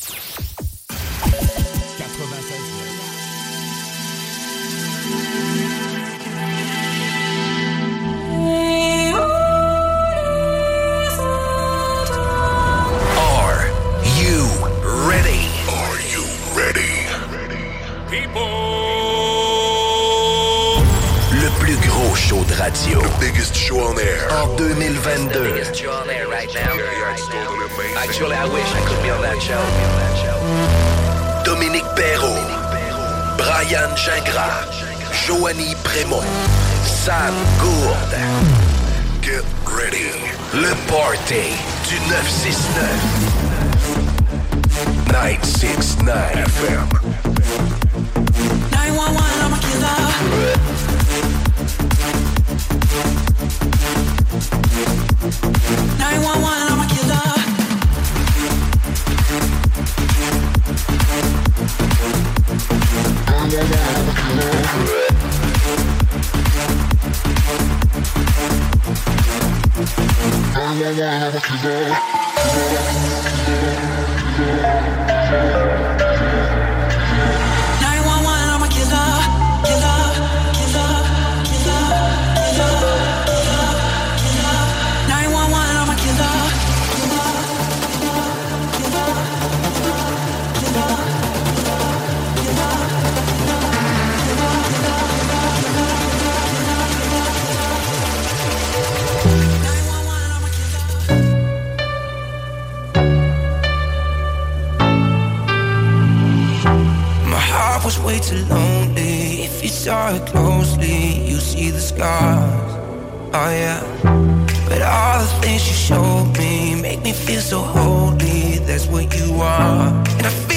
Are you ready? Are you ready? Le plus gros show de radio. The biggest show on air. En 2022. Actually, I wish I could be on that show. Dominique Perrault. Brian Gingras. Joanny Prémont. Sam Gourde. Get ready. Le party du 969. 969 FM. 911, I'm a killer. 911, I'm a killer. Yeah. Way too lonely. If you saw it closely, you see the scars. Oh yeah. But all the things you showed me make me feel so holy. That's what you are.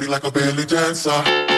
Body like a belly dancer.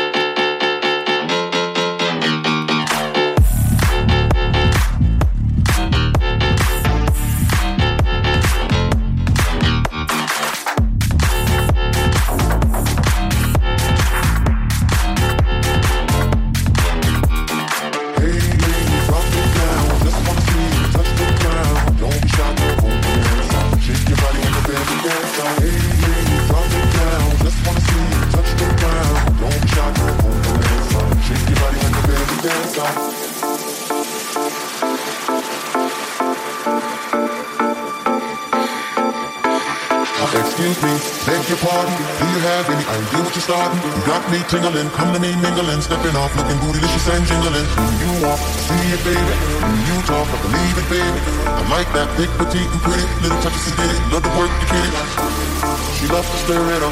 Tingling, come to me mingling, stepping off, looking bootylicious and jingling. When you walk, see it, baby. When you talk, I believe it, baby. I like that thick, petite, and pretty. Little touches of it, love the work you get. She loves to stir it up.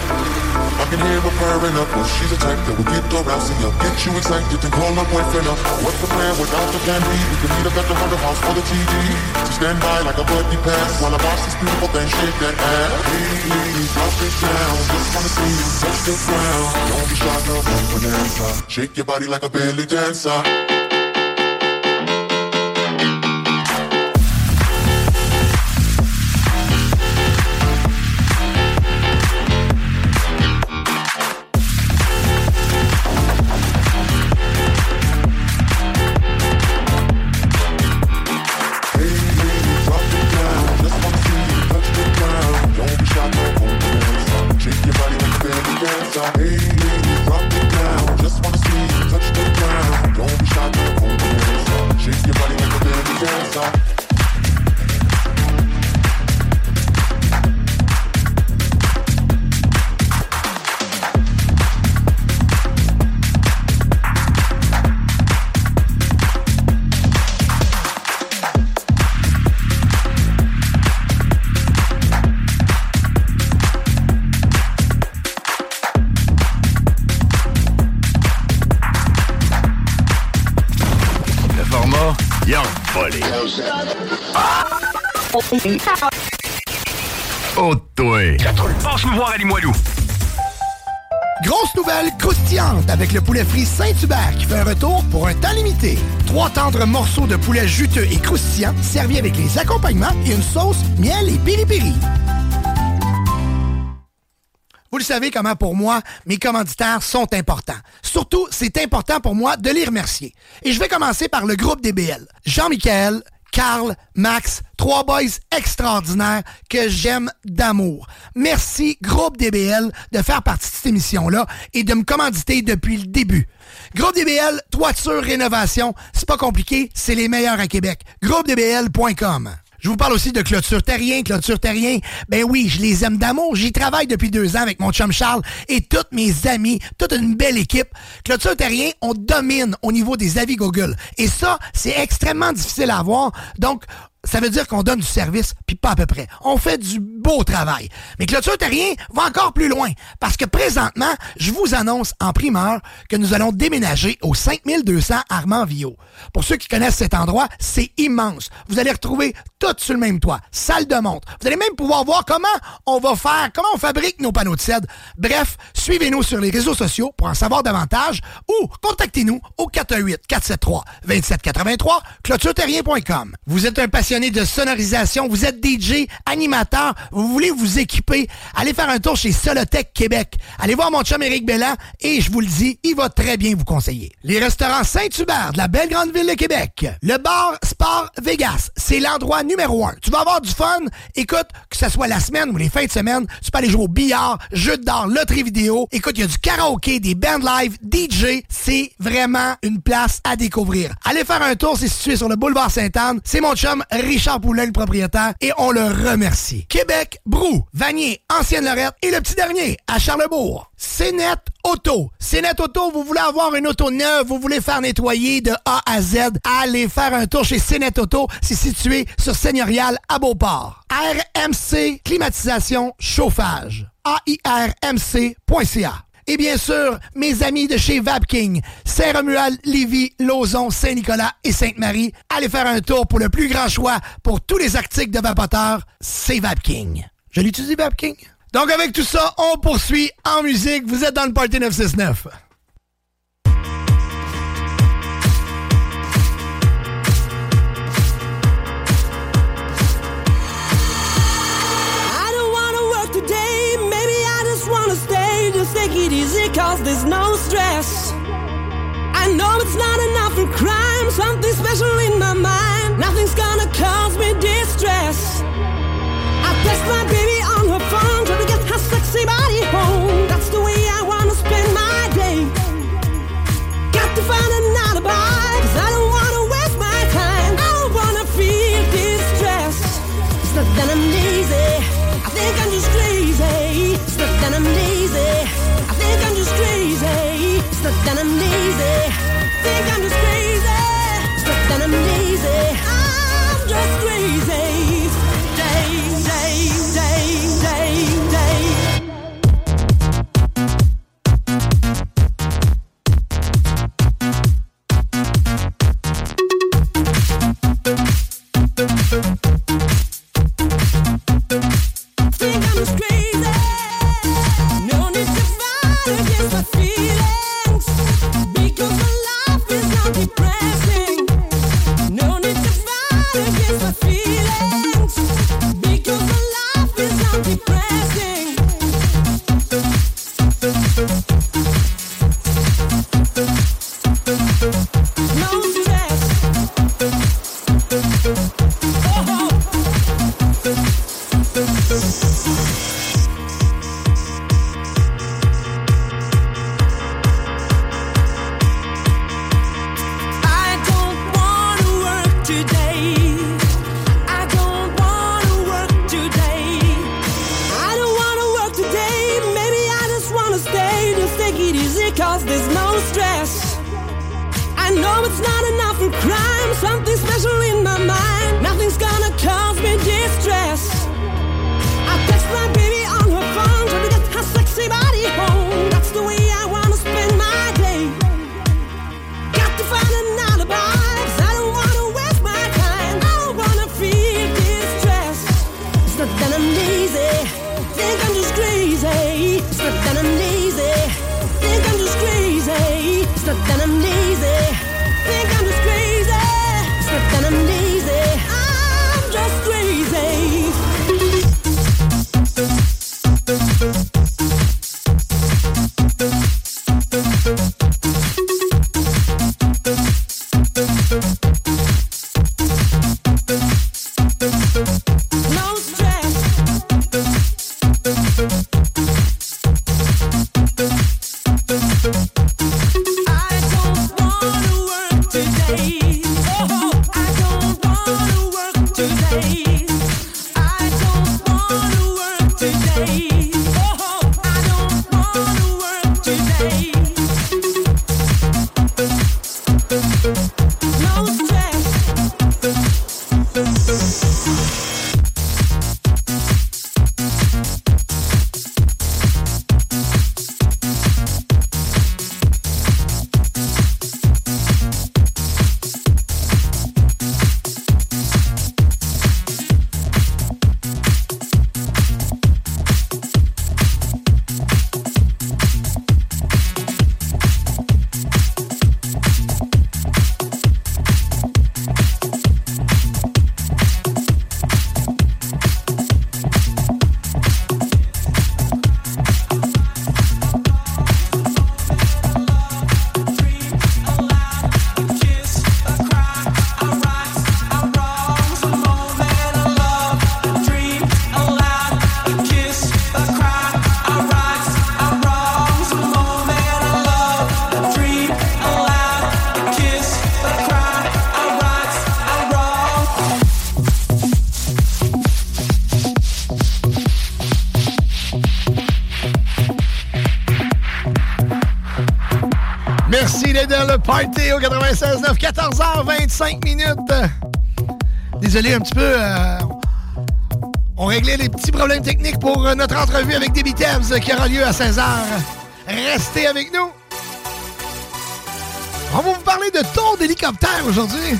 I can hear her purring up. Well, she's a type that will get arousing up, get you excited and call her boyfriend up. What's the plan without the plan B? We can meet up at the Hunter House for the TV. To stand by like a buddy pass while I watch this beautiful thing shake that ass. Hey, ladies, drop it down. Just wanna see you touch the ground. Don't be shy, girl, go bonanza. Shake your body like a belly dancer. Avec le poulet frit Saint-Hubert qui fait un retour pour un temps limité. Trois tendres morceaux de poulet juteux et croustillants servis avec les accompagnements et une sauce miel et piri-piri. Vous le savez comment pour moi, mes commanditaires sont importants. Surtout, c'est important pour moi de les remercier. Et je vais commencer par le groupe DBL. Jean-Michel, Carl, Max, trois boys extraordinaires que j'aime d'amour. Merci, groupe DBL, de faire partie de cette émission-là et de me commanditer depuis le début. Groupe DBL, toiture, rénovation, c'est pas compliqué, c'est les meilleurs à Québec. GroupeDBL.com je vous parle aussi de Clôture Terrien. Clôture Terrien, ben oui, je les aime d'amour. J'y travaille depuis deux ans avec mon chum Charles et tous mes amis, toute une belle équipe. Clôture Terrien, on domine au niveau des avis Google. Et ça, c'est extrêmement difficile à avoir. Donc, ça veut dire qu'on donne du service, puis pas à peu près. On fait du beau travail. Mais Clôture Terrien va encore plus loin, parce que présentement, je vous annonce en primeur que nous allons déménager au 5200 Armand Villot. Pour ceux qui connaissent cet endroit, c'est immense. Vous allez retrouver tout sur le même toit, salle de montre. Vous allez même pouvoir voir comment on va faire, comment on fabrique nos panneaux de cèdre. Bref, suivez-nous sur les réseaux sociaux pour en savoir davantage ou contactez-nous au 418 473 2783 clôtureterrien.com. Vous êtes un patient de sonorisation, vous êtes DJ, animateur, vous voulez vous équiper, allez faire un tour chez Solotech Québec. Allez voir mon chum Éric Bellan et je vous le dis, il va très bien vous conseiller. Les restaurants Saint-Hubert de la belle grande ville de Québec. Le bar Sport Vegas, c'est l'endroit numéro un. Tu vas avoir du fun. Écoute, que ce soit la semaine ou les fins de semaine, tu peux aller jouer au billard, jeux d'art, loterie vidéo. Écoute, il y a du karaoké, des bands live, DJ. C'est vraiment une place à découvrir. Allez faire un tour, c'est situé sur le boulevard Sainte-Anne. C'est mon chum Richard Poulet, le propriétaire, et on le remercie. Québec, Brou, Vanier, Ancienne Lorette et le petit dernier, à Charlebourg. Cénette Auto. Cénette Auto, vous voulez avoir une auto neuve, vous voulez faire nettoyer de A à Z, allez faire un tour chez Cénette Auto. C'est situé sur Seigneurial à Beauport. RMC Climatisation Chauffage. AIRMC.ca et bien sûr, mes amis de chez Vapking, Saint-Romuald, Lévis, Lauson, Saint-Nicolas et Sainte-Marie, allez faire un tour pour le plus grand choix pour tous les articles de vapoteurs, c'est Vapking. Je l'utilise Vapking? Donc avec tout ça, on poursuit en musique. Vous êtes dans le Party 969. take it easy cause there's no stress. I know it's not enough for crime, something special in my mind. Nothing's gonna cause me distress. I text my baby on her phone, trying to get her sexy body home. Something 96.9, 14h25 minutes. Désolé un petit peu. Euh, on réglait les petits problèmes techniques pour euh, notre entrevue avec Debbie Thames qui aura lieu à 16h. Restez avec nous. On va vous parler de tour d'hélicoptère aujourd'hui.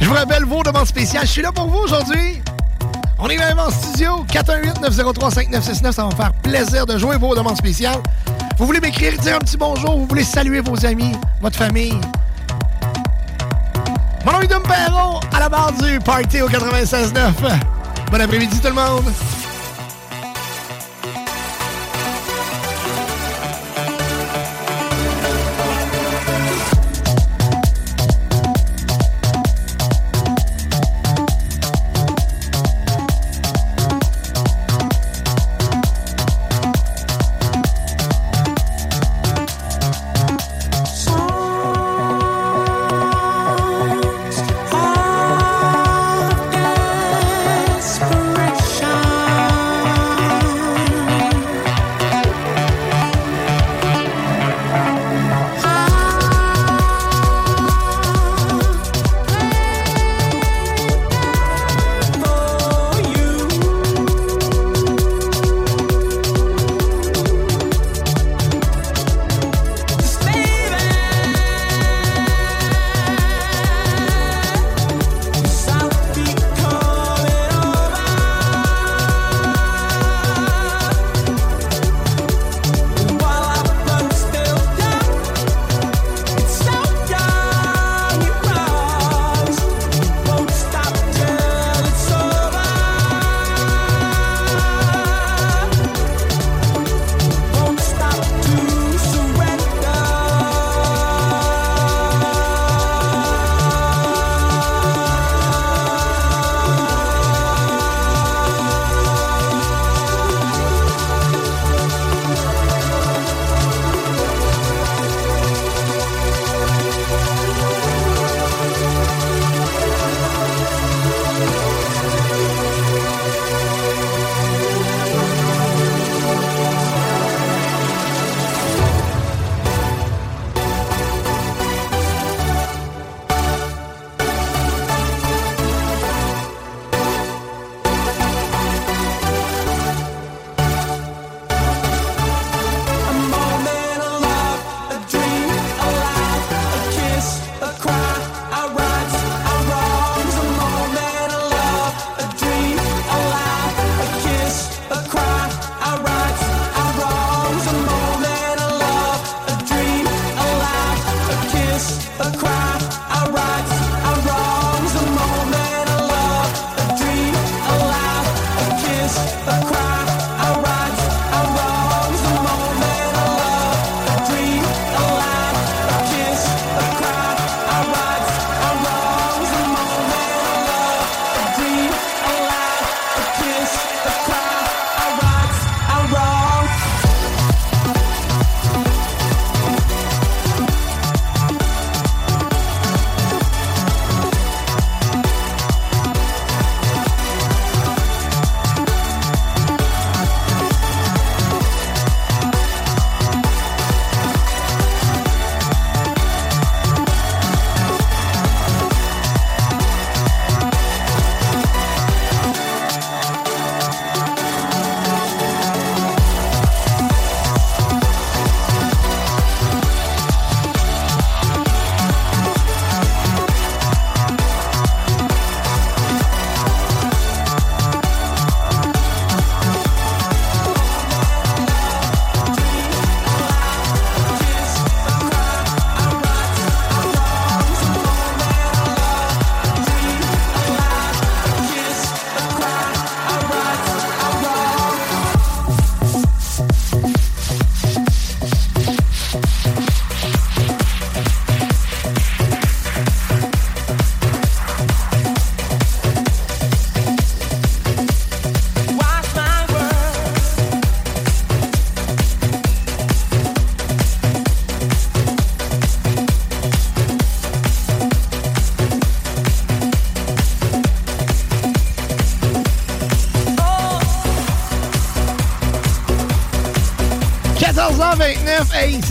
Je vous rappelle vos demandes spéciales. Je suis là pour vous aujourd'hui. On est même en studio. 418-903-5969. Ça va me faire plaisir de jouer vos demandes spéciales. Vous voulez m'écrire, dire un petit bonjour. Vous voulez saluer vos amis, votre famille? Mon nom est Dom Perron, à la barre du party au 96.9. Bon après-midi tout le monde.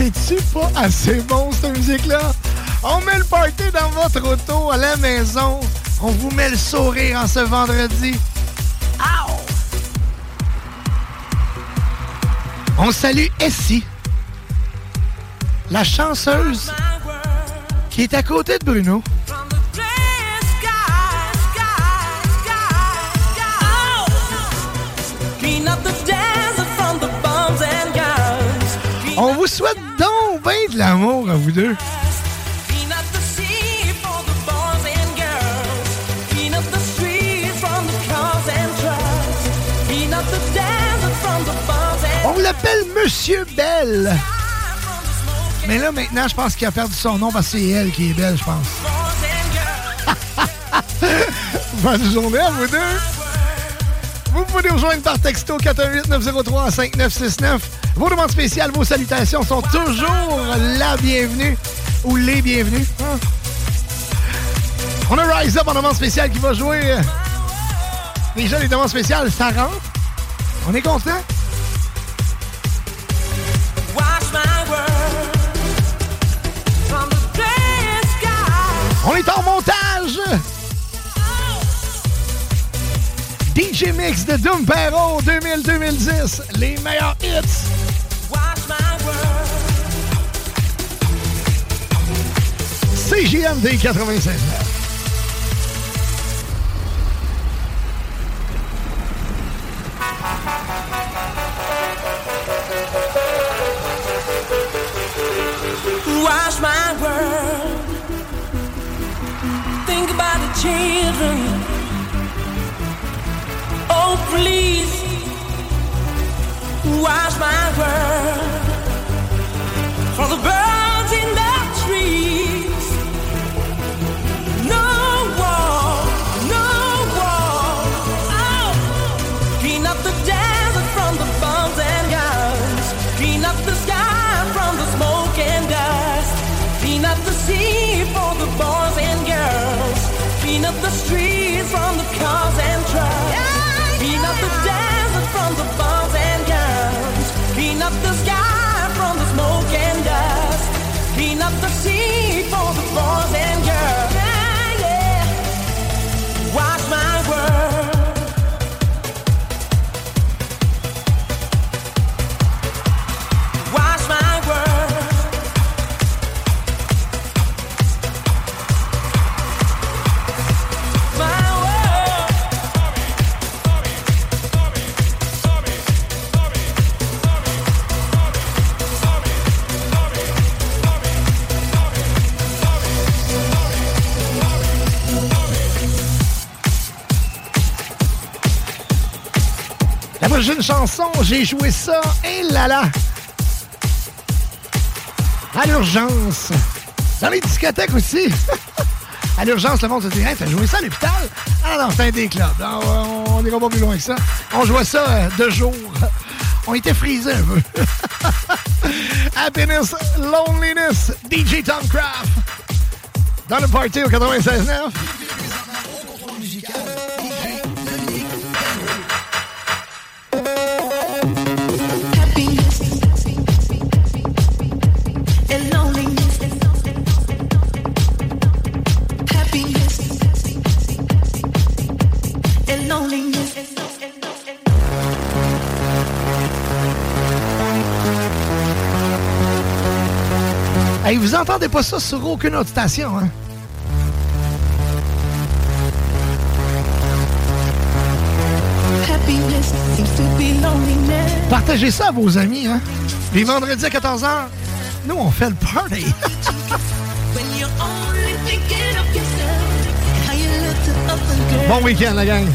C'est-tu pas assez bon, cette musique-là? On met le party dans votre auto, à la maison, On vous met le sourire en ce vendredi. On salue Essie, la chanceuse qui est à côté de Bruno. Vous souhaite donc bien de l'amour à vous deux. On l'appelle Monsieur Belle. Mais là, maintenant, je pense qu'il a perdu son nom parce que c'est elle qui est belle, je pense. Bonne journée à vous deux. Vous pouvez nous rejoindre par texto 418-903-5969. Vos demandes spéciales, vos salutations sont toujours la bienvenue ou les bienvenus. Hein? On a Rise Up en demande spéciale qui va jouer. Déjà, les demandes spéciales, ça rentre? On est content. On est en montage! DJ Mix de Dumpero 2000-2010, les meilleurs hits. CJMD 96. Watch Prochaine chanson, j'ai joué ça, et là là, à l'urgence. Dans les discothèques aussi. à l'urgence, le monde se dit, hey, t'as joué ça à l'hôpital? Ah non, c'est un des clubs. Non, on n'ira pas plus loin que ça. On jouait ça euh, de jour. On était frisés un peu. Happiness, Loneliness, DJ Tom Craft. Dans le party au 96.9. vous entendez pas ça sur aucune autre station, hein? Partagez ça à vos amis, hein? Les vendredis à 14h, nous, on fait le party. Bon week-end, la gang.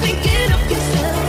Thinking of yourself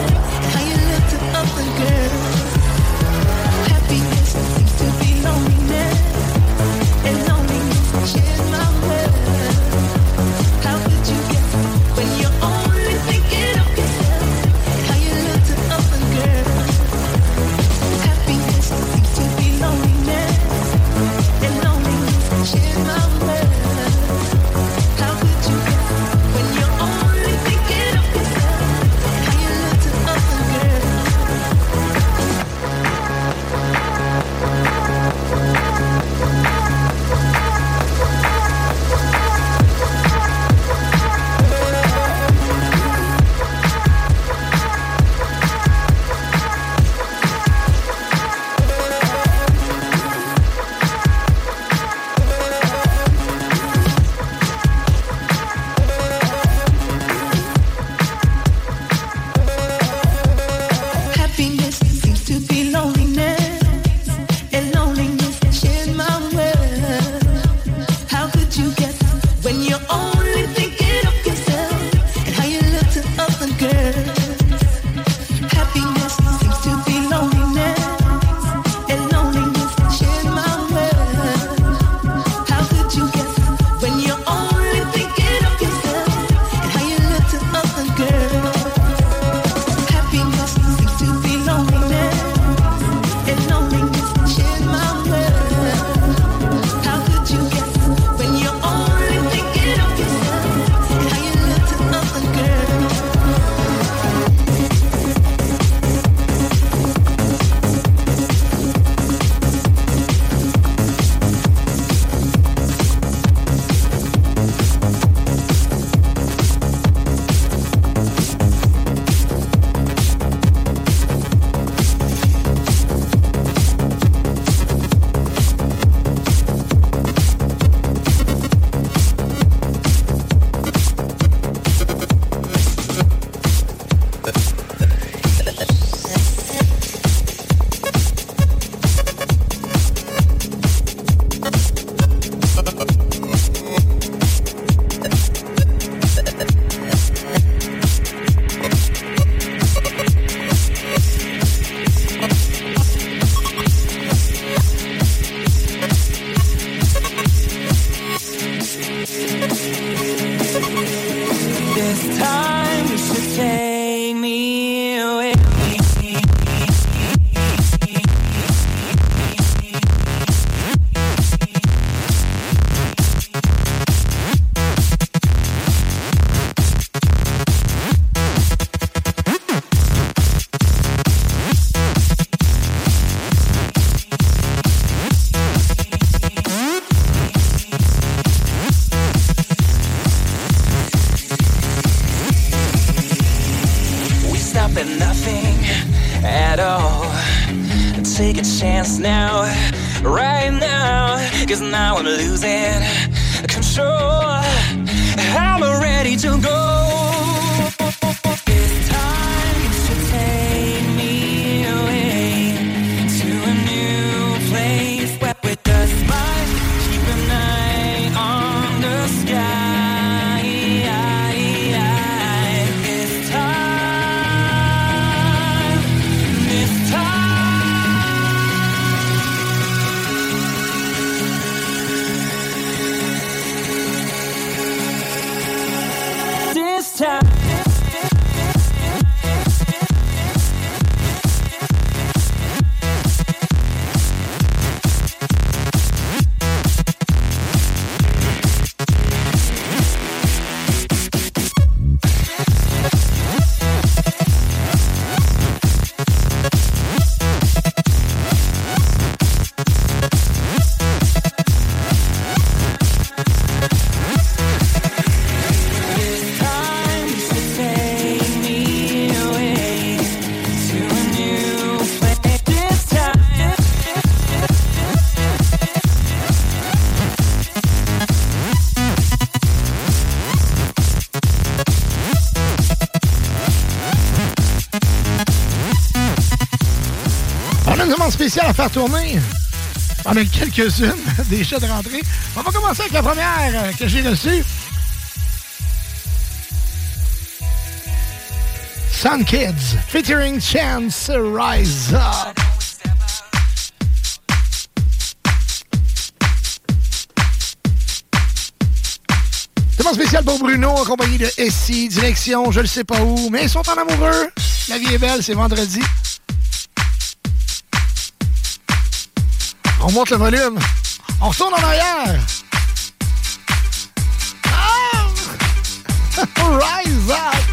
tourner? On a quelques-unes déjà de rentrée. On va commencer avec la première euh, que j'ai reçue. Sun Kids, featuring Chance Rise Up. Demande spéciale pour Bruno, accompagné de SI, direction, je ne sais pas où, mais ils sont en amoureux. La vie est belle, c'est vendredi. On monte le volume. On retourne en arrière. Ah! Rise up!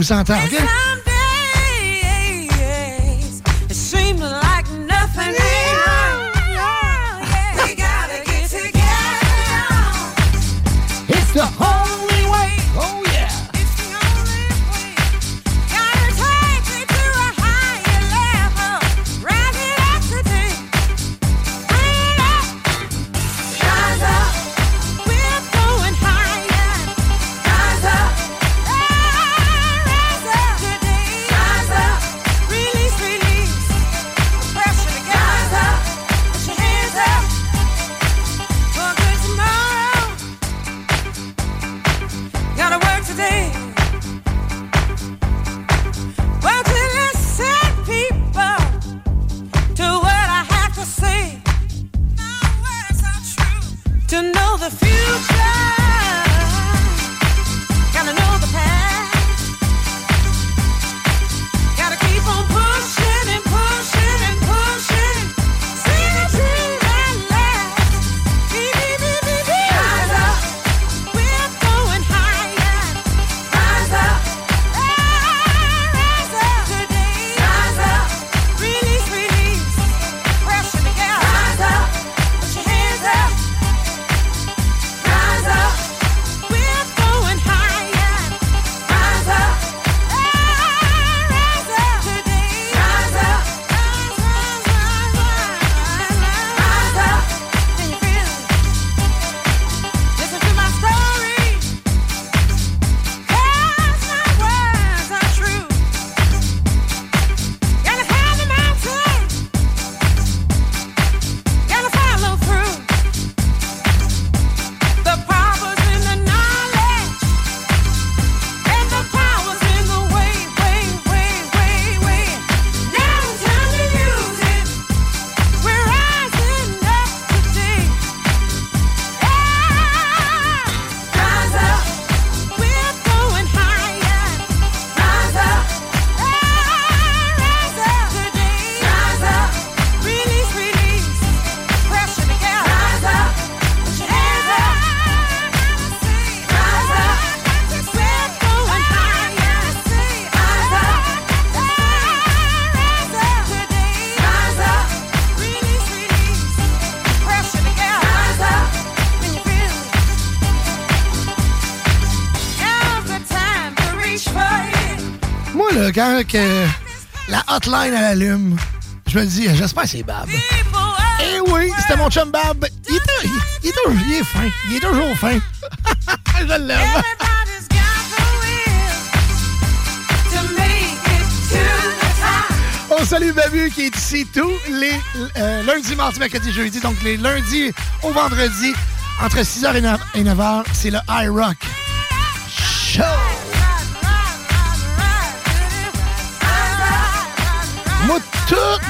Vous entends, OK? Quand que la hotline elle allume, je me dis, j'espère que c'est Bab. Eh oui, c'était mon chum Bab. Il est, il, il est toujours, il est fin. Il est toujours fin. je l'aime. On salue Babu qui est ici tous les euh, lundis, mardis, mercredis, jeudi. Donc les lundis au vendredi, entre 6h et 9h, c'est le iRock Show.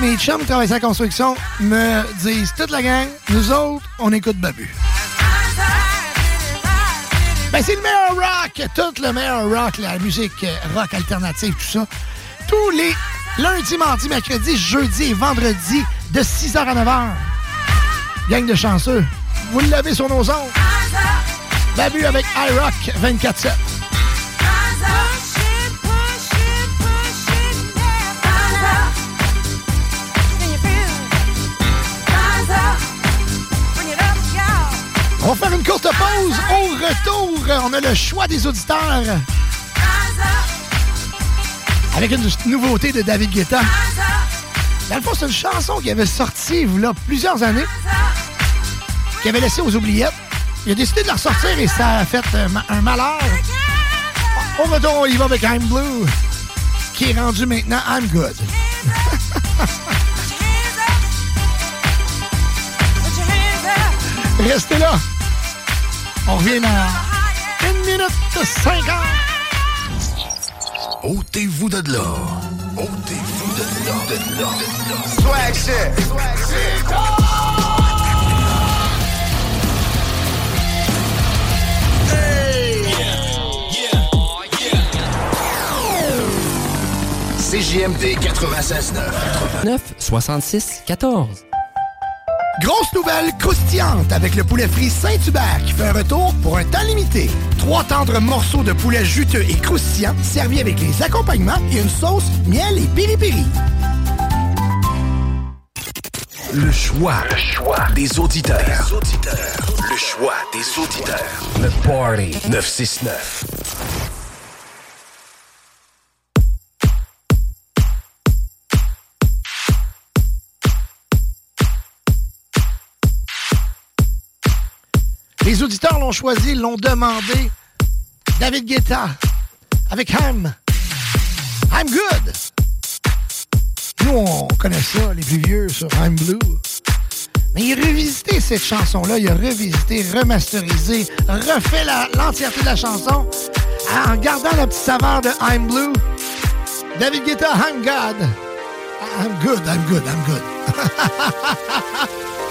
Mes chums qui travaillent sur la construction me disent, toute la gang, nous autres, on écoute Babu. Ben, c'est le meilleur rock, tout le meilleur rock, la musique rock alternative, tout ça. Tous les lundis, mardis, mercredis, jeudi et vendredi, de 6h à 9h. Gang de chanceux, vous l'avez sur nos ondes. Babu avec iRock 24-7. On va faire une courte pause. Au retour, on a le choix des auditeurs. Avec une nouveauté de David Guetta. Dans le fond, c'est une chanson qui avait sorti plusieurs années, qui avait laissé aux oubliettes. Il a décidé de la ressortir et ça a fait euh, un malheur. Au retour, on y va avec I'm Blue, qui est rendu maintenant I'm Good. Restez là. On revient dans une minute cinquante. Ôtez-vous de là. Ôtez-vous de là. De là. De là. Swag shit. Swag shit. CJMD 96.9. 9 66 14. Grosse nouvelle croustillante avec le poulet frit Saint-Hubert qui fait un retour pour un temps limité. Trois tendres morceaux de poulet juteux et croustillants servis avec les accompagnements et une sauce miel et piri-piri. Le choix. Le choix des auditeurs. Le choix des auditeurs. Le Party 969. L'ont choisi, l'ont demandé. David Guetta avec Ham. I'm Good. Nous, on connaît ça, les plus vieux, sur I'm Blue. Mais il a revisité cette chanson-là, il a revisité, remasterisé, refait l'entièreté de la chanson en gardant la petite saveur de I'm Blue. David Guetta, I'm God. I'm good, I'm good, I'm good.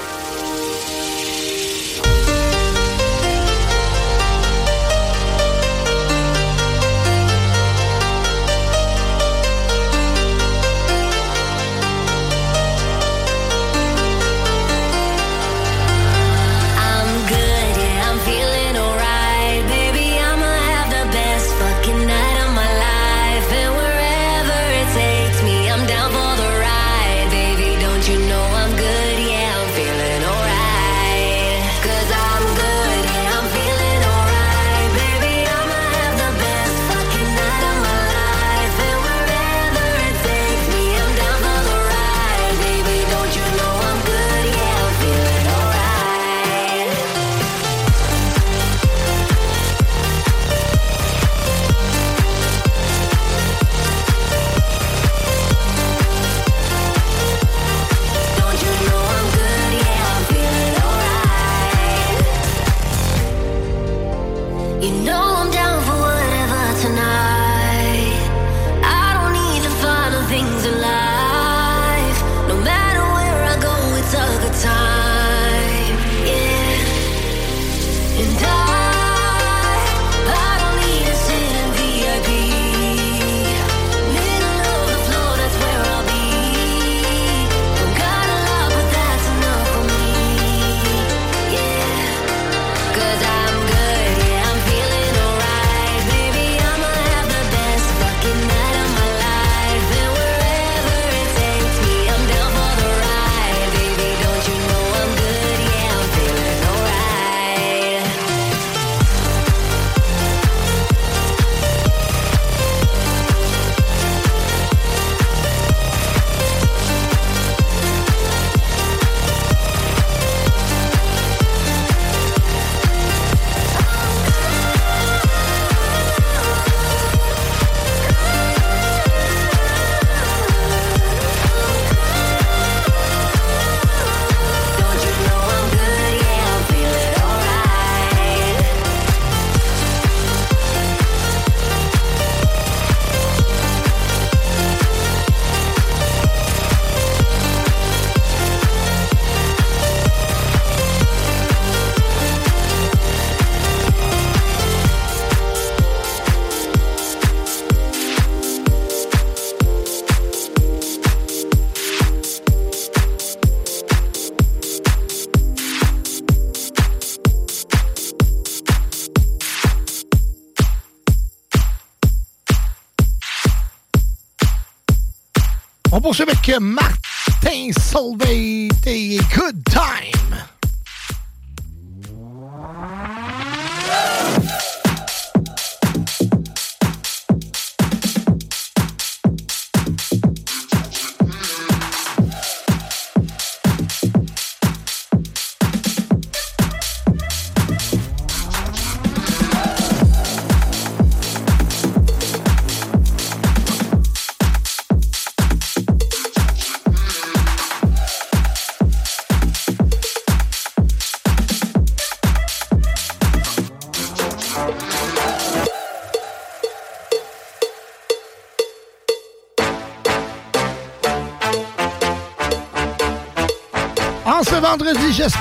poursuit avec Martin Solveig et Good Time.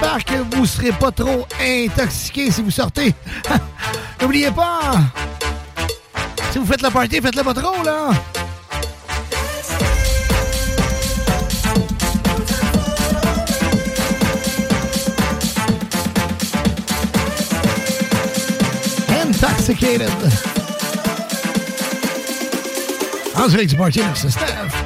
J'espère que vous serez pas trop intoxiqués si vous sortez. N'oubliez pas, si vous faites la party, faites-le pas trop, là. Intoxicated. En direct du party, c'est Steph.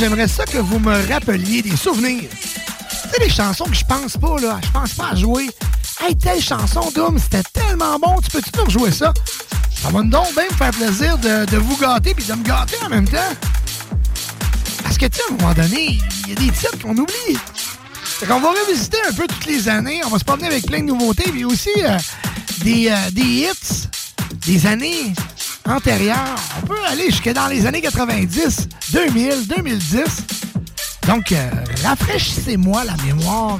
J'aimerais ça que vous me rappeliez des souvenirs. Sais, des chansons que je pense pas, là. Je pense pas à jouer. Hey, telle chanson, Doom, c'était tellement bon. Tu peux-tu nous rejouer ça? Ça va donc bien me faire plaisir de, de vous gâter puis de me gâter en même temps. Parce que, tu sais, à un moment donné, il y a des titres qu'on oublie. Fait qu'on va revisiter un peu toutes les années. On va se promener avec plein de nouveautés. Puis aussi euh, des, euh, des hits des années antérieures. On peut aller jusque dans les années 90, 2000, 2010. Donc, euh, rafraîchissez-moi la mémoire.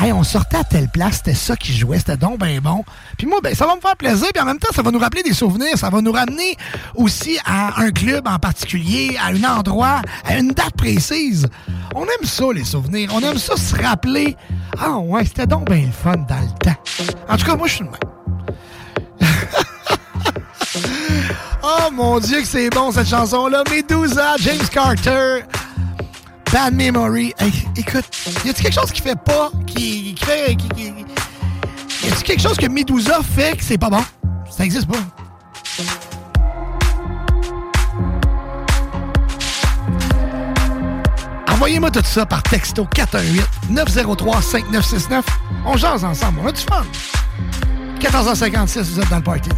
Hey, on sortait à telle place, c'était ça qui jouait, c'était donc ben bon. Puis moi, ben, ça va me faire plaisir, puis en même temps, ça va nous rappeler des souvenirs, ça va nous ramener aussi à un club en particulier, à un endroit, à une date précise. On aime ça, les souvenirs. On aime ça se rappeler. Ah ouais, c'était donc ben le fun dans le temps. En tout cas, moi, je suis le. Mon Dieu que c'est bon cette chanson-là. Medusa, James Carter, Bad Memory. Hey, écoute, y a-t-il quelque chose qui fait pas, qui, qui fait... Qui, qui- y a-t-il quelque chose que Medusa fait que c'est pas bon? Ça existe pas. Envoyez-moi tout ça par texto 418-903-5969. On jase ensemble, on a du fun. 14h56, vous êtes dans le party.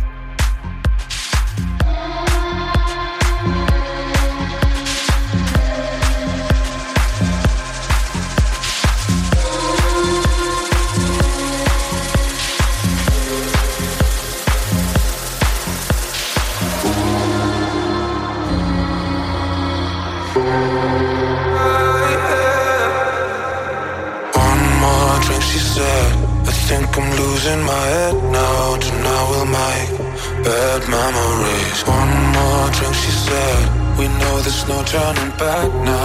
Turning back now.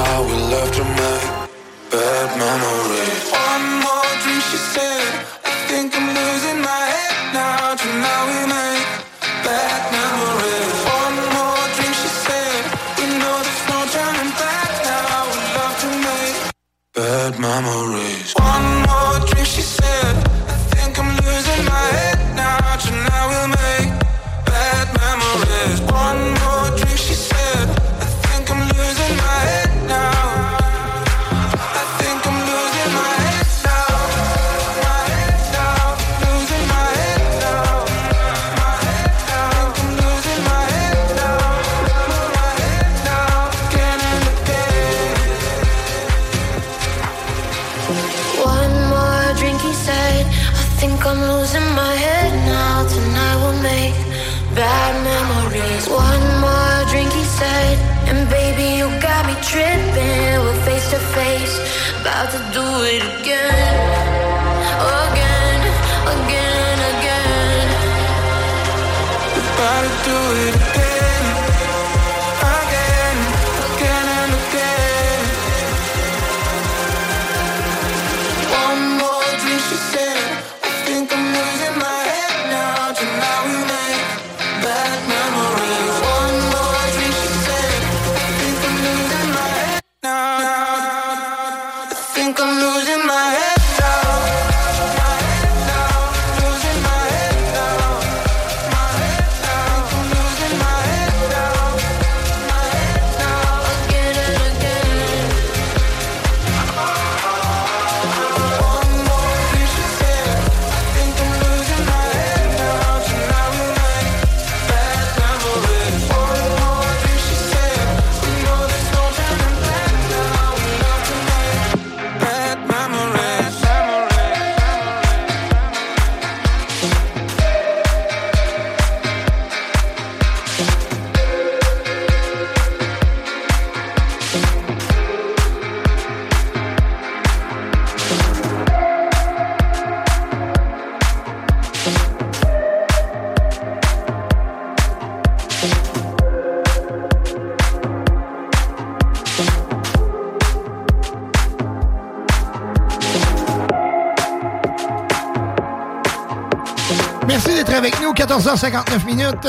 14h59 minutes.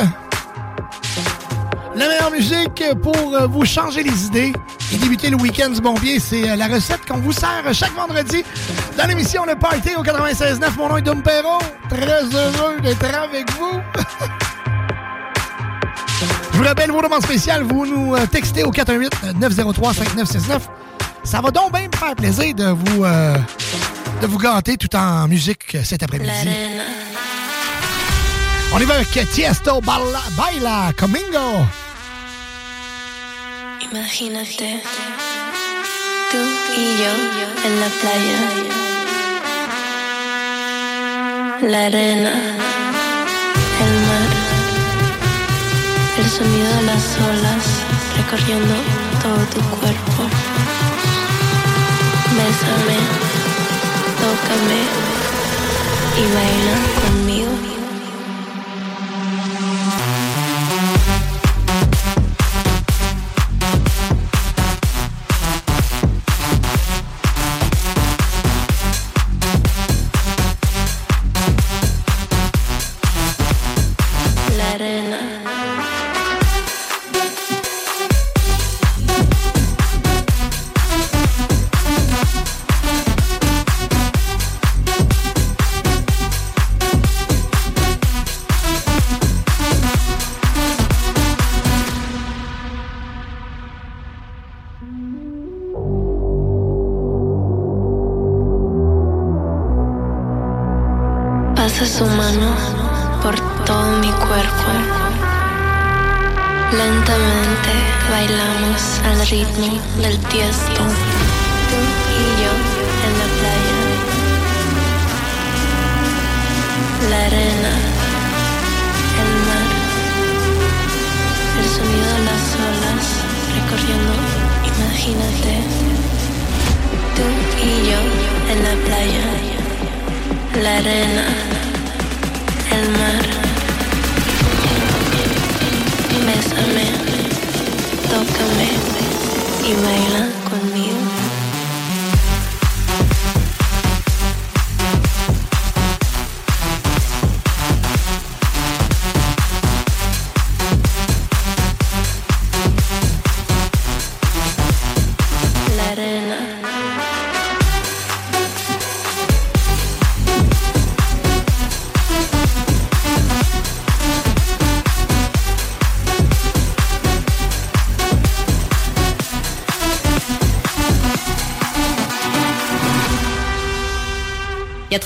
La meilleure musique pour euh, vous changer les idées et débuter le week-end du bon pied, c'est euh, la recette qu'on vous sert chaque vendredi dans l'émission Le Party au 96.9. Mon nom est Dom Perrault. Très heureux d'être avec vous. Je vous rappelle vos demandes spéciales. Vous nous euh, textez au 418-903-5969. Ça va donc bien me faire plaisir de vous, de vous gâter tout en musique cet après-midi. On y va avec Tiesto Baila, Baila Comingo. Imagínate, tú y yo en la playa. La arena, el mar, el sonido de las olas recorriendo todo tu cuerpo. Bésame, tócame y baila conmigo.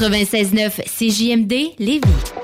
96.9 CJMD Lévis.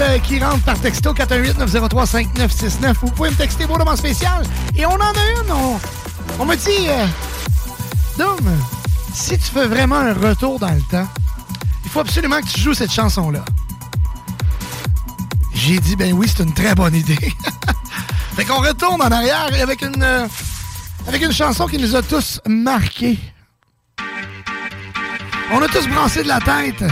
Euh, qui rentrent par texto 418-903-5969. Vous pouvez me texter vos demandes spéciales. Et on en a une. On, on me dit, euh, Dom, si tu fais vraiment un retour dans le temps, il faut absolument que tu joues cette chanson-là. J'ai dit, ben oui, c'est une très bonne idée. fait qu'on retourne en arrière avec une, euh, avec une chanson qui nous a tous marqués. On a tous brancé de la tête.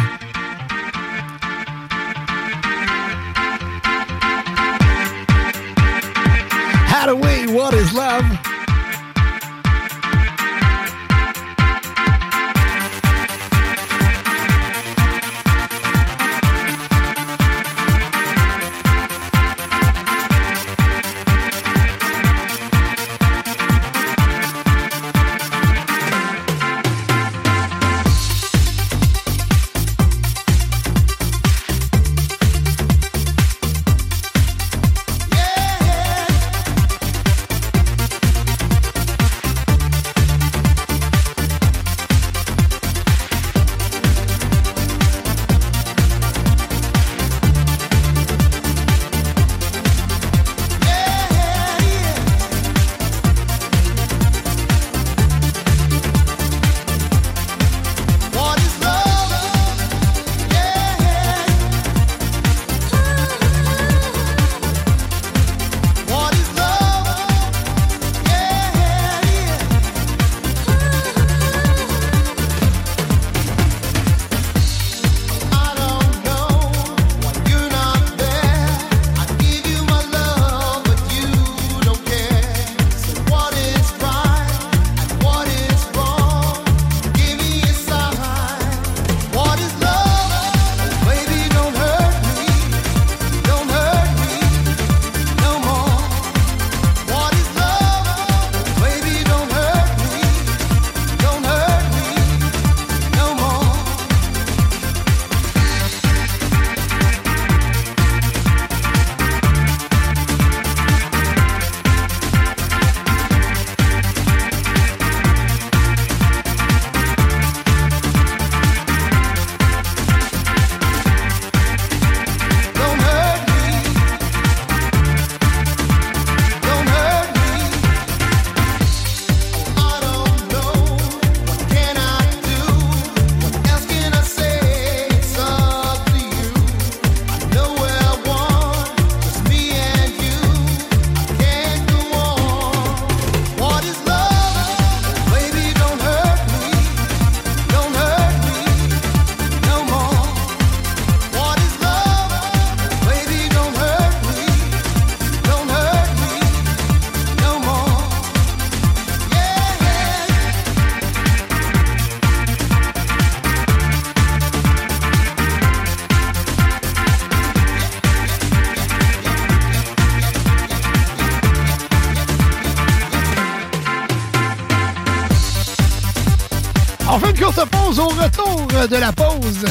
De la pause.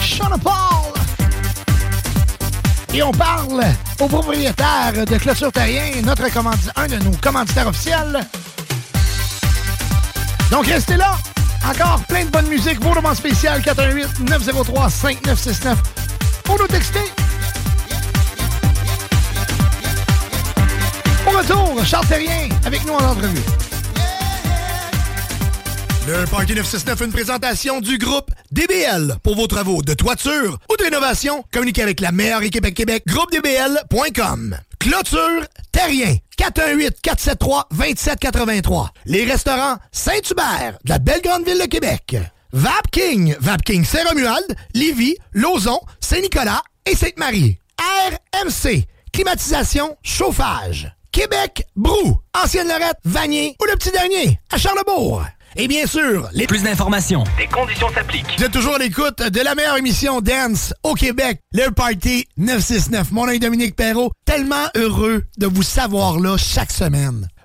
Sean Paul. Et on parle au propriétaire de Clôture Terrien, notre commandi- un de nos commanditaires officiels. Donc restez là. Encore plein de bonne musique. Vos romans spécial 418-903-5969 pour nous texter. Au retour, Charles Terrien avec nous en entrevue. Le Party 969, une présentation du groupe DBL. Pour vos travaux de toiture ou de rénovation, communiquez avec la meilleure équipe à Québec, groupedbl.com. Clôture Terrien, 418-473-2783. Les restaurants Saint-Hubert, de la belle grande ville de Québec. Vapking, Vapking Saint-Romuald, Lévis, Lauson, Saint-Nicolas et Sainte-Marie. RMC, climatisation, chauffage. Québec, Brou, Ancienne Lorette, Vanier ou le petit dernier, à Charlebourg. Et bien sûr, les plus d'informations. Des conditions s'appliquent. Vous êtes toujours à l'écoute de la meilleure émission Dance au Québec, le Party 969. Mon nom est Dominique Perrault. Tellement heureux de vous savoir là chaque semaine.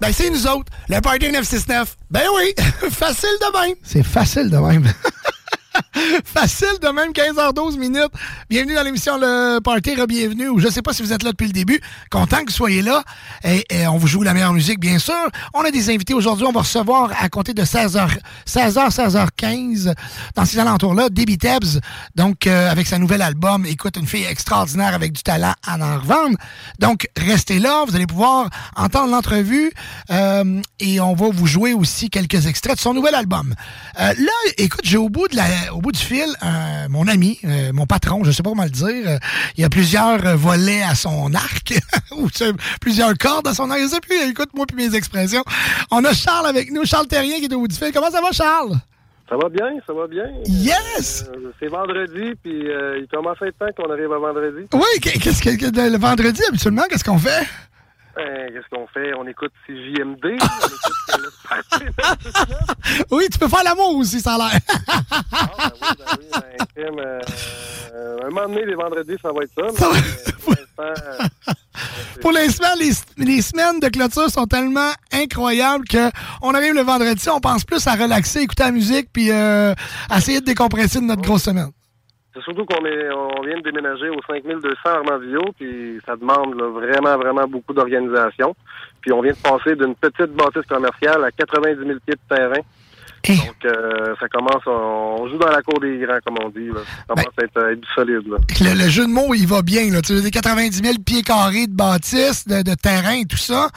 Ben, c'est nous autres, le Party 969. Ben oui, facile de même. C'est facile de même. Facile de même, 15h12 minutes. Bienvenue dans l'émission Le Party, bienvenue. Ou je sais pas si vous êtes là depuis le début. Content que vous soyez là. Et, on vous joue la meilleure musique, bien sûr. On a des invités aujourd'hui. On va recevoir à compter de 16h, 16h, 16h15 dans ces alentours-là, Debbie Tebbs. Donc, euh, avec sa nouvel album, écoute, une fille extraordinaire avec du talent à en revendre. Donc, restez là. Vous allez pouvoir entendre l'entrevue. euh, et on va vous jouer aussi quelques extraits de son nouvel album. Euh, là, écoute, j'ai au bout de la, au bout du fil, euh, mon ami, euh, mon patron, je sais pas comment le dire, euh, il y a plusieurs euh, volets à son arc, ou plusieurs cordes à son arc, je sais plus, écoute-moi puis mes expressions. On a Charles avec nous, Charles Terrien qui est au bout du fil. Comment ça va, Charles? Ça va bien, ça va bien. Yes! Euh, c'est vendredi, puis euh, il commence à être temps qu'on arrive à vendredi. Oui, qu'est-ce que, que- le vendredi, habituellement, qu'est-ce qu'on fait? Ben, Qu'est-ce qu'on fait? On écoute CJMD. on écoute. Oui, tu peux faire l'amour aussi, ça a l'air. Ben, crème, euh, euh, un moment donné, les vendredis, ça va être ça. mais, euh, pour l'instant, euh, Pour l'instant, les, les semaines de clôture sont tellement incroyables que on arrive le vendredi, on pense plus à relaxer, écouter la musique, puis euh, essayer de décompresser de notre grosse semaine. C'est surtout qu'on on vient de déménager au 5200 Armandville, puis ça demande là, vraiment, vraiment beaucoup d'organisation. Puis on vient de passer d'une petite bâtisse commerciale à 90 000 pieds de terrain. Donc, euh, ça commence, on, on joue dans la cour des grands, comme on dit. Là. Ça commence à être, à être du solide. Là. Le, le jeu de mots, il va bien. Là. Tu veux dire 90 000 pieds carrés de bâtisse, de, de terrain et tout ça.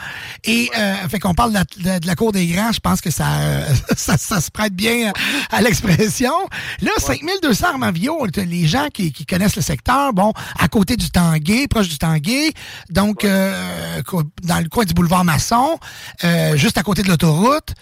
Et euh, fait qu'on parle de la, de- de la cour des grands, je pense que ça, euh, ça, ça se prête bien à l'expression. Là, 5200 Armavio, les gens qui, qui connaissent le secteur, bon, à côté du Tanguay, proche du Tanguay, donc euh, dans le coin du boulevard Masson, euh, juste à côté de l'autoroute.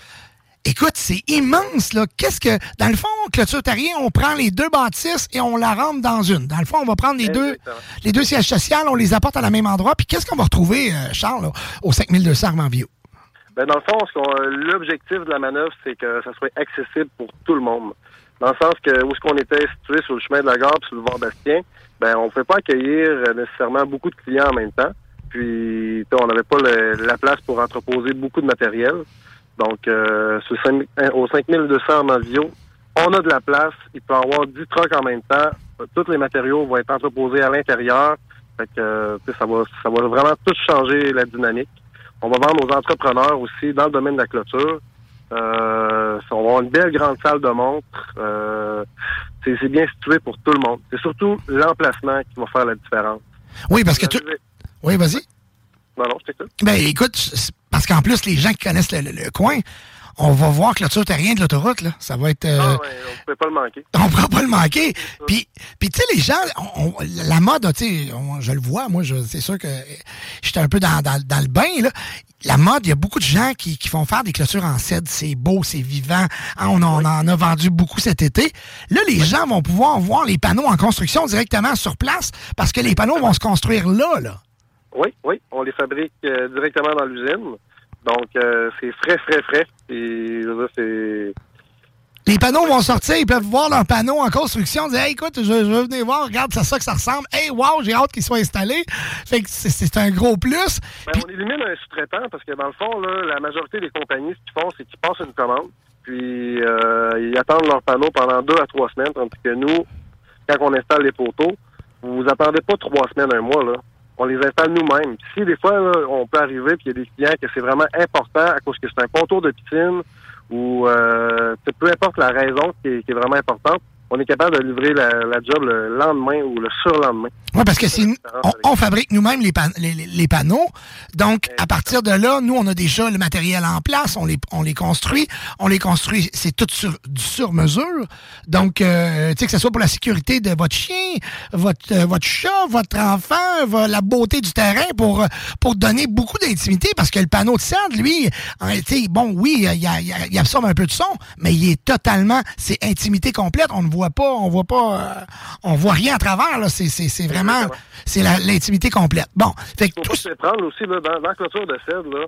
Écoute, c'est immense, là. Qu'est-ce que. Dans le fond, Clôture Terrien, on prend les deux bâtisses et on la rentre dans une. Dans le fond, on va prendre les deux, les deux sièges sociaux, on les apporte à la même endroit. Puis qu'est-ce qu'on va retrouver, euh, Charles, là, au 5200 Armand-Vieux? Ben, dans le fond, l'objectif de la manœuvre, c'est que ça soit accessible pour tout le monde. Dans le sens que où est-ce qu'on était situé sur le chemin de la gare puis sur le boulevard Bastien, ben on ne pouvait pas accueillir euh, nécessairement beaucoup de clients en même temps. Puis on n'avait pas le- la place pour entreposer beaucoup de matériel. Donc euh, sur euh, au 5200 Armavio, on a de la place. Il peut y avoir 10 trucks en même temps. Tous les matériaux vont être entreposés à l'intérieur. Fait que euh, ça va ça va vraiment tout changer la dynamique. On va vendre aux entrepreneurs aussi dans le domaine de la clôture. Euh, on va avoir une belle grande salle de montre. Euh, c'est bien situé pour tout le monde. C'est surtout l'emplacement qui va faire la différence. Oui, parce que tu. Oui, vas-y. Non, non, je t'écoute. Ben écoute, parce qu'en plus, les gens qui connaissent le, le- le coin, on va voir Clôture Terrien de l'autoroute, là. Ça va être. euh, Ah ouais, on ne peut pas le manquer. On ne pourra pas le manquer. Puis, puis tu sais, les gens, on- on- la mode, tu sais, je le vois, moi, je- c'est sûr que j'étais un peu dans, dans- dans le bain, là. la mode, il y a beaucoup de gens qui, qui font faire des clôtures en cèdre. C'est beau, c'est vivant. Hein, on, en, on en a vendu beaucoup cet été. Là, les gens vont pouvoir voir les panneaux en construction directement sur place parce que les panneaux vont se construire là, là. Oui, oui, on les fabrique euh, directement dans l'usine. Donc, euh, c'est frais, frais, frais. Et c'est... Les panneaux vont sortir, ils peuvent voir leurs panneaux en construction, dire hey, écoute, je, je veux venir voir, regarde, c'est ça que ça ressemble. Hey, wow, j'ai hâte qu'ils soient installés. Fait que c'est- un gros plus. Ben, on élimine un sous-traitant parce que dans le fond, là, la majorité des compagnies, ce qu'ils font, c'est qu'ils passent une commande, puis euh, ils attendent leur panneau pendant deux à trois semaines, tandis que nous, quand on installe les poteaux, vous attendez pas trois semaines, un mois, là. On les installe nous-mêmes. Si des fois, là, on peut arriver, puis il y a des clients que c'est vraiment important à cause que c'est un contour de piscine ou euh, peu importe la raison qui est vraiment importante, on est capable de livrer la, la job le lendemain ou le surlendemain. Oui, parce que c'est on, on fabrique nous-mêmes les, pan- les, les- panneaux. Donc, à partir de là, nous, on a déjà le matériel en place, on les, on les construit. On les construit, c'est tout sur, du sur-mesure. Donc, euh, tu sais, que ce soit pour la sécurité de votre chien, votre, euh, votre chat, votre enfant, la beauté du terrain, pour, euh, pour donner beaucoup d'intimité, parce que le panneau de cèdre, lui, en- tu sais, bon, oui, il absorbe un peu de son, mais il est totalement, c'est intimité complète. On ne voit pas, on voit pas, euh, on voit rien à travers, là. C'est, c'est, c'est vraiment, c'est l'intimité complète. Bon, fait que tout se prendre aussi là, dans, dans la clôture de cèdre, là,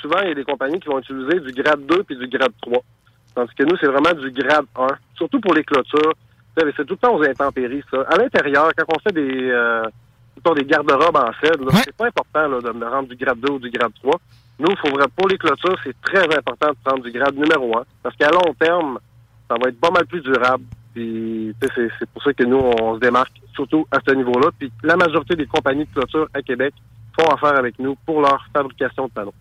souvent il y a des compagnies qui vont utiliser du grade 2 puis du grade 3. Tandis que nous, c'est vraiment du grade 1. Surtout pour les clôtures. C'est tout le temps aux intempéries, ça. À l'intérieur, quand on fait des euh, des garde-robes en cèdre, c'est pas important là, de me rendre du grade 2 ou du grade 3. Nous, faut vrai- pour les clôtures, c'est très important de prendre du grade numéro 1. Parce qu'à long terme, ça va être pas mal plus durable. Puis, c'est, pour ça que nous, on se démarque, surtout à ce niveau-là. Puis, la majorité des compagnies de clôture à Québec font affaire avec nous pour leur fabrication de panneaux.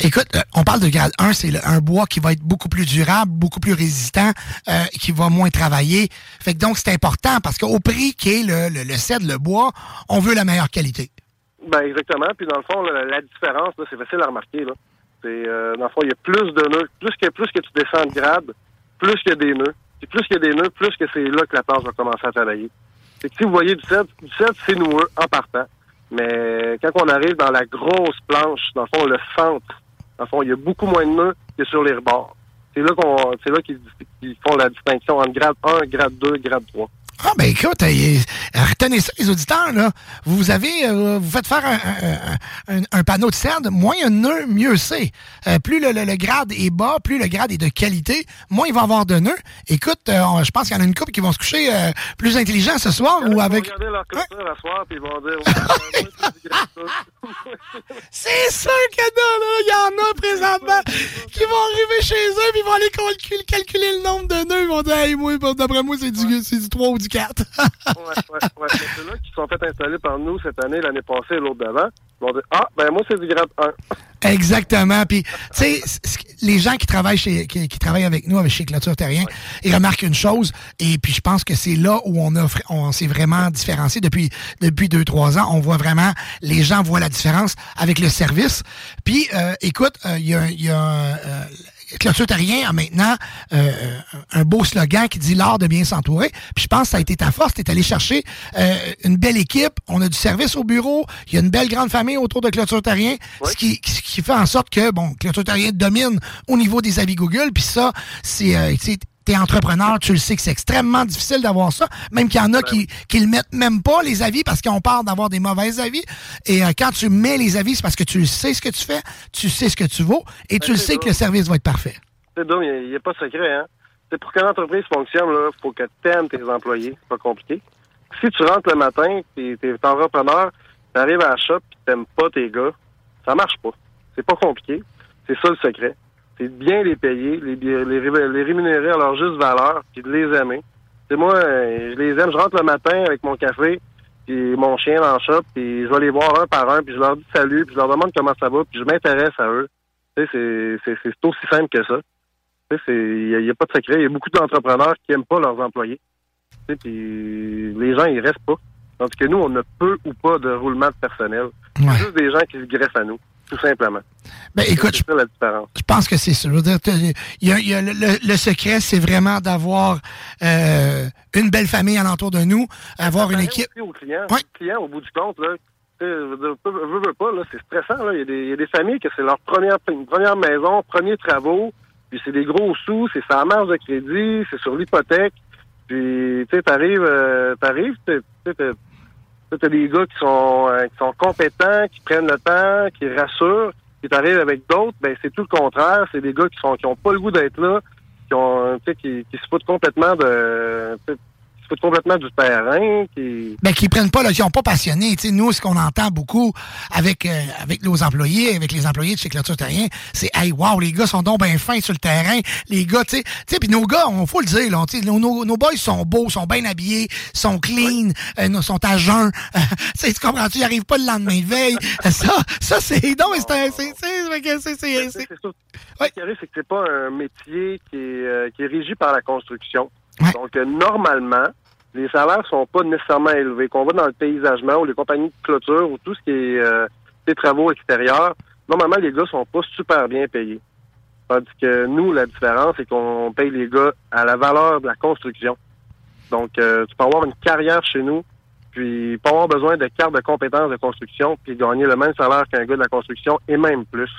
Écoute, euh, on parle de grade 1, c'est un bois qui va être beaucoup plus durable, beaucoup plus résistant, euh, qui va moins travailler. Fait que donc, c'est important parce qu'au prix qu'est le, le, le cèdre, le bois, on veut la meilleure qualité. Ben exactement. Puis dans le fond, la, la différence, c'est facile à remarquer. Là. C'est, euh, dans le fond, il y a plus de nœuds. Plus que plus que tu descends de grade, plus qu'il y a des nœuds. Puis plus qu'il y a des nœuds, plus que c'est là que la planche va commencer à travailler. C'est que si vous voyez du cèdre, du cèdre, c'est noueux en partant. Mais quand on arrive dans la grosse planche, dans le fond, le centre, dans le fond, il y a beaucoup moins de nœuds que sur les rebords. C'est là qu'on, c'est là qu'ils, qu'ils font la distinction entre grade 1, grade 2, grade 3. Ah ben écoute, euh, retenez ça les auditeurs, là. Vous avez, euh, vous faites faire un, un- un- un panneau de cèdre, moins il y a de nœuds, mieux c'est. Euh, plus le, le- le grade est bas, plus le grade est de qualité, moins il va y avoir de nœuds. Écoute, euh, je pense qu'il y en a une couple qui vont se coucher plus intelligents ce soir ou avec... Ils vont regarder leur clôture à soir, puis ils vont dire... Ouais, ouais, c'est du grade 2. C'est sûr que non, là, il y en a présentement qui vont arriver chez eux puis ils vont aller calculer, calculer le nombre de nœuds. Ils vont dire, hey, moi, d'après moi, c'est du, du 3 ou du 4. ouais, ouais, ouais. C'est ceux-là qui sont fait installer par nous cette année, l'année passée et l'autre d'avant. Dire, ah, ben moi, c'est du grade 1. Exactement. Puis, tu sais, les gens qui travaillent chez, qui, qui travaillent avec nous, avec chez Clôture Terrien, ils remarquent une chose. Et puis, je pense que c'est là où on a, on s'est vraiment différencié depuis depuis deux trois ans. On voit vraiment, les gens voient la différence avec le service. Puis, euh, écoute, euh, il y a, y a euh, Clôture Terrien a maintenant euh, un beau slogan qui dit l'art de bien s'entourer. Puis je pense que ça a été ta force. Tu es allé chercher euh, une belle équipe. On a du service au bureau. Il y a une belle grande famille autour de Clôture Terrien. Ce, qui, fait en sorte que, bon, Clôture domine au niveau des avis Google. Puis ça, c'est... Euh, T'es entrepreneur, tu le sais que c'est extrêmement difficile d'avoir ça. Même qu'il y en a qui, qui le mettent même pas, les avis, parce qu'on parle d'avoir des mauvais avis. Et euh, quand tu mets les avis, c'est parce que tu sais ce que tu fais, tu sais ce que tu vaux, et tu le sais que le service va être parfait. C'est donc, il n'y a, pas de secret, hein. C'est pour que l'entreprise fonctionne, là, faut que tu aimes tes employés. C'est pas compliqué. Si tu rentres le matin, t'es es entrepreneur, tu arrives à la shop et t'aimes pas tes gars, ça marche pas. C'est pas compliqué. C'est ça le secret. C'est de bien les payer, les, les, les rémunérer à leur juste valeur, puis de les aimer. C'est moi, euh, je les aime. Je rentre le matin avec mon café, puis mon chien dans le shop, puis je vais les voir un par un, puis je leur dis salut, puis je leur demande comment ça va, puis je m'intéresse à eux. Tu sais, c'est- aussi simple que ça. Tu sais, Il n'y a, pas de secret. Il y a beaucoup d'entrepreneurs qui n'aiment pas leurs employés. Tu sais, puis les gens, ils restent pas. Tandis que nous, on a peu ou pas de roulement de personnel. C'est juste des gens qui se greffent à nous, tout simplement. Ben, écoute, ça la différence. Je pense que c'est ça. Je veux dire, y a, y a le, le- le secret, c'est vraiment d'avoir euh, une belle famille alentour de nous, avoir une équipe. Aussi aux clients. Au bout du compte, là, je veux pas, là, c'est stressant. Là. Il, y a des, il y a des familles que c'est leur première, une première maison, premiers travaux, puis c'est des gros sous, c'est sa marge de crédit, c'est sur l'hypothèque. Puis, tu sais, t'arrives, euh, t'arrives, tu t'as des gars qui sont, euh, qui sont compétents, qui prennent le temps, qui rassurent. Puis t'arrives avec d'autres, ben c'est tout le contraire. C'est des gars qui sont qui ont pas le goût d'être là, qui ont, tu qui, qui se foutent complètement de, foutent complètement du terrain, qui Ben, qui prennent pas, là, qui sont pas passionnés. Tu sais, nous, ce qu'on entend beaucoup avec, euh, avec nos employés, avec les employés de chez Clôture Terrien, c'est Hey, wow, les gars sont donc bien fins sur le terrain. Les gars, tu sais, tu sais, puis nos gars, on faut le dire, là, nos, nos, nos boys sont beaux, sont bien habillés, sont clean, euh, sont à jeun. tu comprends-tu? Ils arrivent pas le lendemain de veille. ça, ça, c'est. Non, c'est un- c'est. c'est- fait que c'est- c'est- c'est- C'est ça. Ce qui arrive, c'est que c'est pas un métier qui est, euh, qui est régi par la construction. Donc, euh, normalement, les salaires sont pas nécessairement élevés. Qu'on va dans le paysagement ou les compagnies de clôture ou tout ce qui est euh, des travaux extérieurs, normalement, les gars sont pas super bien payés. Tandis que nous, la différence, c'est qu'on paye les gars à la valeur de la construction. Donc, euh, tu peux avoir une carrière chez nous, puis pas avoir besoin de carte de compétences de construction, puis gagner le même salaire qu'un gars de la construction, et même plus.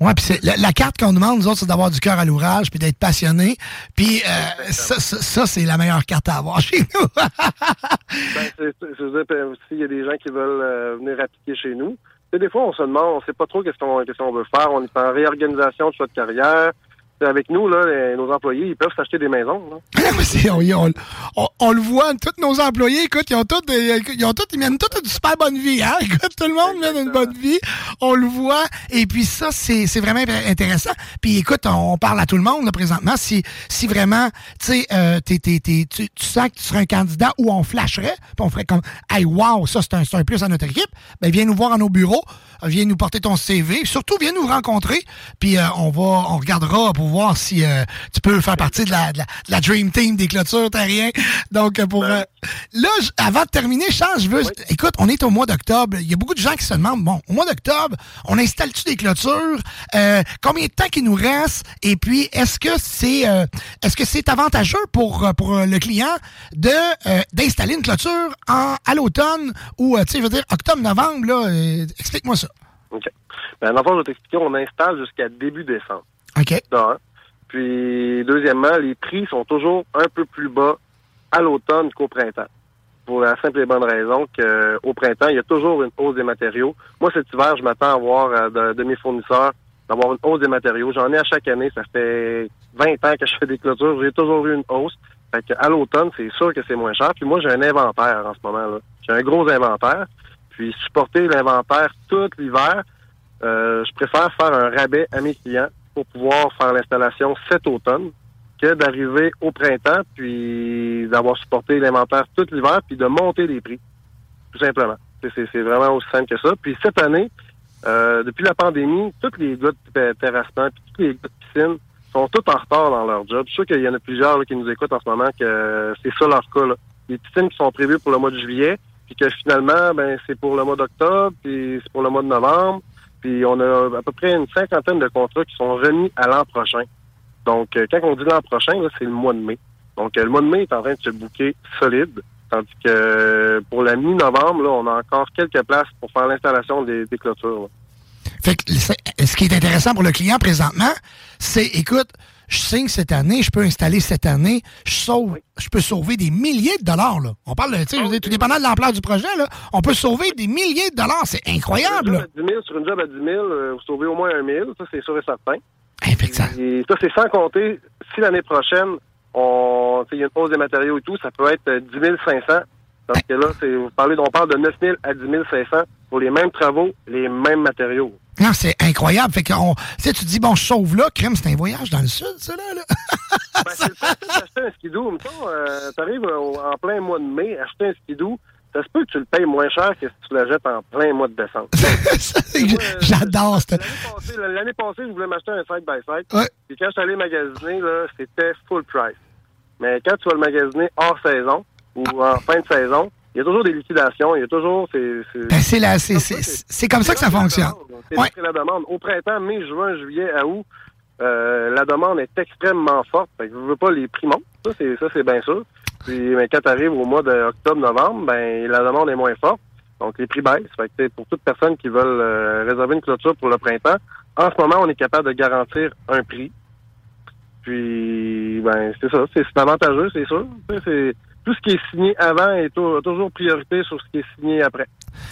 Ouais, puis c'est la, la carte qu'on demande, nous autres, c'est d'avoir du cœur à l'ouvrage, puis d'être passionné. Puis euh, ça, ça, ça, c'est la meilleure carte à avoir chez nous. Ben, c'est- c'est- je veux dire, s'il y a des gens qui veulent euh, venir appliquer chez nous, sais, des fois, on se demande, on sait pas trop qu'est-ce qu'on qu'est-ce qu'on veut faire. On est en réorganisation de choix de carrière. Avec nous, là, nos employés, ils peuvent s'acheter des maisons. là. On, on- on- on le voit, tous nos employés, écoute, ils ont tous, ils ont tous, ils mènent tous une super bonne vie, hein? Écoute, tout le monde mène une bonne vie. On le voit. Et puis ça, c'est, vraiment intéressant. Puis écoute, on parle à tout le monde, là, présentement. Si, si vraiment, tu sais, euh, tu, tu sens que tu serais un candidat où on flasherait, puis on ferait comme, hey, wow, ça, c'est un, un plus à notre équipe, ben, viens nous voir à nos bureaux, viens nous porter ton CV, surtout, viens nous rencontrer, puis euh, on va, on regardera pour voir si euh, tu peux faire partie de la, de la, de la Dream Team des clôtures terriens. Donc, euh, pour euh, là, avant de terminer, Charles, je veux, écoute, on est au mois d'octobre. Il y a beaucoup de gens qui se demandent, bon, au mois d'octobre, on installe-tu des clôtures? Euh, Combien de temps qu'il nous reste? Et puis, est-ce que c'est, est-ce que c'est avantageux pour pour le client de d'installer une clôture en à l'automne ou, tu sais, je veux dire, octobre-novembre là Explique-moi ça. OK. Ben, dans le fond, je vais t'expliquer, on installe jusqu'à début décembre. OK. Puis, deuxièmement, les prix sont toujours un peu plus bas à l'automne qu'au printemps. Pour la simple et bonne raison qu'au printemps, il y a toujours une hausse des matériaux. Moi, cet hiver, je m'attends à voir euh, de, de mes fournisseurs d'avoir une hausse des matériaux. J'en ai à chaque année. Ça fait 20 ans que je fais des clôtures. J'ai toujours eu une hausse. Fait que à l'automne, c'est sûr que c'est moins cher. Puis moi, j'ai un inventaire en ce moment-là. J'ai un gros inventaire. Puis supporter l'inventaire tout l'hiver, euh, je préfère faire un rabais à mes clients pour pouvoir faire l'installation cet automne que d'arriver au printemps puis d'avoir supporté l'inventaire tout l'hiver puis de monter les prix. Tout simplement. C'est- vraiment aussi simple que ça. Puis cette année, euh, depuis la pandémie, tous les gars de ter- terrassement puis tous les gars de piscine sont tous en retard dans leur job. Je suis sûr qu'il y en a plusieurs qui nous écoutent en ce moment que c'est ça leur cas. Les piscines qui sont prévues pour le mois de juillet, puis que finalement, ben c'est pour le mois d'octobre, puis c'est pour le mois de novembre. Puis on a à peu près une cinquantaine de contrats qui sont remis à l'an prochain. Donc, euh, quand on dit l'an prochain, c'est le mois de mai. Donc, euh, le mois de mai est en train de se bouquer solide. Tandis que euh, pour la mi-novembre, on a encore quelques places pour faire l'installation des, clôtures. Fait que ce qui est intéressant pour le client présentement, c'est, écoute, je signe cette année, je peux installer cette année, je sauve, je peux sauver des milliers de dollars, là. On parle, de, tu sais, dire, tout dépendant de l'ampleur du projet, là, on peut sauver des milliers de dollars, c'est incroyable. Sur une job à 10 000, sur une job à 10 000, euh, vous sauvez au moins un 1000, ça c'est sûr et certain. Eh, Et ça, c'est sans compter, si l'année prochaine, on, il y a une hausse des matériaux et tout, ça peut être euh, 10 500. Parce que là, on parle de 9 000 à 10 500 pour les mêmes travaux, les mêmes matériaux. Non, c'est incroyable. Fait que, on, tu te dis, bon, je sauve là, crème, c'est un voyage dans le sud, ça, là. là. Ben, c'est le fait d'acheter un skidoo. Mettons, euh, t'arrives au- en plein mois de mai, acheter un skidoo, ça se peut que tu le payes moins cher que si tu l'achètes en plein mois de décembre. J'adore ça. L'année passée, je voulais m'acheter un side-by-side. Ouais. Puis quand je suis allé magasiner, c'était full price. Mais quand tu vas le magasiner hors saison ou en fin de saison, il y a toujours des liquidations, il y a toujours... C'est Ben, comme ça que ça fonctionne. c'est la demande. Au printemps, mai, juin, juillet, à août, euh, la demande est extrêmement forte. Fait que je veux pas les prix montent. Ça, c'est, ça, c'est bien sûr. Puis, mais quand tu arrives au mois d'octobre, novembre, ben, la demande est moins forte. Donc, les prix baissent. Fait que, pour toute personne qui veut euh, réserver une clôture pour le printemps, en ce moment, on est capable de garantir un prix. Puis, ben, c'est ça. C'est avantageux, c'est sûr. C'est- Tout ce qui est signé avant est tou- toujours priorité sur ce qui est signé après.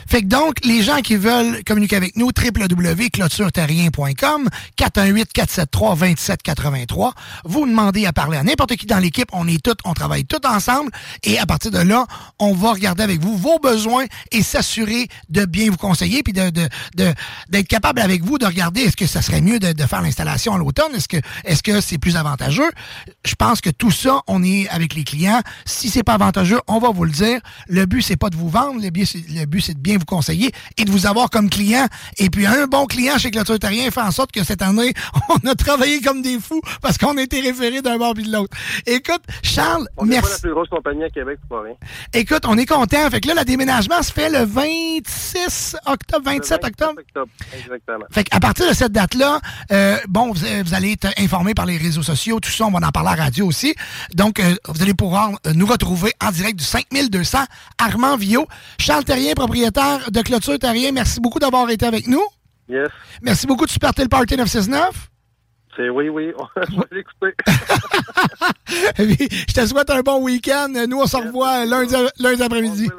Fait que donc, les gens qui veulent communiquer avec nous, www.clôtureterrien.com, 418-473-2783. Vous demandez à parler à n'importe qui dans l'équipe. On est tous, on travaille tous ensemble. Et à partir de là, on va regarder avec vous vos besoins et s'assurer de bien vous conseiller puis d'être capable avec vous de regarder est-ce que ça serait mieux de, faire l'installation à l'automne? Est-ce que, est-ce c'est plus avantageux? Je pense que tout ça, on est avec les clients. Si c'est pas avantageux, on va vous le dire. Le but, c'est pas de vous vendre. Le but, c'est, le but, c'est de bien vous conseiller et de vous avoir comme client. Et puis, un bon client chez Clôture Terrien fait en sorte que cette année, on a travaillé comme des fous parce qu'on a été référés d'un bord puis de l'autre. Écoute, Charles, On pas la merci. plus grosse compagnie à Québec, pas rien. Écoute, on est content. Fait que là, le déménagement se fait le 26 octobre, 27 octobre. Octobre, exactement. Fait qu'à partir de cette date-là, euh, bon, vous, vous allez être informé par les réseaux sociaux, tout ça, on va en parler à la radio aussi. Donc, euh, vous allez pouvoir euh, nous retrouver en direct du 5200 Armand Villot. Charles Terrien, propriétaire de Clôture Terrien, merci beaucoup d'avoir été avec nous. Yes. Merci beaucoup de supporter le Party 969. C'est oui, oui. Je vais l'écouter. Je te souhaite un bon week-end. Nous, on se revoit lundi, lundi après-midi.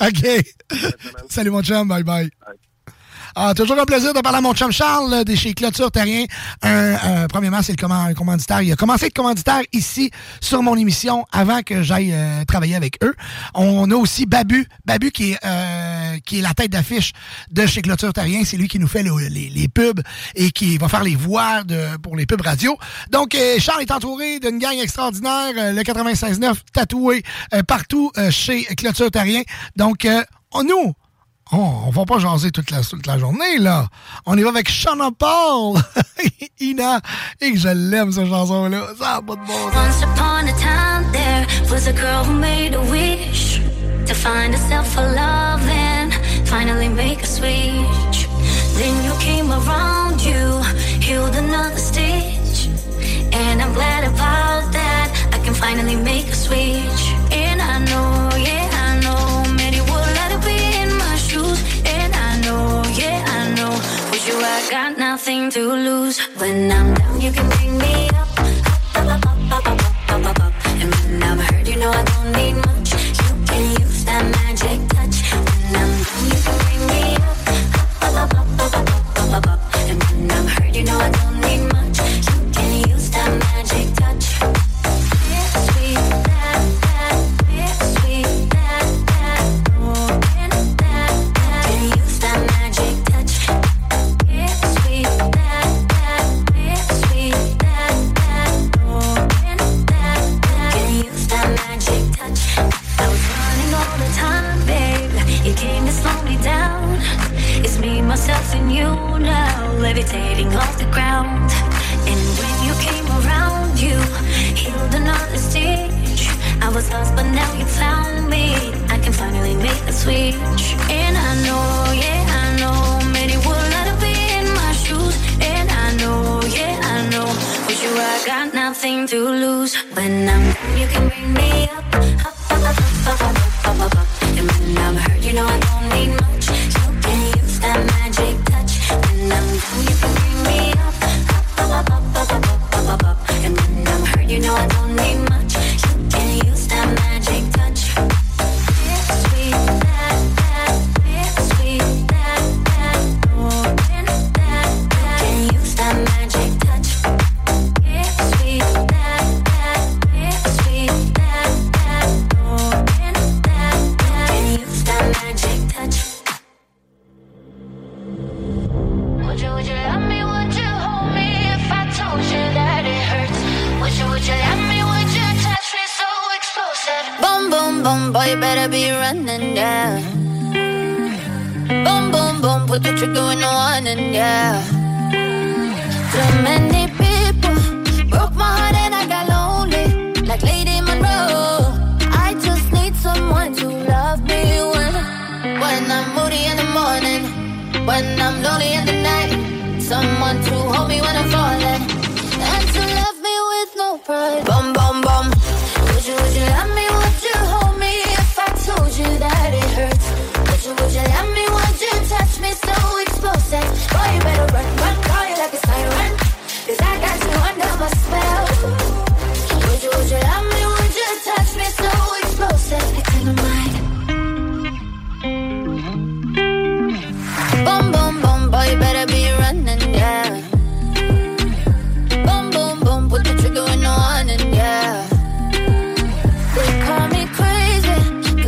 OK. Salut mon chum, bye bye. Ah, toujours un plaisir de parler à mon chum Charles de chez Clôture Terrien. Un, euh, premièrement, c'est le commanditaire. Il a commencé être commanditaire ici sur mon émission avant que j'aille euh, travailler avec eux. On a aussi Babu. Babu qui est, euh, qui est la tête d'affiche de chez Clôture Terrien. C'est lui qui nous fait le- les, les pubs et qui va faire les voix de, pour les pubs radio. Donc, euh, Charles est entouré d'une gang extraordinaire. euh, le 96.9 tatoué euh, partout chez Clôture Terrien. Donc, on- nous, Oh, on va pas jaser toute la, toute la journée, là. On y va avec Shana Paul. Ina. Et que je l'aime, cette chanson-là. Ça a pas de bon sens. Once upon a time, there was a girl who made a wish to find herself a love and finally make a switch. Then you came around, you healed another stitch. And I'm glad about that. I can finally make a switch. Got nothing to lose. When I'm down, you can bring me up. And when I'm hurt, you know I don't need much. You can use that magic touch. When I'm down, you can you now, levitating off the ground. And when you came around, you healed another stitch. I was lost, but now you found me. I can finally make a switch. And I know, yeah, I know, many would let it be in my shoes. And I know, yeah, I know, with you I got nothing to lose. When I'm down, you can bring me up, up. And when I'm hurt, you know I don't need much. You can use that magic You know I don't need much. You can use that magic touch. Boom, boom, boom, boy, you better be running, yeah. Boom, boom, boom, put the trigger in the one and yeah. Too many people broke my heart and I got lonely, like Lady Monroe. I just need someone to love me when, when I'm moody in the morning, when I'm lonely in the night. Someone to hold me when I'm falling, and to love me with no pride. Bum bum bum. Would you would you Boy, you better run, run, call you like a. Cause I got you under my spell. Would you, would you love me? Would you touch me so explosive? It's. Boom, boom, boom, boy, you better be running, yeah. Boom, boom, boom, put the trigger yeah. They call me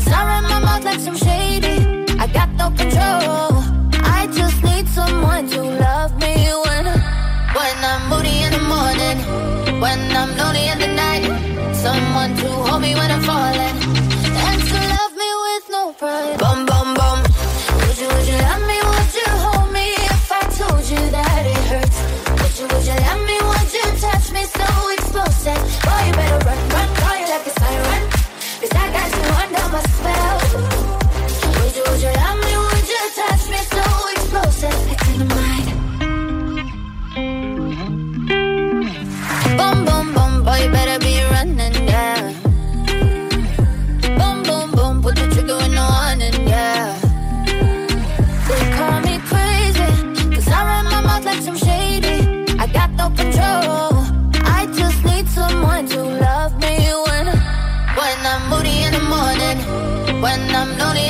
I run my mouth like shady. I got no control. When I'm lonely in night, someone to hold me when I'm falling, and to love me with no pride. Bum. when I'm lonely.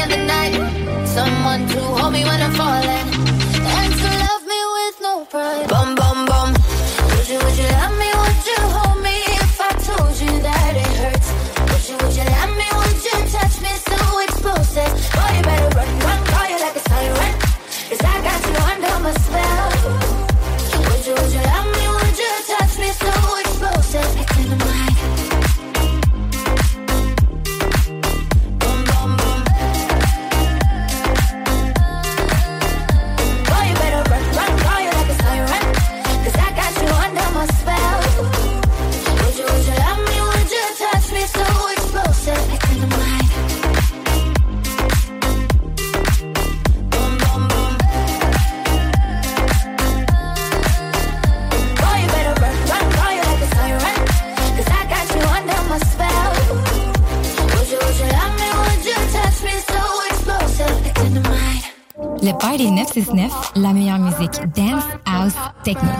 Le Party 969, la meilleure musique dance, house, techno.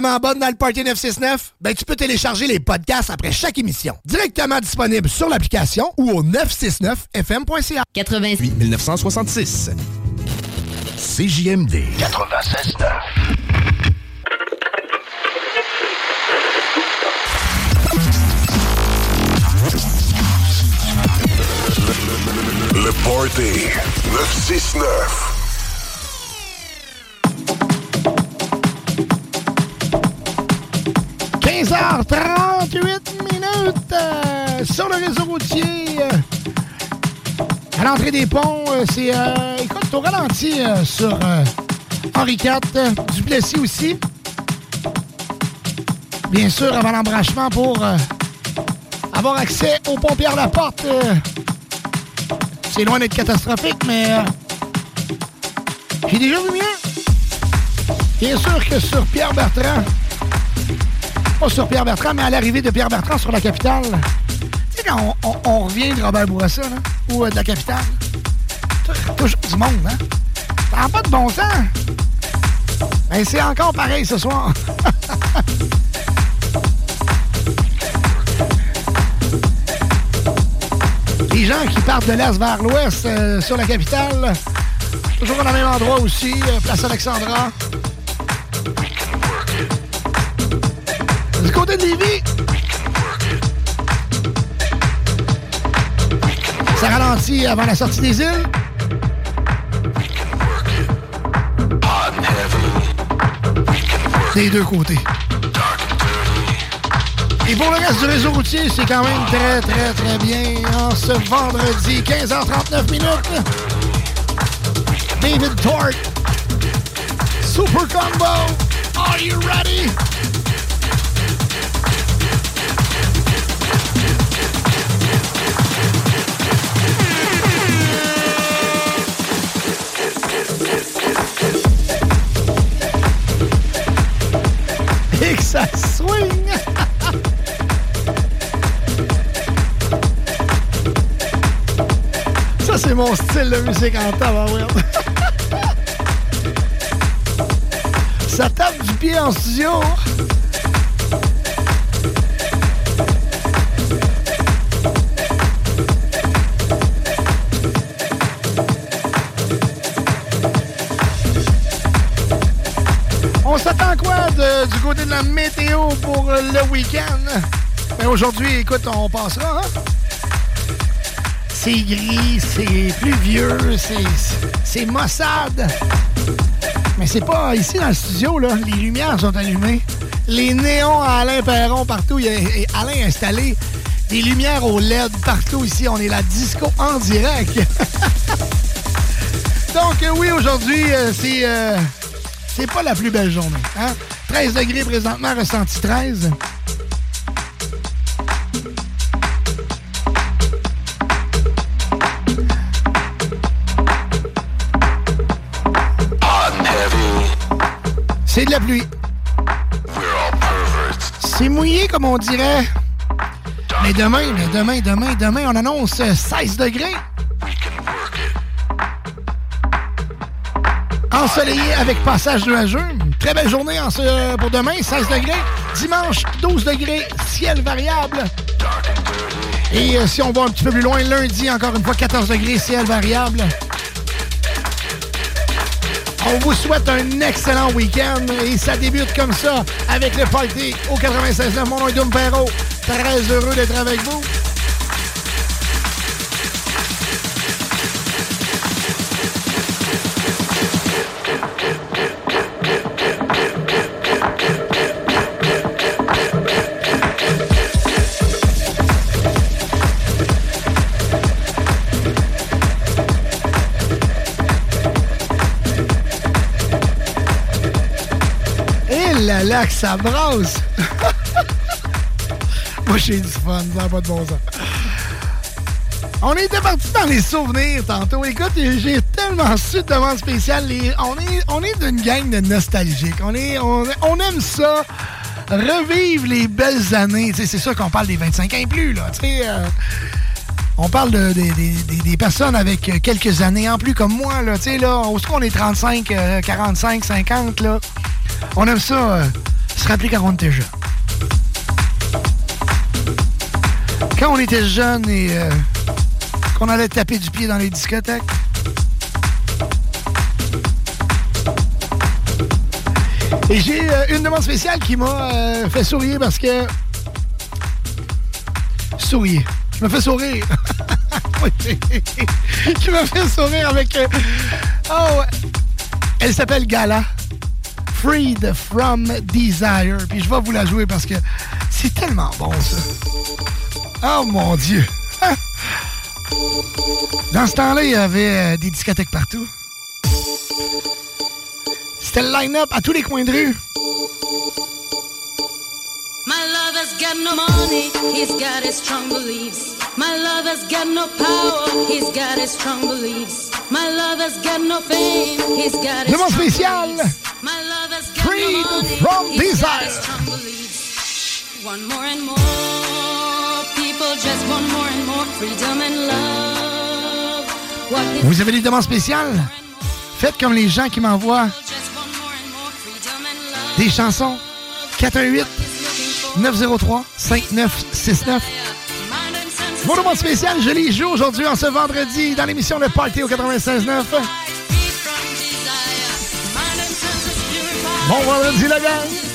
vraiment bonne dans le Party 969? Ben, tu peux télécharger les podcasts après chaque émission. Directement disponible sur l'application ou au 969fm.ca. 88 1966. CJMD 96.9. Le, le Party 969. 38 minutes euh, sur le réseau routier. À l'entrée des ponts, euh, c'est euh, écoute, au ralenti sur Henri IV, Duplessis aussi. Bien sûr, avant l'embrachement pour avoir accès au pont Pierre-Laporte. c'est loin d'être catastrophique, mais j'ai déjà vu mieux. Bien sûr que sur Pierre-Bertrand, pas sur Pierre Bertrand, mais à l'arrivée de Pierre Bertrand sur la capitale, tu sais, quand on, revient de Robert Bourassa, là, ou euh, de la capitale, tou- toujours du monde, hein? Ça n'a pas de bon sens. Ben, c'est encore pareil ce soir. Les gens qui partent de l'est vers l'ouest euh, sur la capitale, toujours dans le même endroit aussi, euh, place Alexandra. Du côté de Lévis, ça ralentit avant la sortie des îles? Des deux côtés. Et pour le reste du réseau routier, c'est quand même très, très, très bien. En ce vendredi, 15h39 minutes. David Tort. Super Combo. Are you ready? Ça, c'est mon style de musique en tabarouette. Ça tape du pied en studio. La météo pour le week-end? Ben, Aujourd'hui, écoute, on passera. hein? C'est gris, c'est pluvieux, c'est, c'est maussade. Mais c'est pas ici dans le studio, là. Les lumières sont allumées. Les néons à Alain Perron partout. Il y a, Alain installé des lumières au LED partout ici. On est la disco en direct. Donc, euh, oui, aujourd'hui, euh, c'est, euh, pas la plus belle journée. Hein? 13 degrés présentement, ressenti 13. C'est de la pluie. C'est mouillé, comme on dirait. Mais demain, mais demain, demain, demain, on annonce euh, 16 degrés. Ensoleillé avec passage nuageux. Très belle journée pour demain, 16 degrés. Dimanche, 12 degrés, ciel variable. Et euh, si on va un petit peu plus loin, lundi, encore une fois, 14 degrés, ciel variable. On vous souhaite un excellent week-end et ça débute comme ça avec le party au 96.9. Mon nom est Perrault. Très heureux d'être avec vous. Ça brasse! Moi, j'ai du fun, ça n'a pas de bon sens. On était parti dans les souvenirs tantôt. Écoute, j'ai tellement su de demande spéciale. Les- on est, on est d'une gang de nostalgiques. On, est, on, on aime ça. Revivre les belles années. C'est sûr qu'on parle des 25 ans et plus. Là, euh, on parle de, des- personnes avec quelques années en plus comme moi. Là, là, où est-ce qu'on est 35, euh, 45, 50? Là, on aime ça, euh, se rappeler quand on était jeune. Quand on était jeune et euh, qu'on allait taper du pied dans les discothèques. Et j'ai euh, une demande spéciale qui m'a euh, fait sourire parce que... Sourire. Je me fais sourire. Qui m'a fait sourire avec... Oh, ouais. Elle s'appelle Gala. Freed from Desire. Puis je vais vous la jouer parce que c'est tellement bon, ça. Oh mon Dieu! Hein? Dans ce temps-là, il y avait euh, des discothèques partout. C'était le line-up à tous les coins de rue. My lover's got no money, he's got his strong beliefs. My lover's got no power, he's got his strong beliefs. My lover's got no fame, he's got his Demande strong spéciale! beliefs. My lover's got Freed no money, from he's got desire. his strong beliefs. One more and more people just want more and more freedom and love. What is Vous avez des demandes spéciales? Faites comme les gens qui m'envoient des chansons. 418 903 5969. Mon demande spéciale, je les joue aujourd'hui en ce vendredi dans l'émission Le Party au 96.9. Bon vendredi, la!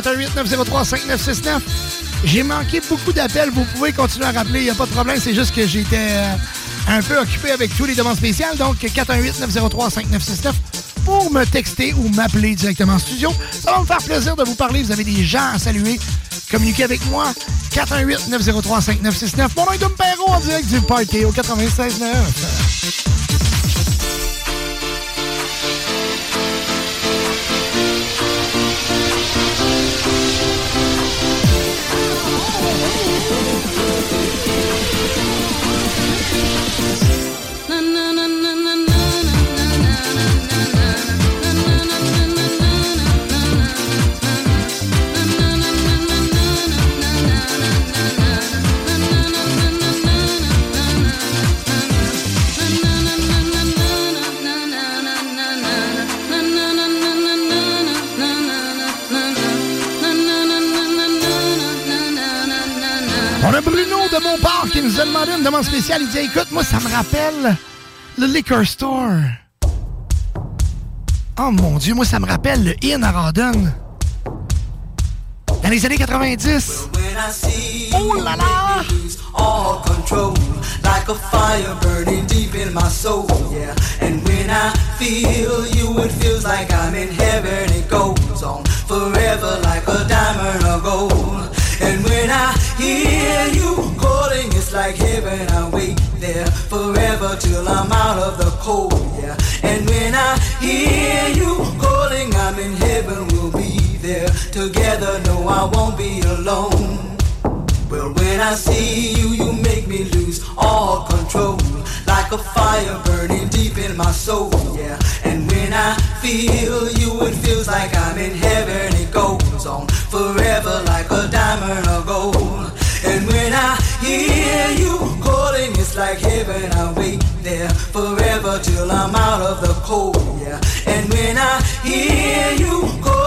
418-903-5969. J'ai manqué beaucoup d'appels. Vous pouvez continuer à rappeler, il n'y a pas de problème. C'est juste que j'étais euh, un peu occupé avec tous les demandes spéciales. Donc, 418-903-5969 pour me texter ou m'appeler directement en studio. Ça va me faire plaisir de vous parler. Vous avez des gens à saluer. Communiquez avec moi. 418-903-5969. Mon nom est Dom Perrault en direct du Party au 96.9. demandé une demande spéciale. Il dit Écoute, moi, ça me rappelle le liquor store. Oh mon Dieu, moi, ça me rappelle le Inn à. Dans les années 90. Oh là là! All control, like a fire burning deep in my soul, yeah. And when I feel you, it feels like I'm in heaven. Be alone. Well, when I see you, you make me lose all control. Like a fire burning deep in my soul, yeah. And when I feel you, it feels like I'm in heaven. It goes on forever like a diamond or gold. And when I hear you calling, it's like heaven. I wait there forever till I'm out of the cold, yeah. And when I hear you calling,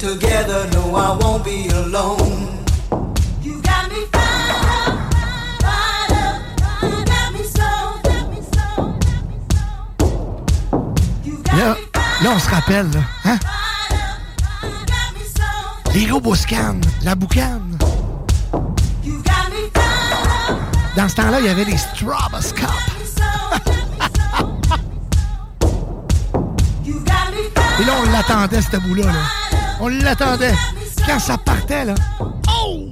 together. No, I won't be alone. You got me fired up, fired up. You got me so, got me so, Là, là, on se rappelle, là. Hein? Les Roboscan, la boucane. Dans ce temps-là, il y avait les Stroboscopes. Et là, on l'attendait, ce bout-là. Là. On l'attendait. Quand ça partait, là. Oh!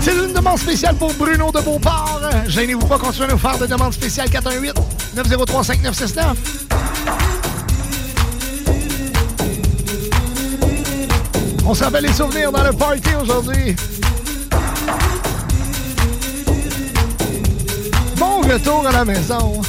C'est une demande spéciale pour Bruno de Beauport. Gênez-vous pas, continuez à nous faire de demande spéciale 418 903 5969. On se rappelle les souvenirs dans le party aujourd'hui. Retour à la maison.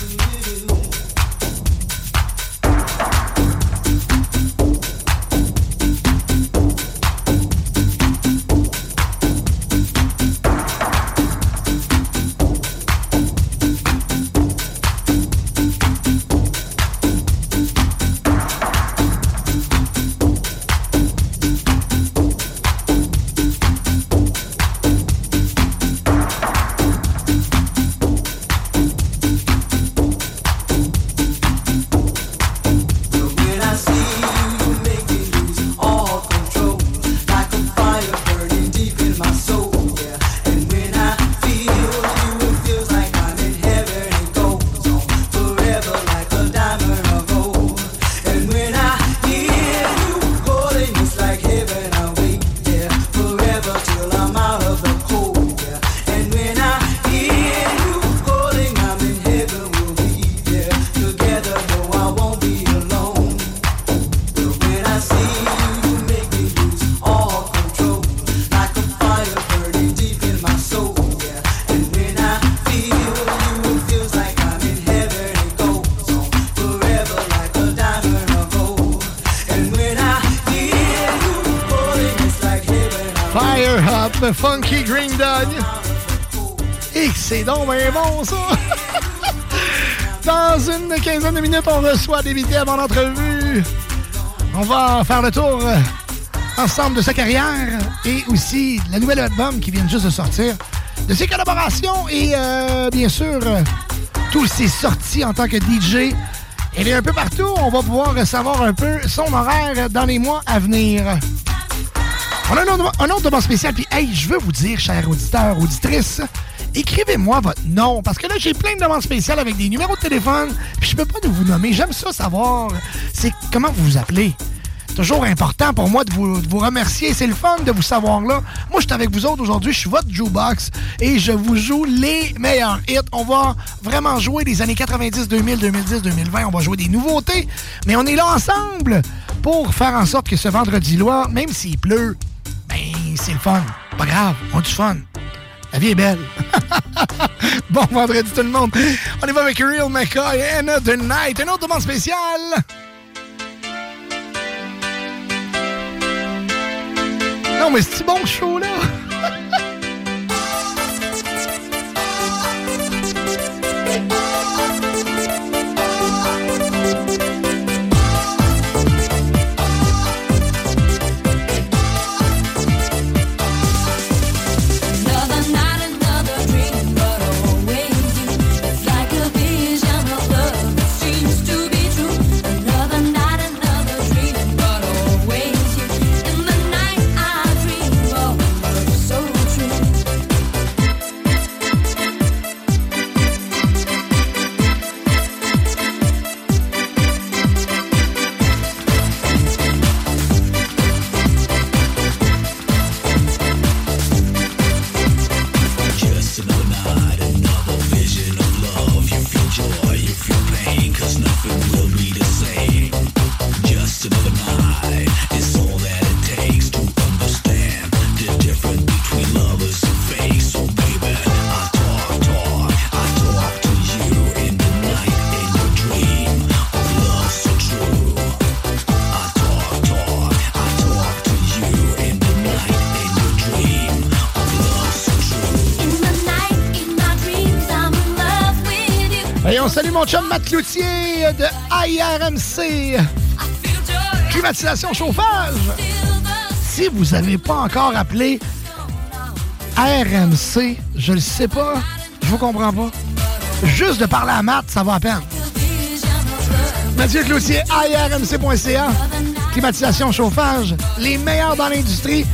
Fire Up, Funky Green Dog. Et c'est donc bien bon, ça! Dans une quinzaine de minutes, on reçoit David Guetta en entrevue. On va faire le tour euh, ensemble de sa carrière et aussi de la nouvelle album qui vient juste de sortir, de ses collaborations et euh, bien sûr tous ses sorties en tant que DJ. Elle est un peu partout. On va pouvoir savoir un peu son horaire dans les mois à venir. On a un autre, un autre demande spécial. Puis, hey, je veux vous dire, chers auditeurs, auditrices, écrivez-moi votre nom. Parce que là, j'ai plein de demandes spéciales avec des numéros de téléphone. Puis, je peux pas de vous nommer. J'aime ça savoir. C'est comment vous vous appelez. Toujours important pour moi de vous, de vous remercier. C'est le fun de vous savoir là. Moi, je suis avec vous autres aujourd'hui. Je suis votre jukebox et je vous joue les meilleurs hits. On va vraiment jouer des années 90, 2000, 2010, 2020. On va jouer des nouveautés. Mais on est là ensemble pour faire en sorte que ce vendredi-là, même s'il pleut, c'est le fun. Pas grave, on a du fun. La vie est belle. bon vendredi tout le monde. On y va avec Real McCoy Another Night. Un autre demande spéciale. Non, mais c'est bon show, là. mon chum Matt Cloutier de IRMC. Climatisation chauffage. Si vous n'avez pas encore appelé RMC, je le sais pas, je vous comprends pas. Juste de parler à Matt, ça va à peine. Mathieu Cloutier, IRMC.ca. Climatisation chauffage, les meilleurs dans l'industrie.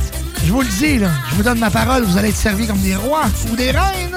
Je vous le dis, là, je vous donne ma parole, vous allez être servis comme des rois ou des reines.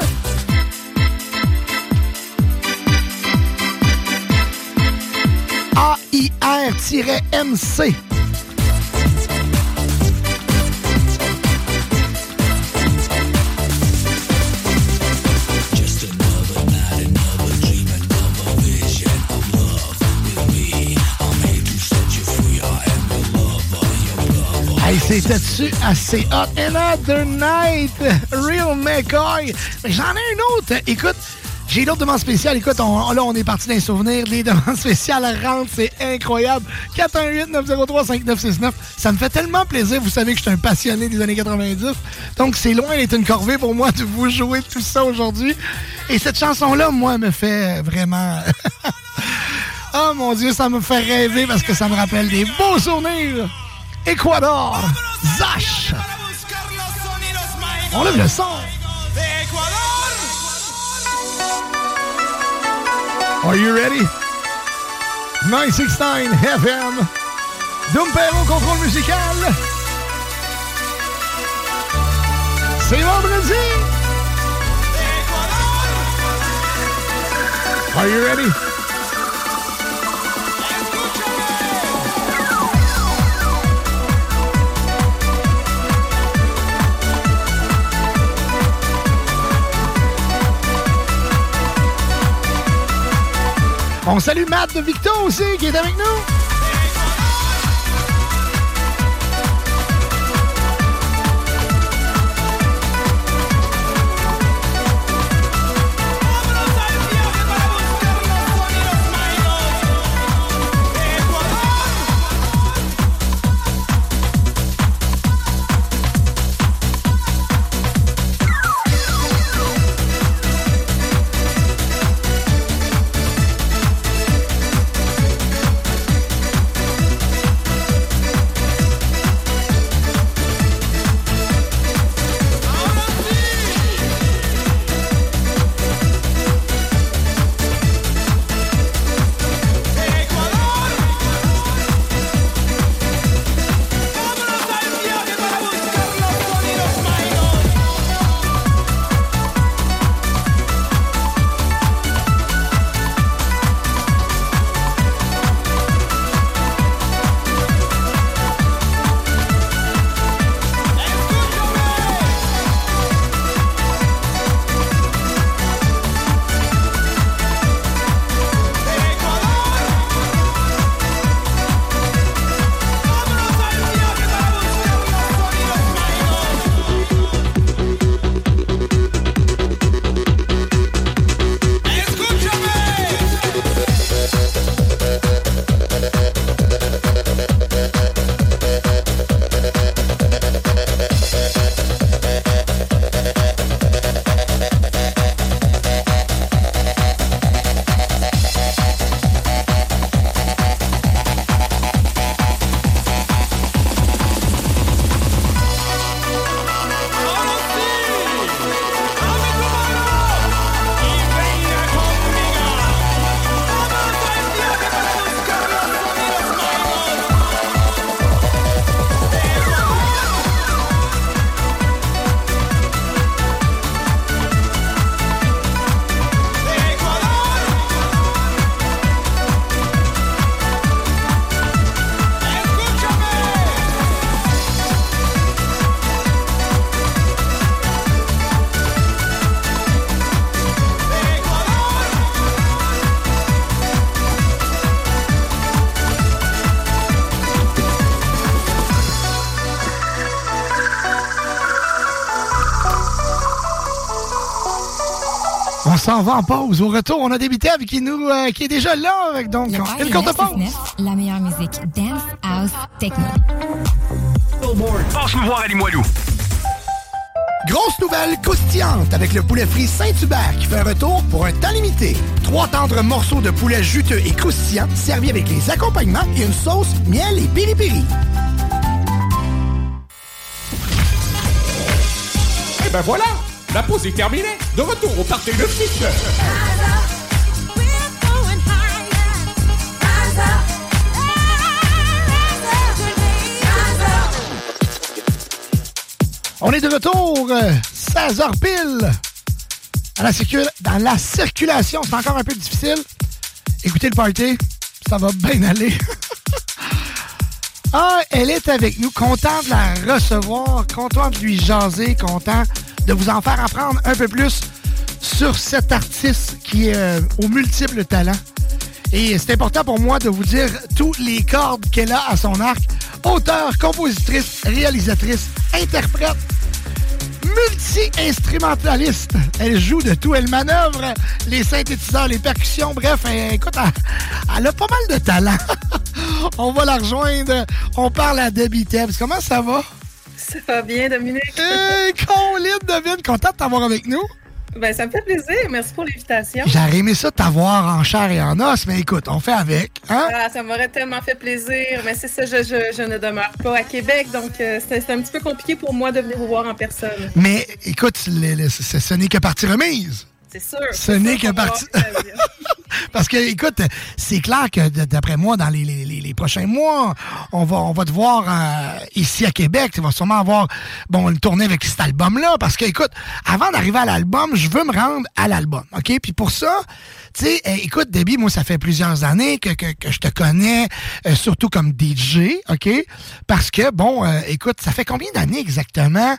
Hey, c'était-tu assez hot? Another night! Real McCoy! J'en ai un autre. Écoute, j'ai l'autre demande spéciale. Écoute, on- là, on est parti d'un souvenir. Les demandes spéciales rentrent, c'est incroyable. 418-903-5969. Ça me fait tellement plaisir. Vous savez que je suis un passionné des années 90. Donc, c'est loin d'être une corvée pour moi de vous jouer tout ça aujourd'hui. Et cette chanson-là, moi, me fait vraiment... oh mon Dieu, ça me fait rêver parce que ça me rappelle des beaux souvenirs. Ecuador, Zash. On lève le son. Are you ready? 969 FM. Dumpero contrôle musical. C'est vendredi. Are you ready? On salue Matt de Victo aussi qui est avec nous. S'en va en pause. Au retour, on a débuté avec qui nous, euh, qui est déjà là. avec Donc, Le une courte pause. 969, la meilleure musique dance, house, techno. Passe-nous voir à Limoilou. Grosse nouvelle croustillante avec le poulet frit Saint-Hubert qui fait un retour pour un temps limité. Trois tendres morceaux de poulet juteux et croustillants servis avec les accompagnements et une sauce miel et piri-piri. Et ben voilà, la pause est terminée. De retour au party de 6 On est de retour, euh, 16h pile. Dans la circulation, c'est encore un peu difficile. Écoutez le party, ça va bien aller. ah, elle est avec nous, content de la recevoir, content de lui jaser, content de vous en faire apprendre un peu plus sur cet artiste qui est euh, aux multiples talents. Et c'est important pour moi de vous dire tous les cordes qu'elle a à son arc. Auteur, compositrice, réalisatrice, interprète, multi-instrumentaliste. Elle joue de tout. Elle manœuvre les synthétiseurs, les percussions. Bref, écoute, elle, elle a pas mal de talent. On va la rejoindre. On parle à Debbie Tebbs. Comment ça va? Ça va bien, Dominique? Hey, Colin, David, content de t'avoir avec nous. Ben, ça me fait plaisir. Merci pour l'invitation. J'aurais aimé ça t'avoir en chair et en os, mais écoute, on fait avec. Hein? Ah, ça m'aurait tellement fait plaisir, mais c'est ça, je, je- je ne demeure pas à Québec, donc euh, c'est un petit peu compliqué pour moi de venir vous voir en personne. Mais écoute, ce ce n'est que partie remise. C'est sûr. Ce n'est que partie. l'occasion. Parce que, écoute, c'est clair que d'après moi, dans les, les- les- prochains mois, on va, on va te voir euh, ici à Québec. Tu vas sûrement avoir bon, une tournée avec cet album-là. Parce que, écoute, avant d'arriver à l'album, je veux me rendre à l'album. OK? Puis pour ça, tu sais, euh, écoute, Debbie, moi, ça fait plusieurs années que, que, que je te connais, euh, surtout comme DJ, OK? Parce que, bon, euh, écoute, ça fait combien d'années exactement,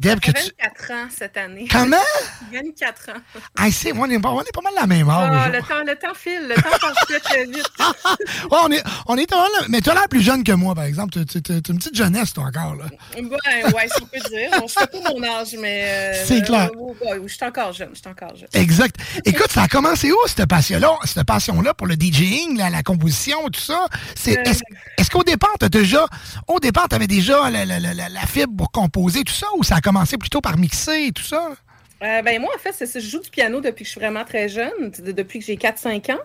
Deb, que J'ai tu... 24 ans cette année. Comment? 24 ans. Ah, c'est, on, est, pas- on est pas mal la même Ah, âge. le, temps, le temps file, le temps passe très, vite. Ouais, on est, on est mais tu as l'air plus jeune que moi, par exemple. Tu tu- tu- tu es une petite jeunesse, toi, encore. Là. Ben, ouais, si on peut dire. Bon, je fais pas mon âge, mais. euh, C'est clair. euh, ouais, ouais, je suis encore jeune, je suis encore jeune. Exact. Écoute, ça a commencé où, cette passion-là, cette passion-là pour le DJing, la, la composition, tout ça? C'est, Euh. est-ce, qu'au départ, t'as déjà, au départ, t'avais déjà la, la- la- la- la fibre pour composer, tout ça, ou ça a commencé plutôt par mixer et tout ça? Euh, ben moi, en fait, c'est ça, je joue du piano depuis que je suis vraiment très jeune, de- depuis que j'ai 4-5 ans.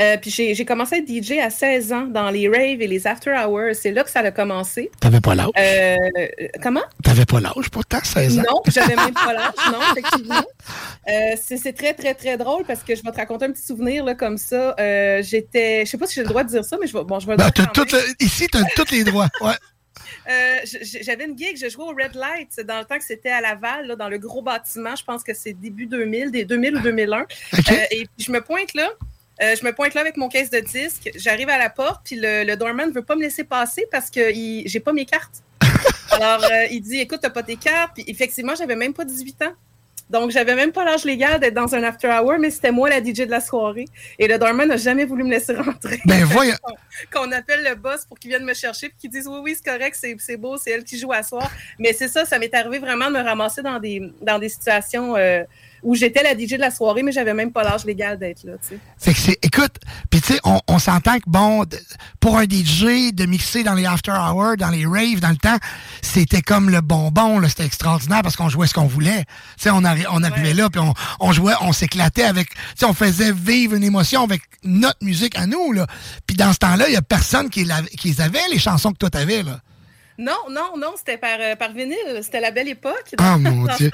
Euh, puis j'ai j'ai commencé à être DJ à 16 ans dans les raves et les after hours. C'est là que ça a commencé. T'avais pas l'âge? Euh, comment? T'avais pas l'âge, pourtant, 16 ans? Non, j'avais même pas l'âge, non, effectivement. Euh, c'est c'est très, très, très drôle parce que je vais te raconter un petit souvenir là, comme ça. J'étais, je sais pas si j'ai le droit de dire ça, mais je vais, bon, je vais le Ben, dire t'as tout, ici, t'as tous les droits. Ouais. Euh, J'avais une gig, je jouais au Red Light dans le temps que c'était à Laval, là, dans le gros bâtiment. Je pense que c'est début 2000, des 2000 ou 2001. Euh, et puis je me pointe là. euh, je me pointe là avec mon caisse de disque. J'arrive à la porte, puis le, le doorman ne veut pas me laisser passer parce que j'ai pas mes cartes. Alors, il dit Écoute, t'as pas tes cartes. Puis effectivement, j'avais même pas 18 ans. Donc, j'avais même pas l'âge légal d'être dans un after hour, mais c'était moi la DJ de la soirée. Et le doorman n'a jamais voulu me laisser rentrer. Ben, voyons. Qu'on appelle le boss pour qu'il vienne me chercher puis qu'il dise oui, oui, c'est correct, c'est c'est beau, c'est elle qui joue à soir. Mais c'est ça, ça m'est arrivé vraiment de me ramasser dans des, dans des situations euh, où j'étais la DJ de la soirée, mais j'avais même pas l'âge légal d'être là. tu sais. Fait que c'est, écoute, puis tu sais, on, on s'entend que bon, pour un DJ de mixer dans les after hours, dans les raves, dans le temps, c'était comme le bonbon, c'était extraordinaire parce qu'on jouait ce qu'on voulait. Tu sais, on, arri- on arrivait là, puis on, on jouait, on s'éclatait avec, tu sais, on faisait vivre une émotion avec notre musique à nous, là. Puis dans ce temps-là, il y a personne qui les avait, les chansons que toi t'avais, là. Non, non, non, c'était par, euh, par vinyle. C'était la belle époque. Ah, mon Dieu.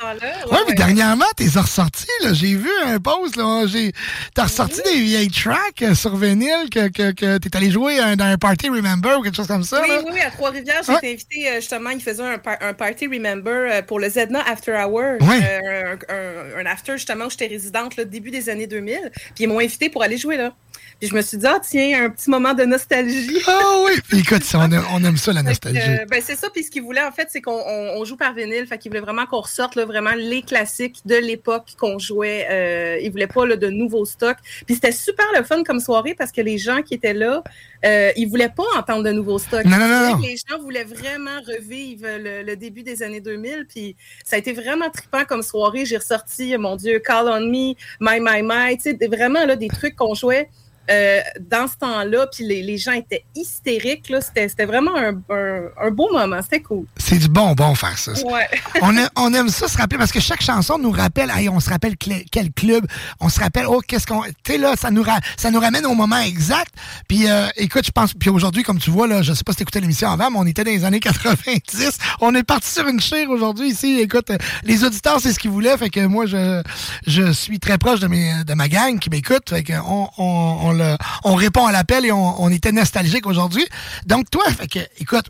Ouais, mais dernièrement, t'es ressorti, là. J'ai vu un post, là. J'ai, t'as ressorti des vieilles tracks euh, sur vinyle que, que, que t'es allé jouer dans un party Remember ou quelque chose comme ça, Oui, là. oui, à Trois-Rivières, j'ai Ouais. été invitée, euh, justement, ils faisaient un, par- un party Remember pour le Zedna After Hour. Ouais. Euh, un, un- un after, justement, où j'étais résidente, là, début des années 2000. Puis ils m'ont invitée pour aller jouer là. Puis je me suis dit, ah, tiens, un petit moment de nostalgie. Ah oui! Puis écoute, on, a- on aime ça, la nostalgie. euh, ben, c'est ça, puis ce qu'ils voulaient, en fait, c'est qu'on on- on joue par vinyle. Fait qu'ils voulaient vraiment qu'on ressorte là, vraiment les classiques de l'époque qu'on jouait. Euh, ils voulaient pas là, de nouveaux stocks. Puis c'était super le fun comme soirée parce que les gens qui étaient là, euh, ils voulaient pas entendre de nouveaux stocks. Non, non, non, Les gens voulaient vraiment revivre le, le début des années 2000. Puis ça a été vraiment trippant comme soirée. J'ai ressorti, mon Dieu, Call on Me, My, My, My. Tu sais, vraiment là, des trucs qu'on jouait. Euh, dans ce temps-là, puis les, les gens étaient hystériques. C'était vraiment un, un- un beau moment. C'était cool. C'est du bonbon faire ça. Ouais. on, aime, on aime ça se rappeler parce que chaque chanson nous rappelle, hey, on se rappelle cl- quel club, on se rappelle, oh, qu'est-ce qu'on. Tu sais, là, ça nous, ra- ça nous ramène au moment exact. Puis, euh, écoute, je pense, puis aujourd'hui, comme tu vois, là, je sais pas si t'écoutais l'émission avant, mais on était dans les années 90. On est parti sur une chire aujourd'hui ici. Écoute, euh, les auditeurs, c'est ce qu'ils voulaient. Fait que moi, je, je suis très proche de, mes, de ma gang qui m'écoute. Fait on, on on répond à l'appel et on, était nostalgique aujourd'hui. Donc, toi, fait que, écoute,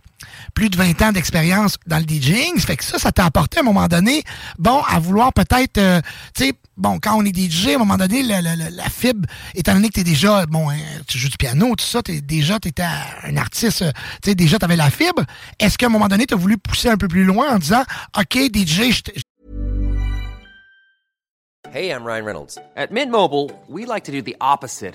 plus de 20 ans d'expérience dans le DJing, fait que ça, ça t'a apporté à un moment donné, bon, à vouloir peut-être, euh, tu sais, bon, quand on est DJ, à un moment donné, la, fibre, étant donné que t'es déjà, bon, hein, tu joues du piano, tout ça, t'es déjà, un artiste, euh, tu sais, déjà, t'avais la fibre. Est-ce qu'à un moment donné, t'as voulu pousser un peu plus loin en disant, OK, DJ, je Hey, I'm Ryan Reynolds. At Mint Mobile, we like to do the opposite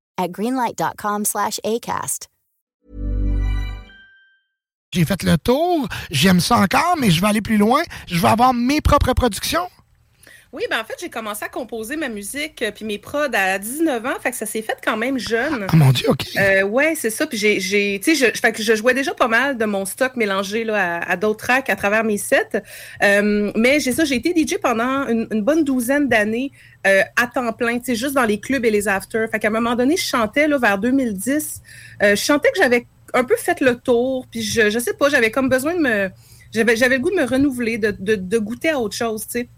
j'ai fait le tour, j'aime ça encore, mais je vais aller plus loin, je vais avoir mes propres productions. Oui, ben en fait, j'ai commencé à composer ma musique euh, puis mes prods à 19 ans, fait que ça s'est fait quand même jeune. Ah mon Dieu, OK. Euh, ouais, c'est ça. Puis j'ai, j'ai, tu sais, je, fait que je jouais déjà pas mal de mon stock mélangé là, à, à d'autres tracks à travers mes sets. Euh, mais j'ai ça, j'ai été DJ pendant une, une bonne douzaine d'années euh, à temps plein, tu sais, juste dans les clubs et les afters. Fait qu'à un moment donné, je chantais là vers 2010. Euh, je chantais que j'avais un peu fait le tour. Puis je, je sais pas, j'avais comme besoin de me, j'avais, j'avais le goût de me renouveler, de, de, de goûter à autre chose, tu sais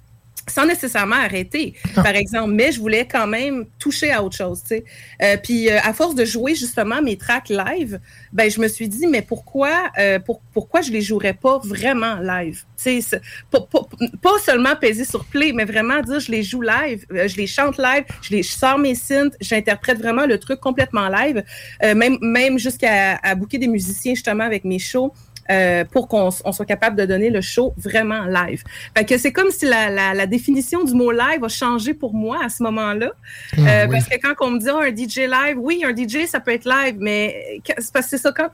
sans nécessairement arrêter, par exemple, mais je voulais quand même toucher à autre chose, tu sais. Euh, puis euh, à force de jouer justement mes tracks live, ben je me suis dit mais pourquoi euh, pour, pourquoi je les jouerais pas vraiment live, tu sais, pas, pas, pas, seulement peser sur play, mais vraiment dire je les joue live, euh, je les chante live, je les je sors mes synths, j'interprète vraiment le truc complètement live, même même jusqu'à à booker des musiciens justement avec mes shows. Euh, pour qu'on on soit capable de donner le show vraiment live. Fait que c'est comme si la, la, la, définition du mot live a changé pour moi à ce moment-là. Ah, euh, oui. Parce que quand on me dit oh, un DJ live, oui, un DJ, ça peut être live, mais c'est parce que c'est ça quand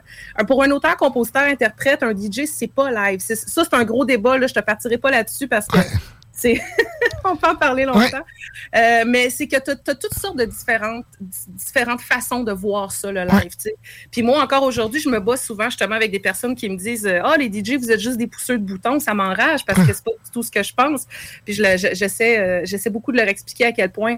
pour un auteur, compositeur, interprète, un DJ, c'est pas live. Ça, c'est un gros débat. Là, je te partirai pas là-dessus parce que on peut en parler longtemps. Ouais. Euh, mais c'est que tu as, toutes sortes de différentes, différentes façons de voir ça, le live. Ouais. Puis moi, encore aujourd'hui, je me bats souvent justement avec des personnes qui me disent Ah, oh, les DJ, vous êtes juste des pousseurs de boutons, ça m'enrage parce que c'est pas du tout ce que je pense. Puis j'essaie euh, j'essaie beaucoup de leur expliquer à quel point.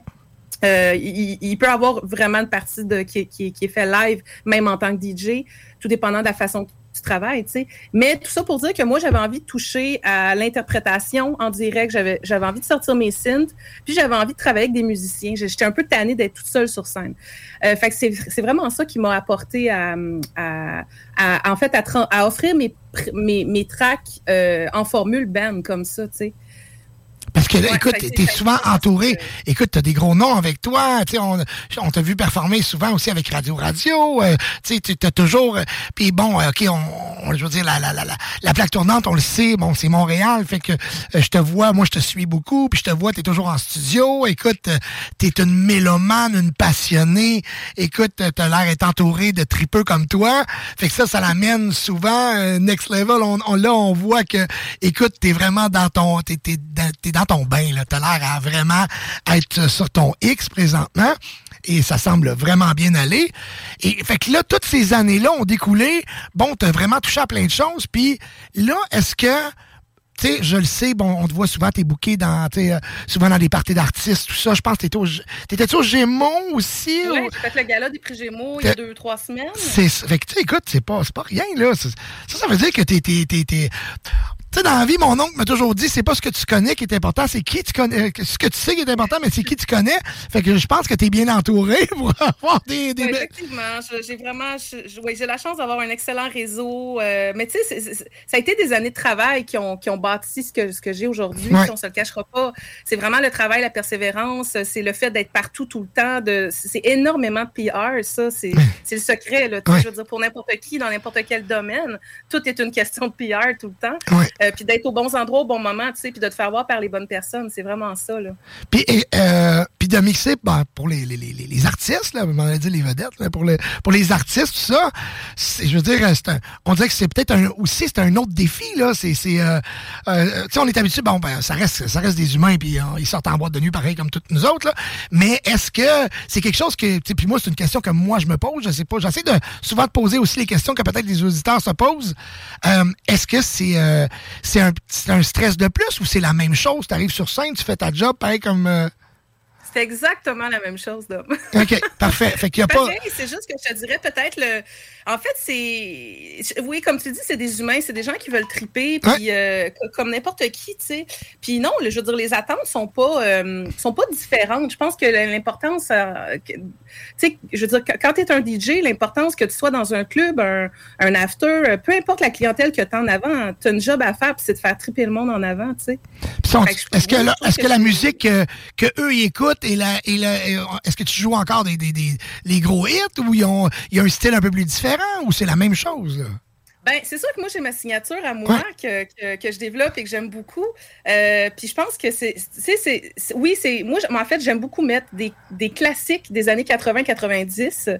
Euh, il, il, peut avoir vraiment une partie de, qui, qui, qui, est fait live, même en tant que DJ, tout dépendant de la façon du travail, tu sais. Mais tout ça pour dire que moi, j'avais envie de toucher à l'interprétation en direct. J'avais, j'avais envie de sortir mes synths, puis j'avais envie de travailler avec des musiciens. J'étais un peu tannée d'être toute seule sur scène. Euh, fait que c'est, c'est vraiment ça qui m'a apporté à, à, en fait, à offrir mes, mes, mes tracks euh, en formule band comme ça, tu sais. Parce que, ouais, écoute, t'es souvent entouré. Écoute, t'as des gros noms avec toi. Tu sais, on, on t'a vu performer souvent aussi avec Radio Radio. Euh, tu sais, t'as toujours. Euh, Puis bon, OK, on, on, je veux dire, la, la, la, la, plaque tournante, on le sait. Bon, c'est Montréal. Fait que euh, je te vois, moi, je te suis beaucoup. Puis je te vois, t'es toujours en studio. Écoute, t'es une mélomane, une passionnée. Écoute, t'as l'air d'être entouré de tripeux comme toi. Fait que ça, ça l'amène souvent euh, next level. On, on, là, on voit que, écoute, t'es vraiment dans ton, t'es, t'es, t'es dans ton bain. Là. T'as l'air à vraiment être sur ton X présentement. Et ça semble vraiment bien aller. Et fait que là, toutes ces années-là ont découlé. Bon, t'as vraiment touché à plein de choses. Puis là, est-ce que tu sais, je le sais, bon, on te voit souvent, t'es booké dans, euh, souvent dans des parties d'artistes, tout ça. Je pense que t'étais au, t'étais au Gémeaux aussi? Oui, ou... j'ai fait le gala des prix Gémeaux il y a deux, trois semaines. C'est, fait que, tu écoute, c'est pas, c'est pas rien, là. Ça, ça veut dire que t'es, t'es, t'es, Tu sais, dans la vie, mon oncle m'a toujours dit, c'est pas ce que tu connais qui est important, c'est qui tu connais. euh, Ce que tu sais qui est important, mais c'est qui tu connais. Fait que je pense que tu es bien entouré pour avoir des. des Ouais, belles- effectivement, j'ai vraiment, ouais, j'ai la chance d'avoir un excellent réseau. euh, mais tu sais, ça a été des années de travail qui ont, qui ont bâti ce que, ce que j'ai aujourd'hui. Ouais. Si on se le cachera pas, c'est vraiment le travail, la persévérance, c'est le fait d'être partout tout le temps. De, c'est énormément de PR, ça, c'est le secret. Là. Je veux dire, pour n'importe qui, dans n'importe quel domaine, tout est une question de PR tout le temps. Euh, puis d'être aux bons endroits au bon moment, tu sais, puis de te faire voir par les bonnes personnes, c'est vraiment ça. Là. Euh, de mixer ben, pour les, les, les, les artistes, là, on dit les vedettes, pour, pour les artistes, tout ça, je veux dire, un- on dirait que c'est peut-être un, aussi c'est un autre défi. Là, c'est, euh, euh, on est habitué, bon, ben, ça reste, ça reste des humains, puis euh, ils sortent en boîte de nuit pareil comme toutes nous autres. Là. Mais est-ce que c'est quelque chose que, puis moi, c'est une question que moi, je me pose, je sais pas, j'essaie de souvent de poser aussi les questions que peut-être les auditeurs se posent. Euh, est-ce que c'est, euh, un, un stress de plus ou c'est la même chose? Tu arrives sur scène, tu fais ta job, pareil comme... C'est exactement la même chose, Dom. OK, parfait. Fait qu'il y a pas. Pareil, c'est juste que je te dirais peut-être le. En fait, c'est. Oui, comme tu dis, c'est des humains, c'est des gens qui veulent triper, puis euh, co- comme n'importe qui, tu sais. Puis non, je veux dire, les attentes sont pas, euh, sont pas différentes. Je pense que l'importance, euh, tu sais, je veux dire, quand tu es un DJ, l'importance que tu sois dans un club, un, un after, euh, peu importe la clientèle que tu as en avant, tu as une job à faire, puis c'est de faire triper le monde en avant, tu sais. Est-ce que, que que la musique que eux ils écoutent et la, et la- et, euh, est-ce que tu joues encore des, des, des- les gros hits ou il y a un style un peu plus différent ou c'est la même chose? là? Ben, c'est sûr que moi, j'ai ma signature à moi que, que, que je développe et que j'aime beaucoup. Euh, puis je pense que c'est. c'est- Oui, c'est. Moi, en fait, j'aime beaucoup mettre des, des classiques des années 80-90,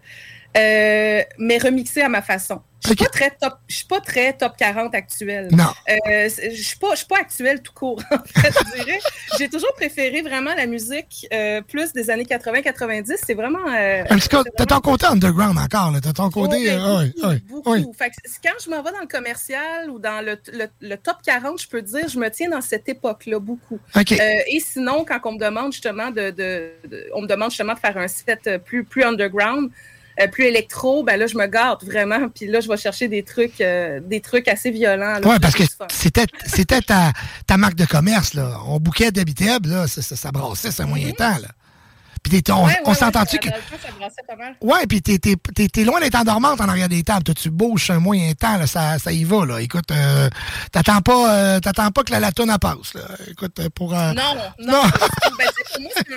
euh, mais remixés à ma façon. Je suis pas très top. Je suis pas très top 40 actuelle. Non. Euh, je suis pas, je suis pas actuelle tout court. En fait, je dirais. J'ai toujours préféré vraiment la musique euh, plus des années 80-90. C'est vraiment. euh, Un petit cas, t'as ton côté underground encore. T'as ton côté. Oh, ben, euh, ouais, beaucoup, ouais, beaucoup. ouais. Fait que c- quand je m'en vais dans le commercial ou dans le, le- le top 40, je peux dire, je me tiens dans cette époque-là beaucoup. Et sinon, quand on me demande justement de, de- de- on me demande justement de faire un set plus, plus underground, euh, plus électro, ben là, je me gâte vraiment. Puis là, je vais chercher des trucs, euh, des trucs assez violents. Ouais, parce que c'était, c'était ta, ta marque de commerce, là. On bouquait d'habitable, là. Ça, ça, ça brassait, c'est un moyen temps, là. Puis t'es- on. Ouais, ouais, on s'entend-tu que. Ouais, puis t'es, t'es, t'es- t'es loin d'être endormante en arrière des tables. Toi, tu bouges un moyen temps, là, ça, ça y va, là. Écoute, euh, t'attends pas, euh, t'attends pas que la latone elle passe, là. Écoute, euh, pour. euh, Non, non. Non. ben, pour moi, c'est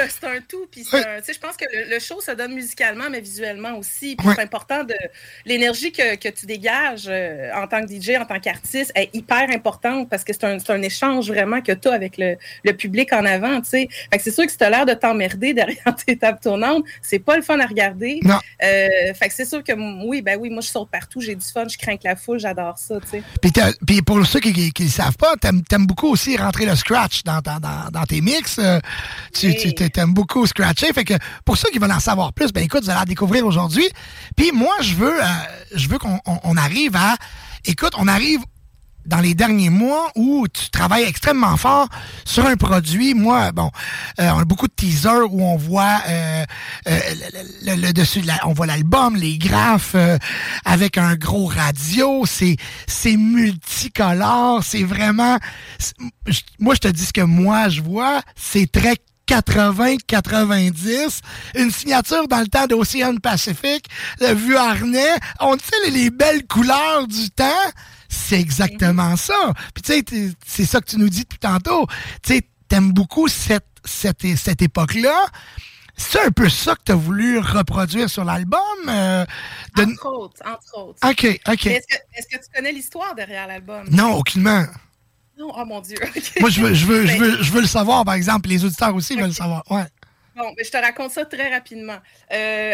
un, c'est un- tout. Puis je pense que le, le show se donne musicalement, mais visuellement aussi. Puis c'est important de. L'énergie que, que tu dégages en tant que DJ, en tant qu'artiste, est hyper importante parce que c'est un, c'est un échange vraiment que tu as avec le, le public en avant. tu sais. Fait que c'est sûr que si tu as l'air de derrière tes tables tournantes, c'est pas le fun à regarder. Non. Euh, fait que c'est sûr que oui, ben oui, moi je saute partout, j'ai du fun, je crains que la foule, j'adore ça. Puis, pour ceux qui ne le savent pas, t'aimes aimes beaucoup aussi rentrer le scratch dans, dans, dans tes mix. Euh, tu tu- t'aimes beaucoup scratcher. Fait que pour ceux qui veulent en savoir plus, ben écoute, vous allez la découvrir aujourd'hui. Puis moi, je veux, euh, je veux qu'on on- on arrive à... Écoute, on arrive dans les derniers mois où tu travailles extrêmement fort sur un produit. Moi, bon, euh, on a beaucoup de teasers où on voit euh, euh, le, le- le dessus, de la- on voit l'album, les graphes euh, avec un gros radio. C'est c'est multicolore. C'est vraiment. Moi, je te dis ce que moi je vois. C'est très 80-90, une signature dans le temps d'Ocean Pacific, le vieux harnais, on sait les belles couleurs du temps, c'est exactement ça. Puis tu sais, c'est ça que tu nous dis depuis tantôt, tu sais, t'aimes beaucoup cette, cette, cette époque-là. C'est un peu ça que tu as voulu reproduire sur l'album? euh, de- Entre autres, entre autres. OK, OK. Est-ce que, est-ce que tu connais l'histoire derrière l'album? Non, aucunement. Non, oh mon Dieu. Moi, je veux, je, veux, je, Ben, veux, je veux le savoir, par exemple. Les auditeurs aussi veulent le savoir. Ouais. Mais je te raconte ça très rapidement. Euh,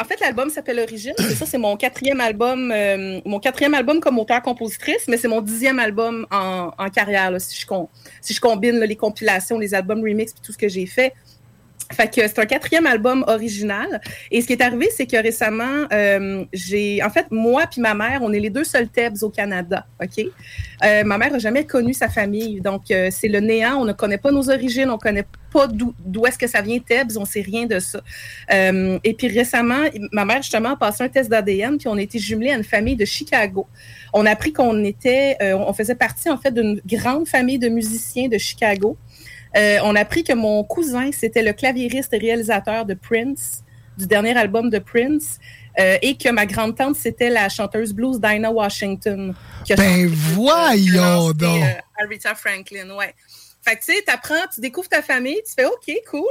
en, fait, l'album s'appelle Origine. Ça, c'est mon quatrième album, euh, mon quatrième album comme auteur-compositrice, mais c'est mon dixième album en, carrière, si, je combine les compilations, les albums remix et tout ce que j'ai fait. Fait que c'est un quatrième album original. Et ce qui est arrivé, c'est que récemment, euh, j'ai, en fait, moi puis ma mère, on est les deux seuls Tebs au Canada, ok? Euh, ma mère a jamais connu sa famille, donc euh, c'est le néant. On ne connaît pas nos origines, on connaît pas d'où d'où est-ce que ça vient Tebs, on sait rien de ça. Euh, et puis récemment, ma mère justement a passé un test d'ADN, puis on a été jumelés à une famille de Chicago. On a appris qu'on était, euh, on faisait partie en fait d'une grande famille de musiciens de Chicago. Euh, on a appris que mon cousin, c'était le claviériste et réalisateur de Prince, du dernier album de Prince, euh, et que ma grande-tante, c'était la chanteuse blues Dinah Washington. qui a Ben voyons donc. euh, Aretha Franklin, ouais. Fait que tu sais, t'apprends, tu découvres ta famille, tu fais OK, cool.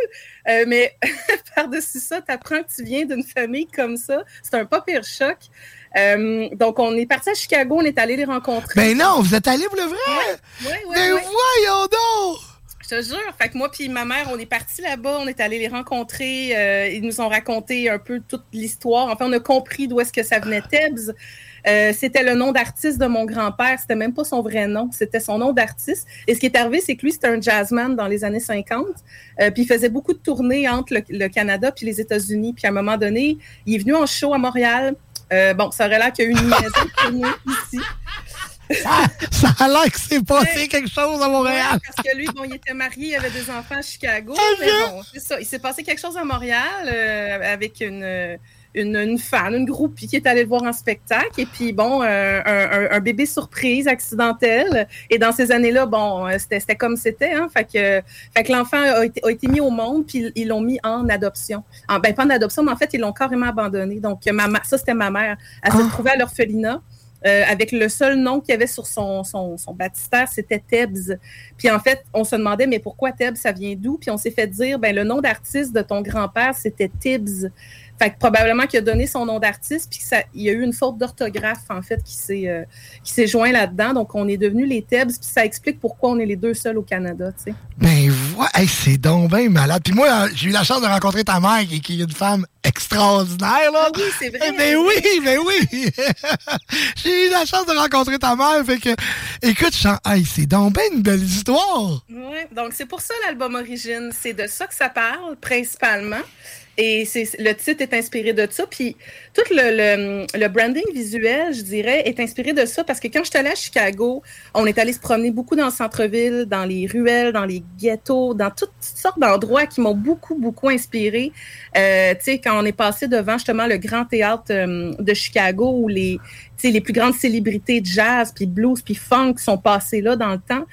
Euh, mais par-dessus ça, t'apprends que tu viens d'une famille comme ça. C'est un pas pire choc. Euh, donc, on est parti à Chicago, on est allé les rencontrer. Ben non, vous êtes allé pour le vrai? Ouais, ouais, Ben voyons donc! Je te jure. Fait que moi puis ma mère, on est partis là-bas, on est allé les rencontrer. euh, ils nous ont raconté un peu toute l'histoire. Enfin, on a compris d'où est-ce que ça venait Tebs. Euh, c'était le nom d'artiste de mon grand-père. C'était même pas son vrai nom. C'était son nom d'artiste. Et ce qui est arrivé, c'est que lui, c'était un jazzman dans les années 50. Euh, puis il faisait beaucoup de tournées entre le, le Canada puis les États-Unis. Puis à un moment donné, il est venu en show à Montréal. Euh, bon, ça aurait l'air qu'il y a eu une liaison ici. Ça a l'air que c'est passé quelque chose à Montréal. Ouais, parce que lui, bon, il était marié, il avait des enfants à Chicago. Ah, mais bon, c'est ça. Il s'est passé quelque chose à Montréal euh, avec une, une, une fan, une groupie qui est allée le voir en spectacle. Et puis, bon, euh, un, un- un bébé surprise, accidentel. Et dans ces années-là, bon, euh, c'était comme c'était. Hein, fait que, fait que l'enfant a été, a été mis au monde, puis ils l'ont mis en adoption. En, ben, pas en adoption, mais en fait, ils l'ont carrément abandonné. Donc, ma, ça, c'était ma mère. Elle s'est retrouvée à l'orphelinat. Euh, avec le seul nom qu'il y avait sur son, son, son c'était Tebs. Puis en fait, on se demandait, mais pourquoi Tebs, ça vient d'où? Puis on s'est fait dire, ben le nom d'artiste de ton grand-père, c'était Tibbs. Fait que probablement qu'il a donné son nom d'artiste, puis ça- il y a eu une faute d'orthographe, en fait, qui s'est euh, joint là-dedans. Donc, on est devenus les Tebs, puis ça explique pourquoi on est les deux seuls au Canada, tu sais. Ben voilà, Hey, c'est donc bien malade. Puis moi, j'ai eu la chance de rencontrer ta mère, qui, qui est une femme extraordinaire, là. Ah oui, c'est vrai. Ben oui, ben oui. j'ai eu la chance de rencontrer ta mère, fait que, écoute, je hey, c'est donc bien une belle histoire. Ouais, donc c'est pour ça l'album Origine, c'est de ça que ça parle principalement. Et le titre est inspiré de ça. Puis tout le, branding visuel, je dirais, est inspiré de ça parce que quand je suis allée à Chicago, on est allé se promener beaucoup dans le centre-ville, dans les ruelles, dans les ghettos, dans toutes sortes d'endroits qui m'ont beaucoup, beaucoup inspiré. Euh, tu sais, quand on est passé devant justement le grand théâtre euh, de Chicago où les, les plus grandes célébrités de jazz, puis blues, puis funk sont passées là dans le temps.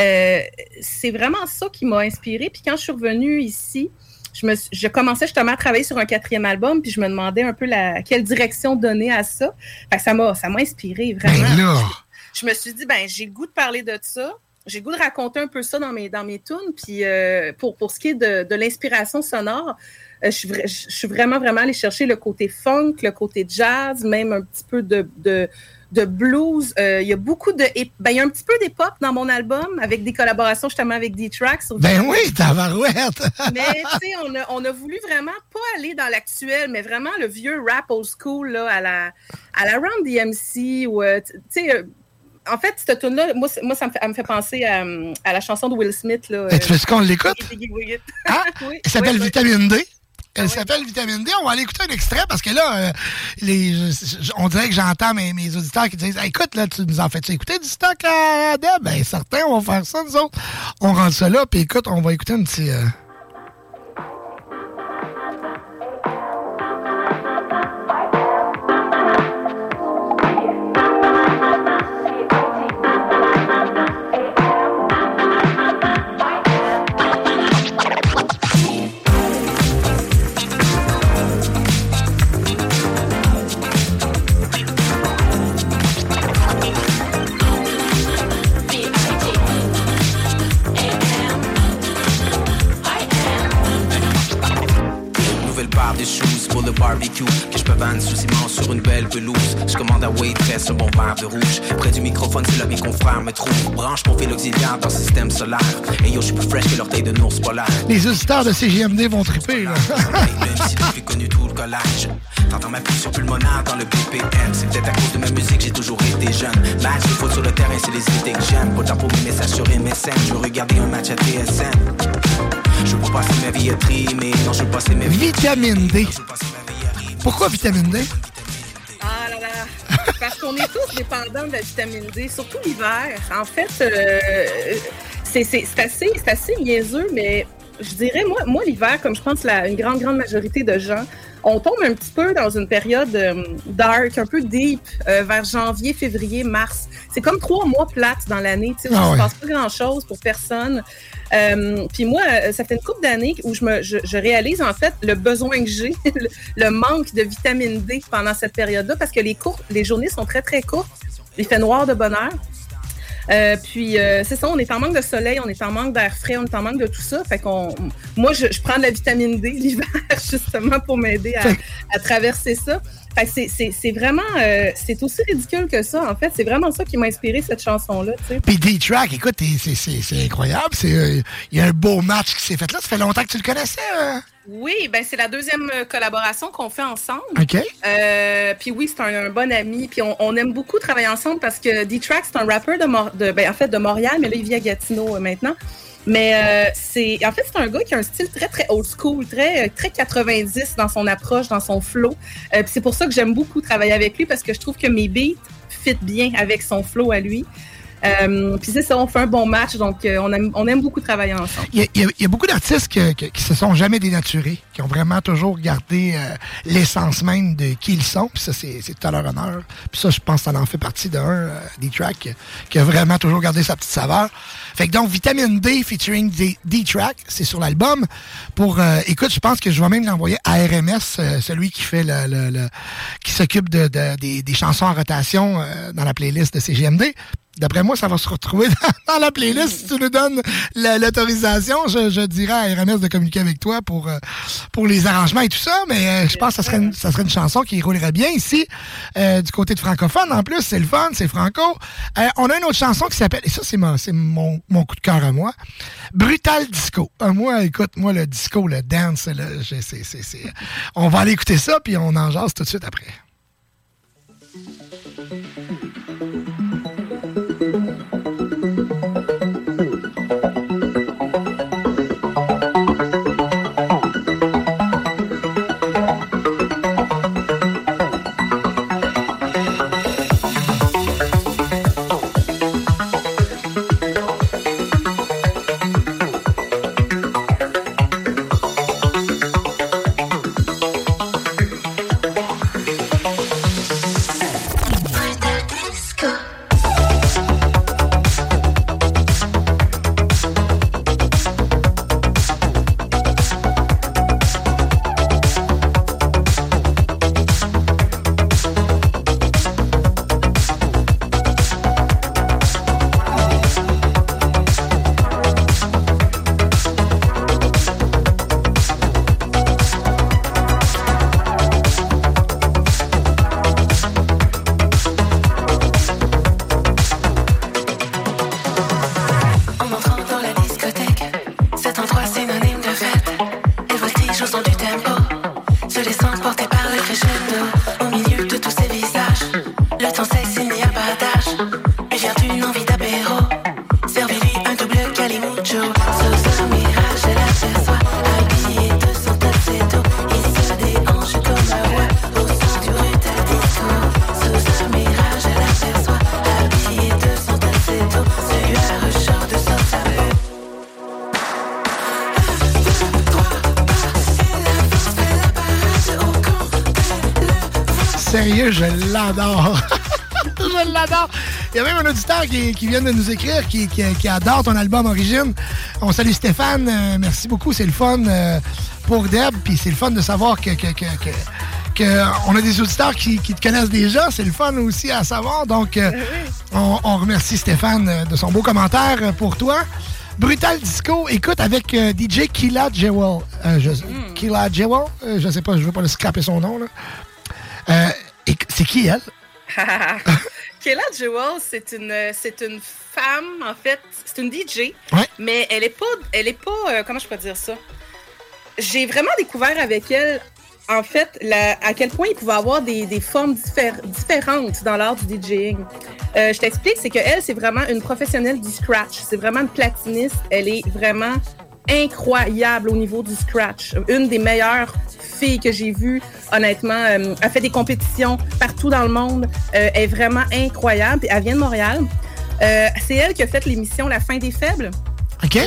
Euh, c'est vraiment ça qui m'a inspiré. Puis quand je suis revenue ici, je, me, je commençais justement à travailler sur un quatrième album, puis je me demandais un peu la, quelle direction donner à ça. Fait que ça m'a, ça m'a inspiré vraiment. Ben là. Je me suis dit, ben j'ai le goût de parler de ça. J'ai le goût de raconter un peu ça dans mes, dans mes tunes. Puis euh, pour, pour ce qui est de, de l'inspiration sonore, euh, je, suis vra- je suis vraiment, vraiment allée chercher le côté funk, le côté jazz, même un petit peu de, de, de blues. Euh, il y a beaucoup de. Ben, il y a un petit peu d'hip-hop dans mon album, avec des collaborations justement avec D-Tracks. Ben oui, tabarouette. Mais tu sais, on a, on a voulu vraiment pas aller dans l'actuel, mais vraiment le vieux rap old school là, à la à la Run DMC ou euh, tu sais. euh, en fait, cette tune là moi, moi, ça me fait, elle me fait penser à, à la chanson de Will Smith. Là, Ben, tu veux qu'on l'écoute? Hein? Elle s'appelle Vitamine D. Elle s'appelle Vitamine D. On va aller écouter un extrait parce que là, euh, les, on dirait que j'entends mes, mes auditeurs qui disent Hey, Écoute, là, tu nous en fais-tu écouter du stock à Deb? Ben, certains, on va faire ça, nous autres. On rentre ça là, puis écoute, on va écouter un petit. euh, barbecue. Que je peux vendre sous ciment sur une belle pelouse. Je commande à waitress un bon verre de rouge. Près du microphone c'est là mes confrères me trouvent Branche mon fil auxiliaire dans le système solaire. Et yo je suis plus fresh que l'orteil de ours polaire. Les auditeurs de CGMD vont triper, là. Même si depuis connu tout le collège. T'entends ma pression pulmonaire dans le BPM C'est peut-être à cause de ma musique j'ai toujours été jeune. Match de foot sur le terrain c'est les idées que j'aime. Temps pour mes messages sur MSN Je veux regarder un match à TSN Je veux pas passer ma vie à trimer. Non je veux passer ma vie Vitamine D. Pourquoi vitamine D? Ah là là! Parce qu'on est tous dépendants de la vitamine D, surtout l'hiver. En fait, euh, c'est assez, assez niaiseux, mais je dirais, moi, moi l'hiver, comme je pense la, une grande, grande majorité de gens, on tombe un petit peu dans une période euh, dark, un peu deep, euh, vers janvier, février, mars. C'est comme trois mois plates dans l'année, tu sais, où Ah il ne se passe pas grand-chose pour personne. Euh, Puis moi, ça fait une couple d'années où je, me, je, je réalise en fait le besoin que j'ai, le, le manque de vitamine D pendant cette période-là, parce que les, courtes, les journées sont très, très courtes. Il fait noir de bonne heure. Euh, puis euh, c'est ça, on est en manque de soleil, on est en manque d'air frais, on est en manque de tout ça. Fait qu'on, moi, je, je prends de la vitamine D l'hiver justement pour m'aider à, à traverser ça. Fait que c'est- vraiment, euh, c'est aussi ridicule que ça. En fait, c'est vraiment ça qui m'a inspiré cette chanson-là. Puis D-Track, écoute, c'est- incroyable. C'est, euh, Il y a un beau match qui s'est fait là. Ça fait longtemps que tu le connaissais. euh? Oui, ben c'est la deuxième euh, collaboration qu'on fait ensemble. OK. Euh, puis oui, c'est un, un bon ami. Puis on, on aime beaucoup travailler ensemble parce que D-Track, c'est un rappeur de, Mor- de ben, en fait, de Montréal, mais là, il vit à Gatineau maintenant. Mais euh, c'est en fait, c'est un gars qui a un style très, très old school, très, euh, très 90 dans son approche, dans son flow. Euh, c'est pour ça que j'aime beaucoup travailler avec lui parce que je trouve que mes beats fit bien avec son flow à lui. Euh, puis c'est ça, on fait un bon match, donc euh, on, aime, beaucoup travailler ensemble. Il y, a- beaucoup d'artistes que- qui se sont jamais dénaturés, qui ont vraiment toujours gardé euh, l'essence même de qui ils sont. Puis ça, c'est tout à leur honneur. Puis ça, je pense que ça en fait partie d'un des tracks qui a vraiment toujours gardé sa petite saveur. Fait que donc, Vitamine D featuring D-Track, c'est sur l'album. Pour Écoute, je pense que je vais même l'envoyer à RMS, celui qui fait le, qui s'occupe de, de- des, chansons en rotation dans la playlist de CGMD. D'après moi, ça va se retrouver dans, la playlist. Si tu nous donnes la- l'autorisation, je, dirais à RMS de communiquer avec toi pour, euh, pour les arrangements et tout ça. Mais euh, je pense que ça serait, une, ça serait une chanson qui roulerait bien ici, euh, du côté de francophone. En plus, c'est le fun, c'est franco. On a une autre chanson qui s'appelle, et ça, c'est mon, mon, mon coup de cœur à moi, Brutal Disco. Moi, écoute, moi, le disco, le dance, le- c'est- on va aller écouter ça, puis on en jase tout de suite après. Qui, qui vient de nous écrire qui, qui- qui adore ton album Origine. On salue Stéphane. euh, merci beaucoup. C'est le fun euh, pour Deb. Puis c'est le fun de savoir que, que, que- que- que on a des auditeurs qui, qui te connaissent déjà. C'est le fun aussi à savoir. Donc, euh, on, on remercie Stéphane de son beau commentaire pour toi. Brutal Disco, écoute, avec euh, DJ Killa Jewel. Euh, je, Killa Jewel, je sais pas, je veux pas le scraper son nom. là. C'est qui elle? Kayla Jewel, c'est une, c'est une femme, en fait, c'est une DJ, Ouais. mais elle est pas, elle est pas, euh, comment je peux dire ça? J'ai vraiment découvert avec elle, en fait, la- à quel point il pouvait avoir des, des formes diffé- différentes dans l'art du DJing. Euh, je t'explique, c'est qu'elle, c'est vraiment une professionnelle du scratch. C'est vraiment une platiniste. Elle est vraiment incroyable au niveau du scratch. Une des meilleures filles que j'ai vues, honnêtement. Euh, elle fait des compétitions partout dans le monde. Euh, elle est vraiment incroyable. Puis elle vient de Montréal. Euh, c'est elle qui a fait l'émission La fin des faibles.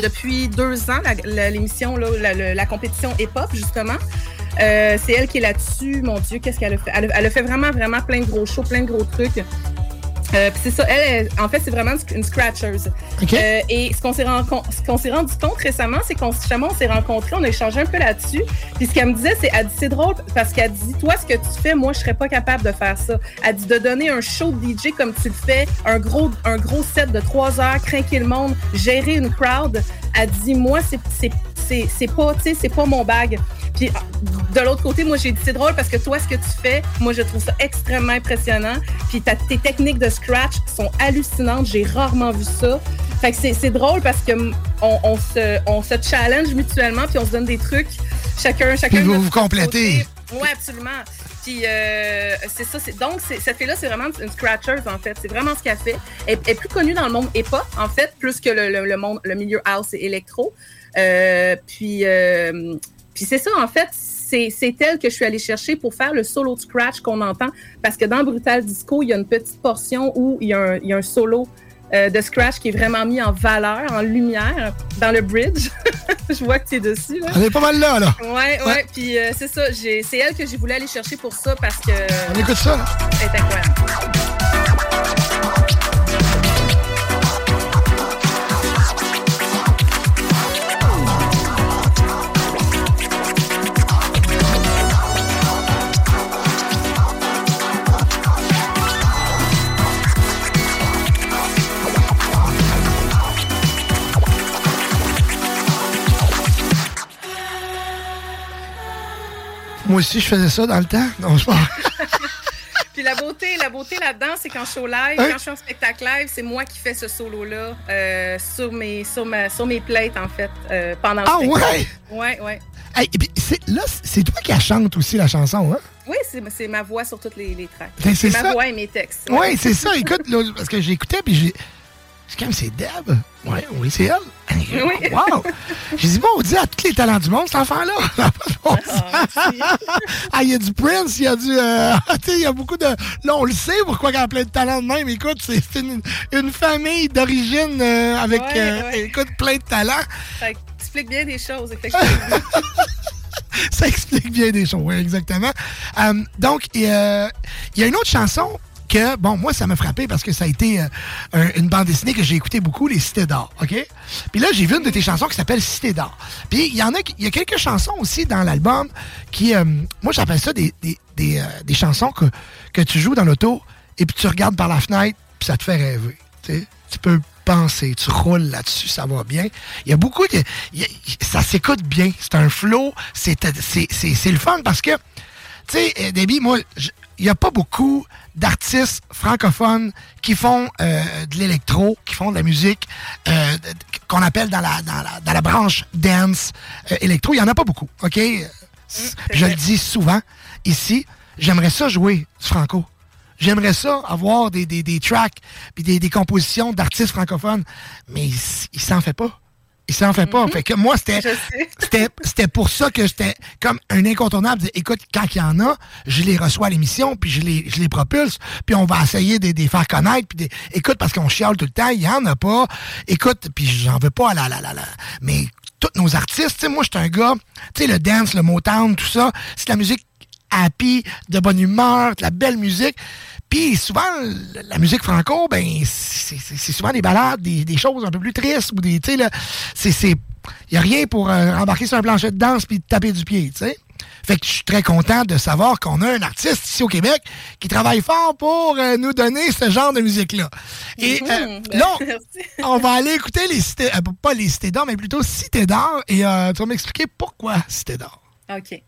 depuis deux ans, la- l'émission, la, la- la compétition hip-hop, justement. Euh, c'est elle qui est là-dessus. Mon Dieu, qu'est-ce qu'elle a fait? Elle elle a fait vraiment, vraiment plein de gros shows, plein de gros trucs. Euh, c'est ça, elle, elle- en fait, c'est vraiment une, scratcheuse. Euh, et ce qu'on s'est rendu compte récemment, c'est qu'on on s'est rencontrés, on a échangé un peu là-dessus. Puis ce qu'elle me disait, c'est, elle dit, c'est drôle parce qu'elle dit, toi, ce que tu fais, moi, je serais pas capable de faire ça. Elle dit de donner un show de DJ comme tu le fais, un gros, un gros set de trois heures, craquer le monde, gérer une crowd. Elle dit, moi, c'est, c'est, c'est, c'est pas, tu sais, c'est pas mon bag. Puis de l'autre côté, moi, j'ai dit, c'est drôle parce que toi, ce que tu fais, moi, je trouve ça extrêmement impressionnant. Puis ta- tes techniques de scratch sont hallucinantes. J'ai rarement vu ça. Fait que c'est drôle parce que on, on se, on se challenge mutuellement puis on se donne des trucs. Chacun, chacun. Puis vous vous complétez. Oui, absolument. Puis euh, c'est ça. Donc, cette fille-là, c'est vraiment une scratcheuse, en fait. C'est vraiment ce qu'elle fait. Elle elle est plus connue dans le monde hip-hop, en fait, plus que le, le- le monde, le milieu house et électro. Euh, puis, euh, puis c'est ça, en fait. C'est c'est elle que je suis allée chercher pour faire le solo de scratch qu'on entend. Parce que dans Brutal Disco, il y a une petite portion où il y a un, il y a un solo euh, de scratch qui est vraiment mis en valeur, en lumière, dans le bridge. je vois que tu es dessus. Là. On est pas mal là, là. Ouais, ouais. Puis euh, c'est ça. C'est elle que j'ai voulu aller chercher pour ça parce que. On écoute ça, là. Elle est incroyable. Moi aussi, je faisais ça dans le temps. Non, je. Puis la beauté, la beauté là-dedans, c'est qu'en show live, Hein? quand je suis en spectacle live, c'est moi qui fais ce solo-là euh, sur, mes, sur, ma, sur mes plates, en fait, euh, pendant le Ah, spectacle. ouais? Ouais, ouais. Hey, et puis, là, c'est toi qui la chante aussi, la chanson, hein? Oui, c'est ma voix sur toutes les, les tracks. Ben, c'est ma voix et mes textes. Oui, c'est ça. Écoute, là, parce que j'écoutais, puis j'ai. C'est comme, c'est Deb? Oui, oui, c'est elle. Oui. Wow! J'ai dit, bon, on dit à tous les talents du monde, cet enfant-là. Ça a pas de bon sens. Ah, il y a du Prince, il y a du. euh, tu sais, il y a beaucoup de. Là, on le sait pourquoi il y a plein de talents de même. Écoute, c'est une, une famille d'origine euh, avec, Ouais, euh, ouais. écoute, plein de talents. Ça explique bien des choses, effectivement. Ça explique bien des choses, oui, exactement. Donc, il y a une autre chanson que, bon, moi, ça m'a frappé parce que ça a été euh, un- une bande dessinée que j'ai écouté beaucoup, Les Cités d'Or, OK? Puis là, j'ai vu une de tes chansons qui s'appelle Cité d'Or. Puis il y en a, il y a quelques chansons aussi dans l'album qui, euh, moi, j'appelle ça des, des, des, euh, des chansons que, que tu joues dans l'auto et puis tu regardes par la fenêtre puis ça te fait rêver, tu peux penser, tu roules là-dessus, ça va bien. Il y a beaucoup de... ça s'écoute bien, c'est un flow, c'est le fun parce que, tu sais, Debbie, moi, il n'y a pas beaucoup d'artistes francophones qui font euh, de l'électro, qui font de la musique euh, qu'on appelle dans la, dans, la, dans la branche dance euh, électro. Il n'y en a pas beaucoup, OK? Puis je le dis souvent ici, j'aimerais ça jouer du franco. J'aimerais ça avoir des, des, des tracks puis des, des compositions d'artistes francophones, mais il, il s'en fait pas. Il s'en fait pas. Fait que moi, c'était c'était c'était pour ça que j'étais comme un incontournable. de, Écoute, quand il y en a, je les reçois à l'émission, puis je les, je les propulse, puis on va essayer de de les faire connaître. Puis des- écoute, parce qu'on chiale tout le temps, il y en a pas. Écoute, puis j'en veux pas à la, la, la, la. Mais tous nos artistes, tu sais, moi, je suis un gars, tu sais, le dance, le Motown, tout ça, c'est de la musique happy, de bonne humeur, de la belle musique. Puis souvent, la musique franco, ben, c'est souvent des balades, des, des choses un peu plus tristes ou des, tu sais, là, c'est, c'est, y a rien pour euh, embarquer sur un plancher de danse puis taper du pied, tu sais. Fait que je suis très content de savoir qu'on a un artiste ici au Québec qui travaille fort pour euh, nous donner ce genre de musique-là. Et euh, là, on va aller écouter les cités, euh, pas les cités d'or, mais plutôt Cité d'or. Et euh, tu vas m'expliquer pourquoi Cité d'or. OK.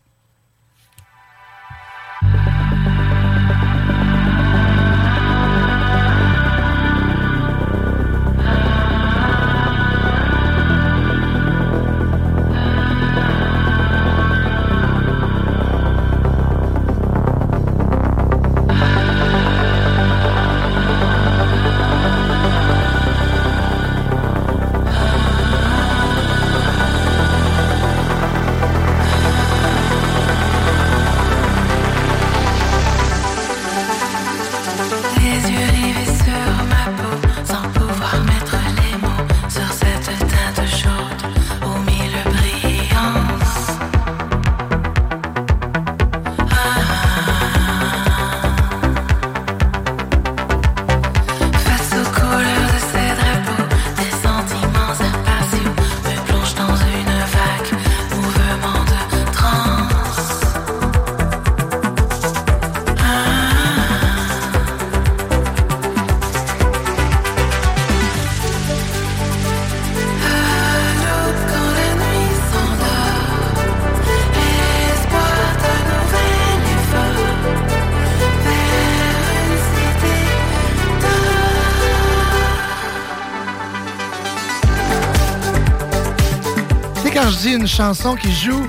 Chanson qui joue,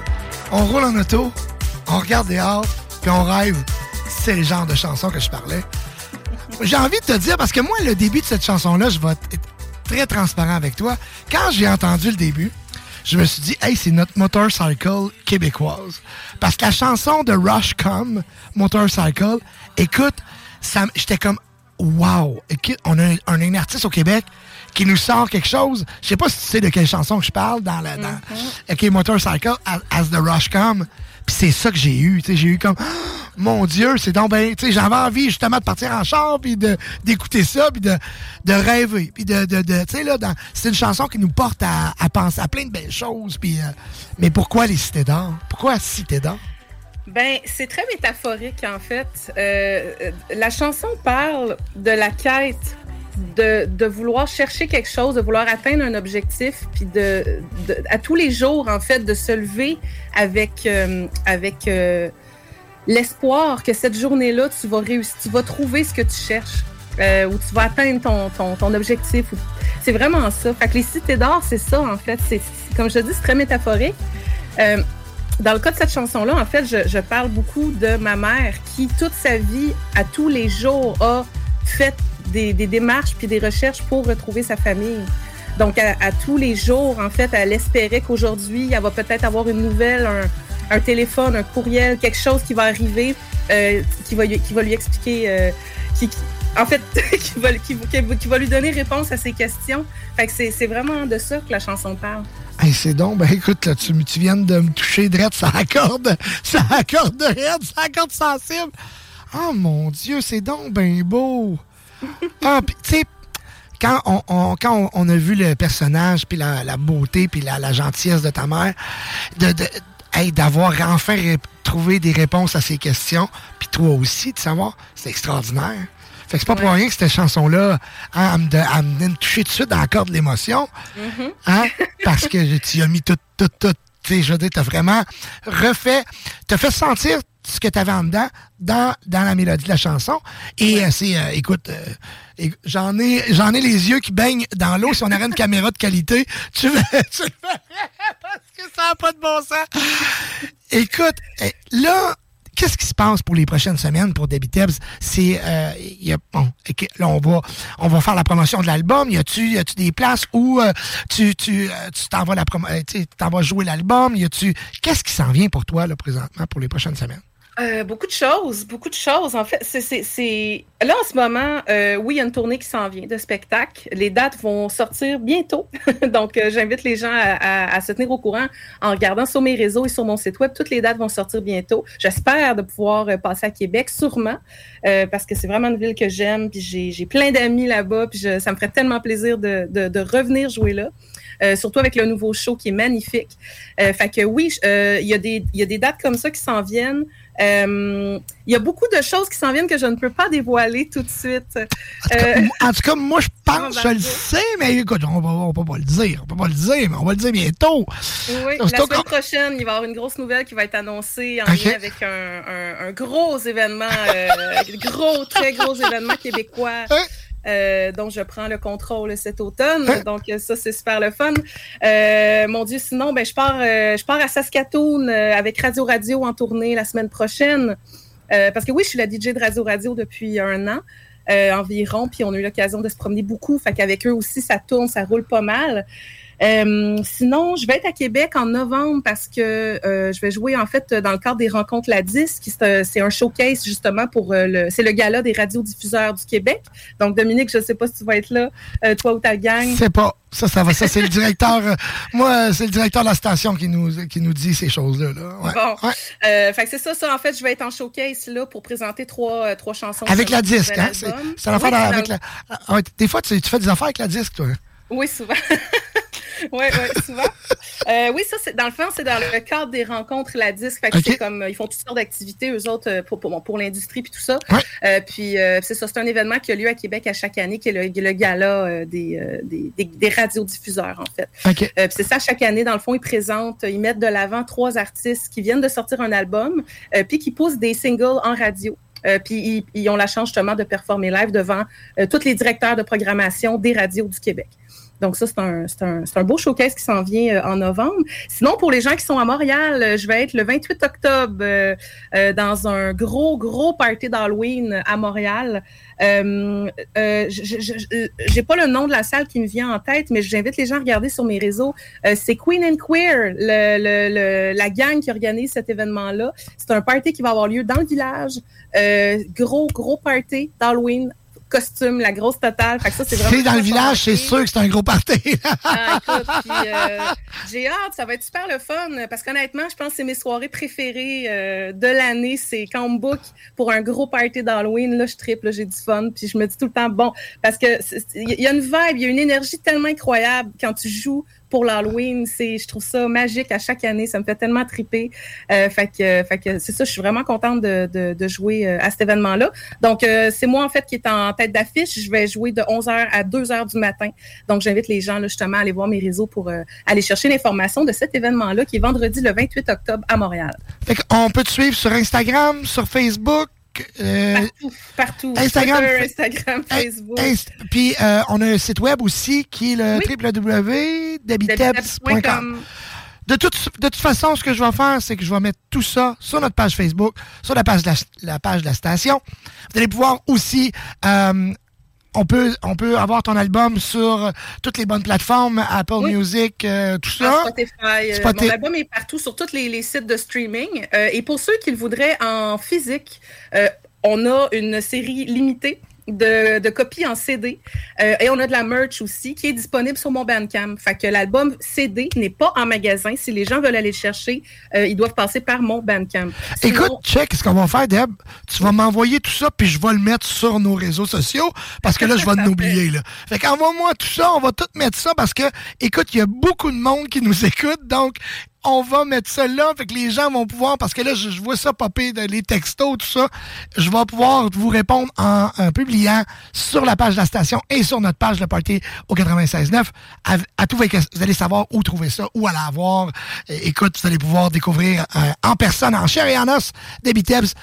on roule en auto, on regarde dehors, puis on rêve. C'est le genre de chanson que je parlais. J'ai envie de te dire, parce que moi, le début de cette chanson-là, je vais être très transparent avec toi. Quand j'ai entendu le début, je me suis dit, hey, c'est notre motorcycle québécoise. Parce que la chanson de Rush Come, Motorcycle, écoute, j'étais comme, wow, écoute, on a, un, une artiste au Québec qui nous sort quelque chose. Je sais pas si tu sais de quelle chanson que je parle dans la, dans, OK, Motorcycle, as, the Rush Come. Puis c'est ça que j'ai eu. J'ai eu comme, mon Dieu, c'est donc ben, j'avais envie justement de partir en char, puis d'écouter ça, puis de, de rêver. Puis de, de, de- tu sais, là, dans- c'est une chanson qui nous porte à, à penser à plein de belles choses. Puis, euh, mais pourquoi les cités d'or? Pourquoi Cité d'or? Ben, c'est très métaphorique, en fait. Euh, la chanson parle de la quête de, vouloir chercher quelque chose, de vouloir atteindre un objectif, puis de, à tous les jours, en fait, de se lever avec, euh, avec euh, l'espoir que cette journée-là, tu vas réussir, tu vas trouver ce que tu cherches, euh, ou tu vas atteindre ton, ton, ton objectif. C'est vraiment ça. Fait que les cités d'or, c'est ça, en fait. C'est, comme je dis, c'est très métaphorique. Euh, dans le cas de cette chanson-là, en fait, je parle beaucoup de ma mère qui, toute sa vie, à tous les jours, a fait des, démarches puis des recherches pour retrouver sa famille. Donc, à, tous les jours, en fait, elle espérait qu'aujourd'hui, elle va peut-être avoir une nouvelle, un, téléphone, un courriel, quelque chose qui va arriver, euh, qui, va, qui va lui expliquer, euh, qui, en fait, qui va, qui, qui- va lui donner réponse à ses questions. Fait que c'est vraiment de ça que la chanson parle. Hey, c'est donc, ben écoute, là, tu, tu viens de me toucher drette, ça accorde, ça accorde raide, ça accorde sensible. Oh mon Dieu, c'est donc ben beau. Ah, puis tu sais, quand on, on- quand on, a vu le personnage, puis la, la beauté, puis la, la gentillesse de ta mère, de, de- hey, d'avoir enfin trouvé des réponses à ces questions, puis toi aussi, de savoir, c'est extraordinaire. Fait que c'est pas pour rien que cette chanson-là, hein, elle me, elle me toucher tout de suite dans la corde de l'émotion. Hein? Parce que tu as mis tout, tout, tout. Tu sais, je veux dire, t'as vraiment refait, t'as fait sentir ce que t'avais en dedans dans, dans la mélodie de la chanson. Et euh, c'est, euh, écoute, euh, j'en ai, j'en ai les yeux qui baignent dans l'eau. Si on avait une caméra de qualité, tu, le- tu verrais parce que ça n'a pas de bon sens. Écoute, eh, là, qu'est-ce qui se passe pour les prochaines semaines pour Debbie Tebbs? C'est, euh, il y a, bon, là, on va, on va faire la promotion de l'album. Y a-tu, y a-tu des places où euh, tu, tu, euh, tu t'en vas la promo- tu sais, t'en vas jouer l'album? Y a-tu, qu'est-ce qui s'en vient pour toi, là, présentement, pour les prochaines semaines? Euh, beaucoup de choses, beaucoup de choses. En fait, c'est, là en ce moment, euh, oui, il y a une tournée qui s'en vient de spectacle. Les dates vont sortir bientôt, donc euh, j'invite les gens à, à- à se tenir au courant en regardant sur mes réseaux et sur mon site web. Toutes les dates vont sortir bientôt. J'espère de pouvoir euh, passer à Québec, sûrement, parce que c'est vraiment une ville que j'aime. Puis j'ai, plein d'amis là-bas, puis je- ça me ferait tellement plaisir de, de- de revenir jouer là. Euh, surtout avec le nouveau show qui est magnifique. Euh, fait que oui, je- euh, il y, il y a des dates comme ça qui s'en viennent. Euh, Il y a beaucoup de choses qui s'en viennent que je ne peux pas dévoiler tout de suite. Euh, En tout cas, moi, je pense, je le sais, mais écoute, on va, on peut pas le dire. On peut pas le dire, mais on va le dire bientôt. Oui, la semaine prochaine, il va y avoir une grosse nouvelle qui va être annoncée en lien avec un, un- un gros événement, euh, gros, très gros événement québécois. Euh, dont je prends le contrôle cet automne. Donc, euh, ça, c'est super le fun. Euh, mon Dieu, sinon, ben, je, pars, euh, je pars à Saskatoon euh, avec Radio Radio en tournée la semaine prochaine. Parce que oui, je suis la DJ de Radio Radio depuis un an environ, puis on a eu l'occasion de se promener beaucoup. Fait qu'avec eux aussi, ça tourne, ça roule pas mal. Euh, sinon, je vais être à Québec en novembre parce que euh, je vais jouer en fait dans le cadre des rencontres La Disque. qui C'est un- showcase justement pour euh, le. C'est le gala des radiodiffuseurs du Québec. Donc, Dominique, je ne sais pas si tu vas être là, euh, toi ou ta gang. C'est pas. Ça, ça va. Ça, c'est le directeur. euh, moi, c'est le directeur de la station qui nous, qui nous dit ces choses-là. Là. Ouais. Bon, Euh, fait que c'est ça, ça. En fait, je vais être en showcase là pour présenter trois, trois chansons. Avec la disque, hein? C'est l'affaire Oui, avec la. Ah, ouais, des fois, tu, tu fais des affaires avec la disque, toi. Oui, souvent. oui, oui, souvent. Euh, oui, ça, c'est dans le fond, c'est dans le cadre des rencontres La Disque. Fait que c'est comme, ils font toutes sortes d'activités, eux autres, euh, pour, pour, pour l'industrie puis tout ça. Euh, puis, euh, c'est ça, c'est un événement qui a lieu à Québec à chaque année, qui est le, le gala des, des, des, des radiodiffuseurs, en fait. OK. Euh, puis c'est ça, chaque année, dans le fond, ils présentent, ils mettent de l'avant trois artistes qui viennent de sortir un album, puis qui poussent des singles en radio. Euh, puis ils, ont la chance justement de performer live devant euh, tous les directeurs de programmation des radios du Québec. Donc ça, c'est un, un, un beau showcase qui s'en vient euh, en novembre. Sinon, pour les gens qui sont à Montréal, euh, je vais être le 28 octobre euh, dans un gros, gros party d'Halloween à Montréal. Euh, euh, j'ai pas le nom de la salle qui me vient en tête, mais j'invite les gens à regarder sur mes réseaux. C'est Queen and Queer, la gang qui organise cet événement-là. C'est un party qui va avoir lieu dans le village. Euh, gros, gros party d'Halloween. Costume, la grosse totale. Fait que ça, c'est vraiment dans le village, c'est sûr que c'est un gros party. Ah, euh, j'ai hâte, ça va être super le fun, parce qu'honnêtement, je pense que c'est mes soirées préférées euh, de l'année, c'est quand on me book pour un gros party d'Halloween, là, je triple, j'ai du fun, puis je me dis tout le temps, bon, parce que il y a une vibe, il y a une énergie tellement incroyable quand tu joues pour l'Halloween, c'est, je trouve ça magique à chaque année, ça me fait tellement triper, euh, fait que, fait que c'est ça, je suis vraiment contente de, de, de jouer euh, à cet événement-là. Donc, euh, c'est moi, en fait, qui est en tête d'affiche, je vais jouer de 11h à 2h du matin, donc j'invite les gens, là, justement, à aller voir mes réseaux pour euh, aller chercher l'information de cet événement-là qui est vendredi le 28 octobre à Montréal. Fait qu'on peut te suivre sur Instagram, sur Facebook. Euh, Partout, partout. Instagram, Twitter, Instagram, Facebook. Inst- Puis euh, on a un site web aussi qui est le Oui. De toute, de toute façon, ce que je vais faire, c'est que je vais mettre tout ça sur notre page Facebook, sur la page de la, la page de la station. Vous allez pouvoir aussi euh, on peut, on peut avoir ton album sur toutes les bonnes plateformes, Apple Music, euh, tout ça. Ah, Spotify. euh, Spotify. Mon album est partout sur tous les, les sites de streaming. Euh, et pour ceux qui le voudraient en physique, euh, on a une série limitée de, de copies en CD. Euh, et on a de la merch aussi qui est disponible sur mon Bandcamp. Fait que l'album CD n'est pas en magasin. Si les gens veulent aller le chercher, euh, ils doivent passer par mon Bandcamp. Sinon- Écoute, check, ce qu'on va faire, Deb, tu vas m'envoyer tout ça, puis je vais le mettre sur nos réseaux sociaux, parce que là, je vais en oublier. Là. Fait qu'envoie-moi tout ça, on va tout mettre ça, parce que, écoute, il y a beaucoup de monde qui nous écoute, donc on va mettre ça là, fait que les gens vont pouvoir, parce que là, je, je vois ça popper, de- les textos, tout ça, je vais pouvoir vous répondre en, en publiant sur la page de la station et sur notre page, le party au 96.9. À, à tout, vous allez savoir où trouver ça, où aller avoir. Écoute, vous allez pouvoir découvrir euh, en personne, en chair et en os, des Bitebs.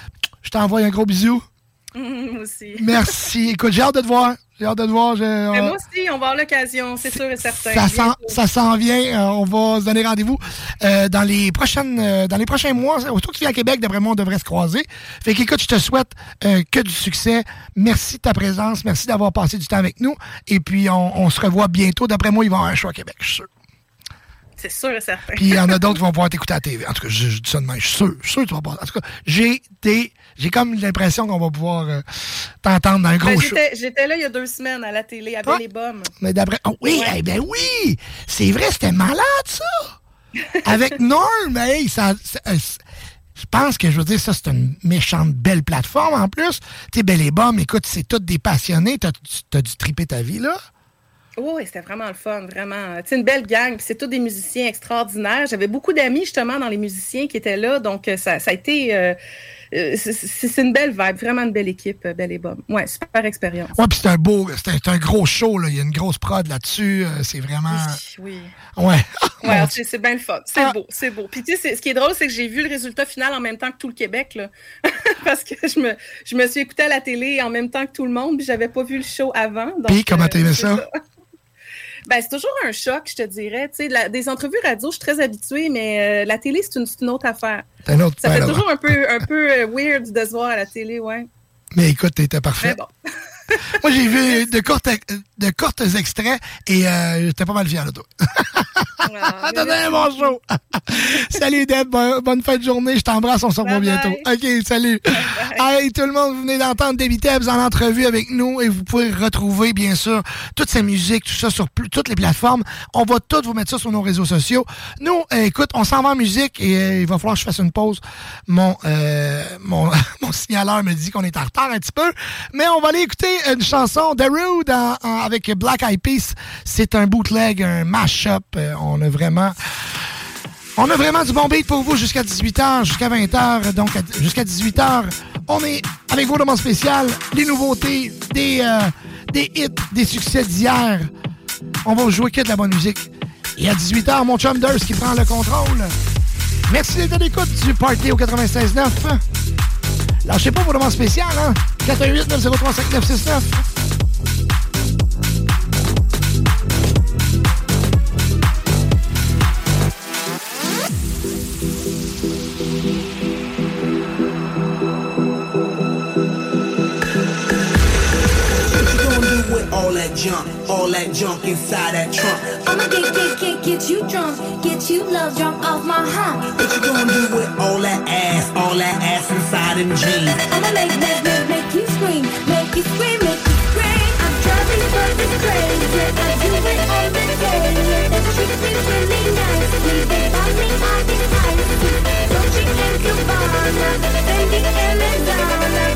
Je t'envoie un gros bisou. Moi aussi. Merci. Écoute, j'ai hâte de te voir. J'ai hâte de te voir. Mais euh, moi aussi, on va avoir l'occasion, c'est sûr et certain. ça s'en, vient. Euh, on va se donner rendez-vous euh, dans les prochaines, euh, dans les prochains mois. Que tu viens à Québec, d'après moi, on devrait se croiser. Fait qu'écoute, je te souhaite euh, que du succès. Merci de ta présence. Merci d'avoir passé du temps avec nous. Et puis, on, on se revoit bientôt. D'après moi, il va y avoir un show à Québec, je suis sûr. C'est sûr et certain. Puis il y en a d'autres qui vont pouvoir t'écouter à la TV. En tout cas, je, je dis ça de même. Je suis sûr, je suis sûr que tu vas passer. En tout cas, j'ai des. J'ai comme l'impression qu'on va pouvoir euh, t'entendre dans un gros Ben, show. j'étais, là il y a deux semaines à la télé, à Ah. les Bombes. Mais d'après. oh, oui, eh ben oui! C'est vrai, c'était malade, ça! Avec Norm, hey, ça. ça- euh, je pense que je veux dire, ça, c'est une méchante belle plateforme en plus. Tu sais, Belle et Bomme, écoute, c'est tous des passionnés. T'as as dû triper ta vie, là? Oui, c'était vraiment le fun, vraiment. C'est une belle gang, c'est tous des musiciens extraordinaires. J'avais beaucoup d'amis justement dans les musiciens qui étaient là, donc euh, ça, ça a été. euh, c'est- c'est une belle vibe, vraiment une belle équipe, euh, Belle et Bob. Ouais, super expérience. Ouais, puis c'est un beau. C'est un, gros show, là. Il y a une grosse prod là-dessus. euh, c'est vraiment. Oui. Ouais. Ouais, Mon c'est c'est bien le fun. C'est beau, c'est beau. Puis tu sais, ce qui est drôle, c'est que j'ai vu le résultat final en même temps que tout le Québec, là. Parce que je me, je me suis écoutée à la télé en même temps que tout le monde, puis j'avais pas vu le show avant. Puis, comment euh, c'est ça? Ben, c'est toujours un choc, je te dirais. Tu sais, la- des entrevues radio, je suis très habituée, mais euh, la télé, c'est une, une autre affaire. C'est un autre- Ça fait là, toujours un peu, un peu euh, weird de se voir à la télé, ouais. Mais écoute, t'étais parfait. Mais bon. Moi, j'ai vu de courtes, de courtes extraits et euh, j'étais pas mal fier de toi. Ah, T'as donné un bon show. salut Deb, bonne, bonne fin de journée. Je t'embrasse, on se revoit bientôt. OK, salut. Hey, tout le monde, vous venez d'entendre Debbie Tebbs en entrevue avec nous et vous pouvez retrouver, bien sûr, toute sa musique, tout ça sur plus- toutes les plateformes. On va toutes vous mettre ça sur nos réseaux sociaux. Nous, euh, écoute, on s'en va en musique et euh, il va falloir que je fasse une pause. Mon, euh, mon, mon signaleur me dit qu'on est en retard un petit peu, mais on va aller écouter une chanson de Rude en- en- avec Black Eyed Peas. C'est un bootleg, un mash-up. Euh, on a vraiment... On a vraiment du bon beat pour vous jusqu'à 18h, jusqu'à 20h, donc jusqu'à 18h. On est avec vos demandes spéciales, les nouveautés, des, euh, des hits, des succès d'hier. On va jouer que de la bonne musique. Et à 18h, mon chum Durs qui prend le contrôle. Merci d'être à l'écoute du Party au 96.9. Lâchez pas vos demandes spéciales, hein? 418 903 5969 all that junk, all that junk inside that trunk. I'ma get, get, get, get you drunk, get you love drunk off my hump. What you gonna do with all that ass, all that ass inside them jeans? I'ma make, make, make, make you scream, make you scream, make you scream. I'm driving you fucking crazy, I do it all the day. And treats me really nice, leave it by me, I get icy. Dolce and Gabbana, Fendi and Madonna.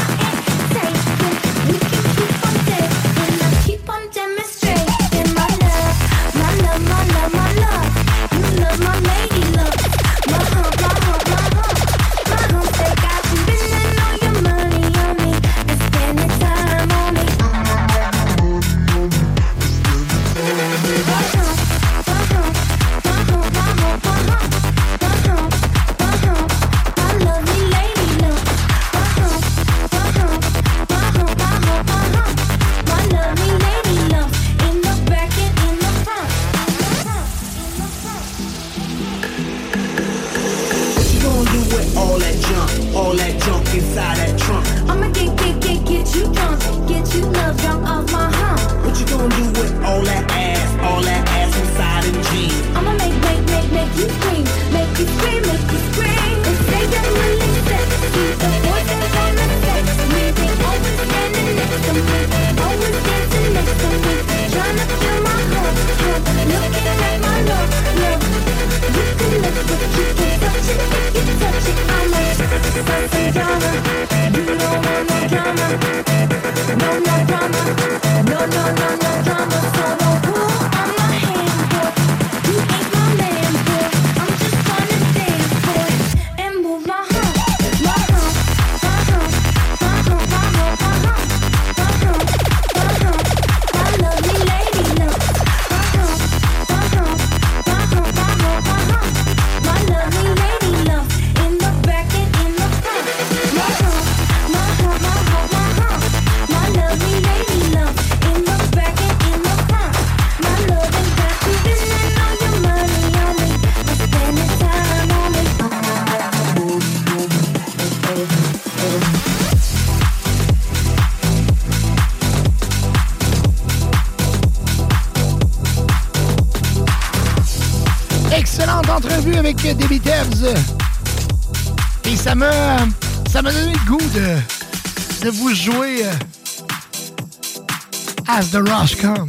The Rushcom.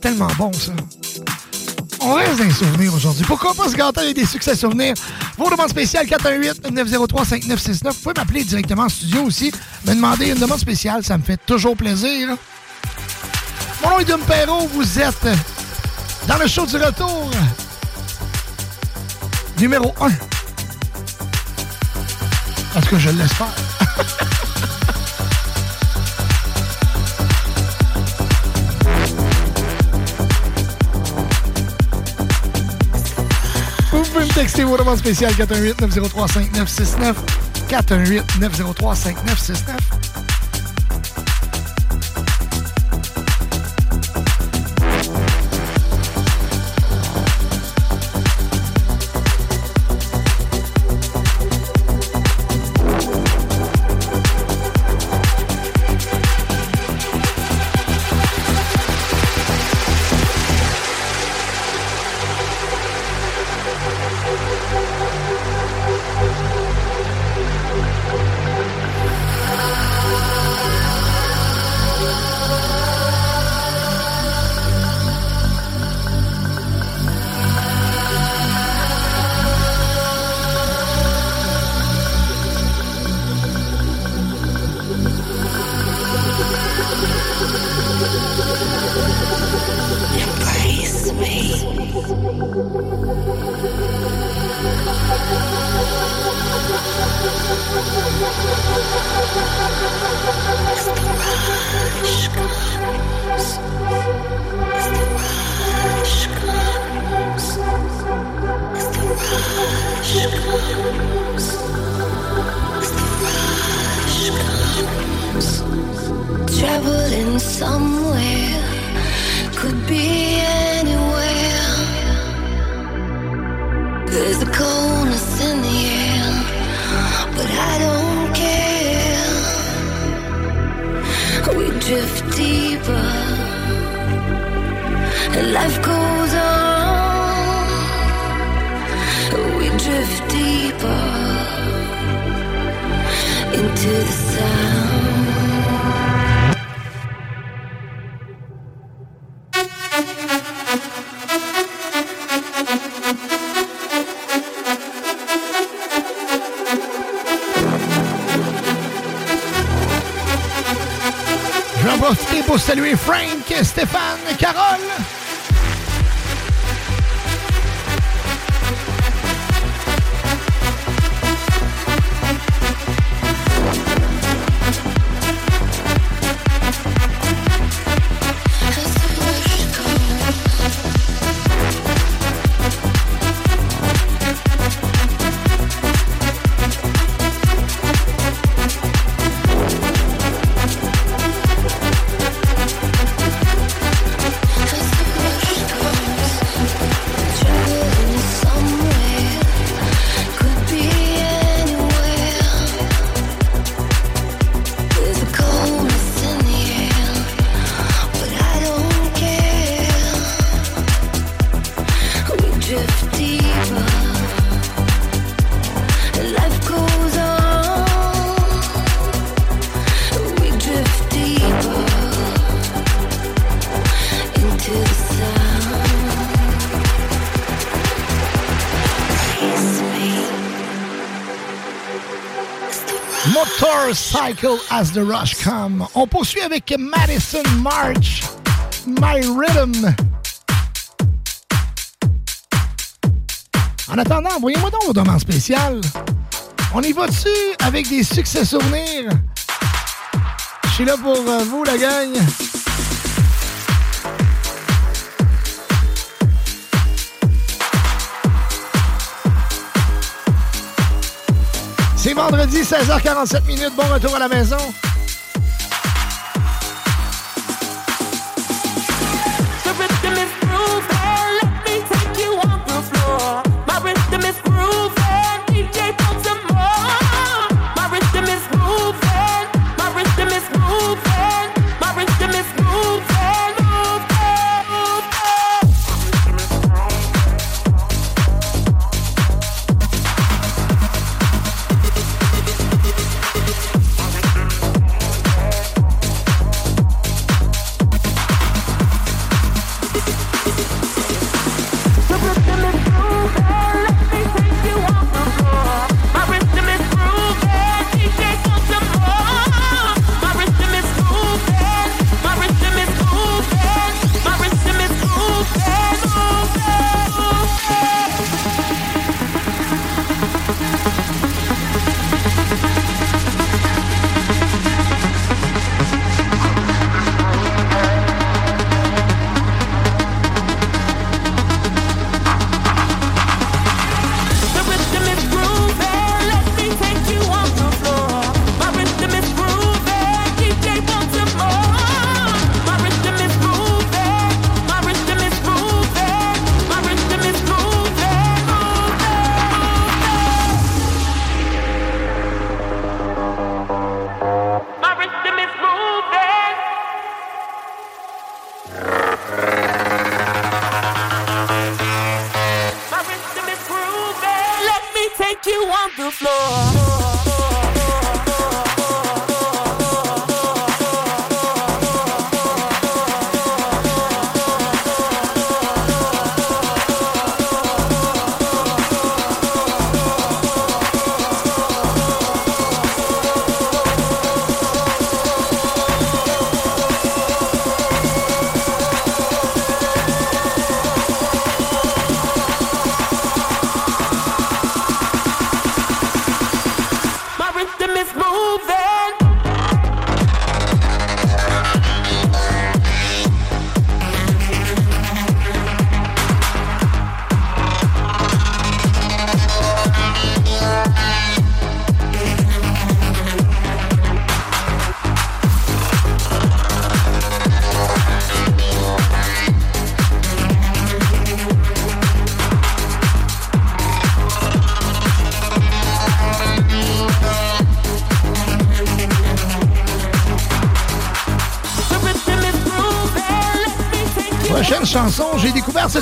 Tellement bon, ça. On reste dans les souvenirs aujourd'hui. Pourquoi pas se gâter avec des succès souvenirs? Vos demandes spéciales 418-903-5969. Vous pouvez m'appeler directement en studio aussi. Me demander une demande spéciale, ça me fait toujours plaisir. Mon nom est Dom vous êtes dans le show du retour. Numéro 1. En tout cas, je l'espère. textez vos demandes spéciales 418-903-5969. 418-903-5969. Motorcycle as the rush come. On poursuit avec Madison March, My Rhythm. En attendant, envoyez-moi donc vos demandes spéciales. On y va dessus avec des succès souvenirs? Je suis là pour euh, vous, la gang. Vendredi, 16h47 minutes. Bon retour à la maison.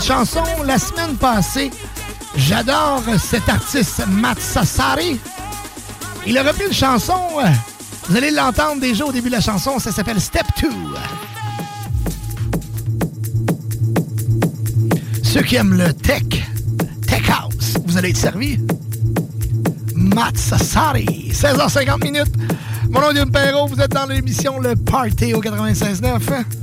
Chanson la semaine passée. J'adore cet artiste Matt Sassari. Il a repris une chanson, euh, vous allez l'entendre déjà au début de la chanson, ça s'appelle Step 2. Ceux qui aiment le tech, tech house, vous allez être servis. Matt Sassari, 16h50 minutes. Mon nom est Perrault, vous êtes dans l'émission Le Party au 96.9.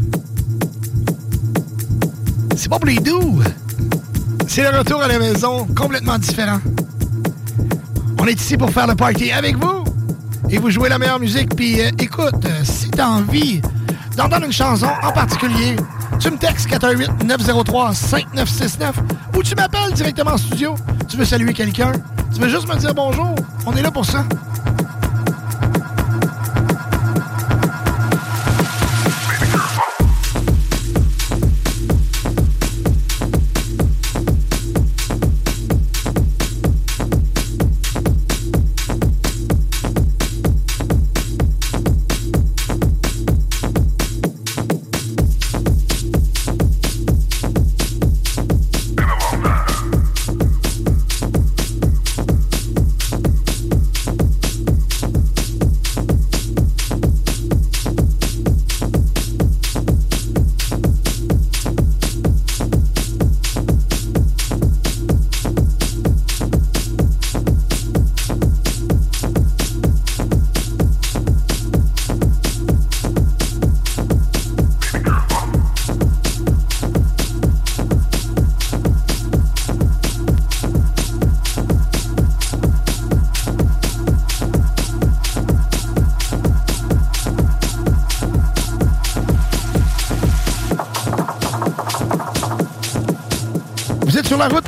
C'est le retour à la maison, complètement différent. On est ici pour faire le party avec vous et vous jouer la meilleure musique. Puis euh, écoute, euh, si t'as envie d'entendre une chanson en particulier, tu me textes 418-903-5969 ou tu m'appelles directement en studio. Tu veux saluer quelqu'un, tu veux juste me dire bonjour? On est là pour ça.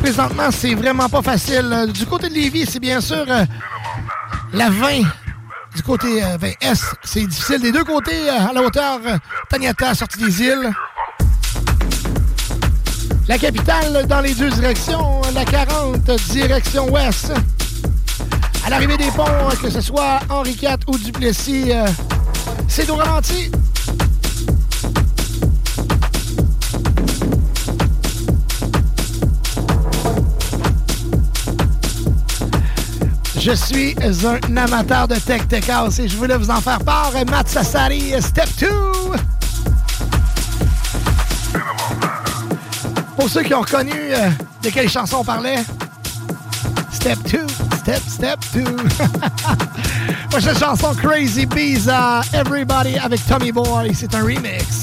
Présentement, c'est vraiment pas facile. Euh, Du côté de Lévis, c'est bien sûr euh, la 20. Du côté euh, 20 S, c'est difficile. Des deux côtés, euh, à la hauteur euh, Taniata, sortie des îles. La capitale dans les deux directions, la 40, direction ouest. À l'arrivée des ponts, euh, que ce soit Henri IV ou Duplessis, euh, c'est au ralenti. Je suis un amateur de Tech Tech House et je voulais vous en faire part. Matt Sassari, Step 2. Pour ceux qui ont reconnu euh, de quelle chanson on parlait, Step 2, Step, Step 2. Prochaine chanson, Crazy Bees, Everybody avec Tommy Boy. C'est un remix.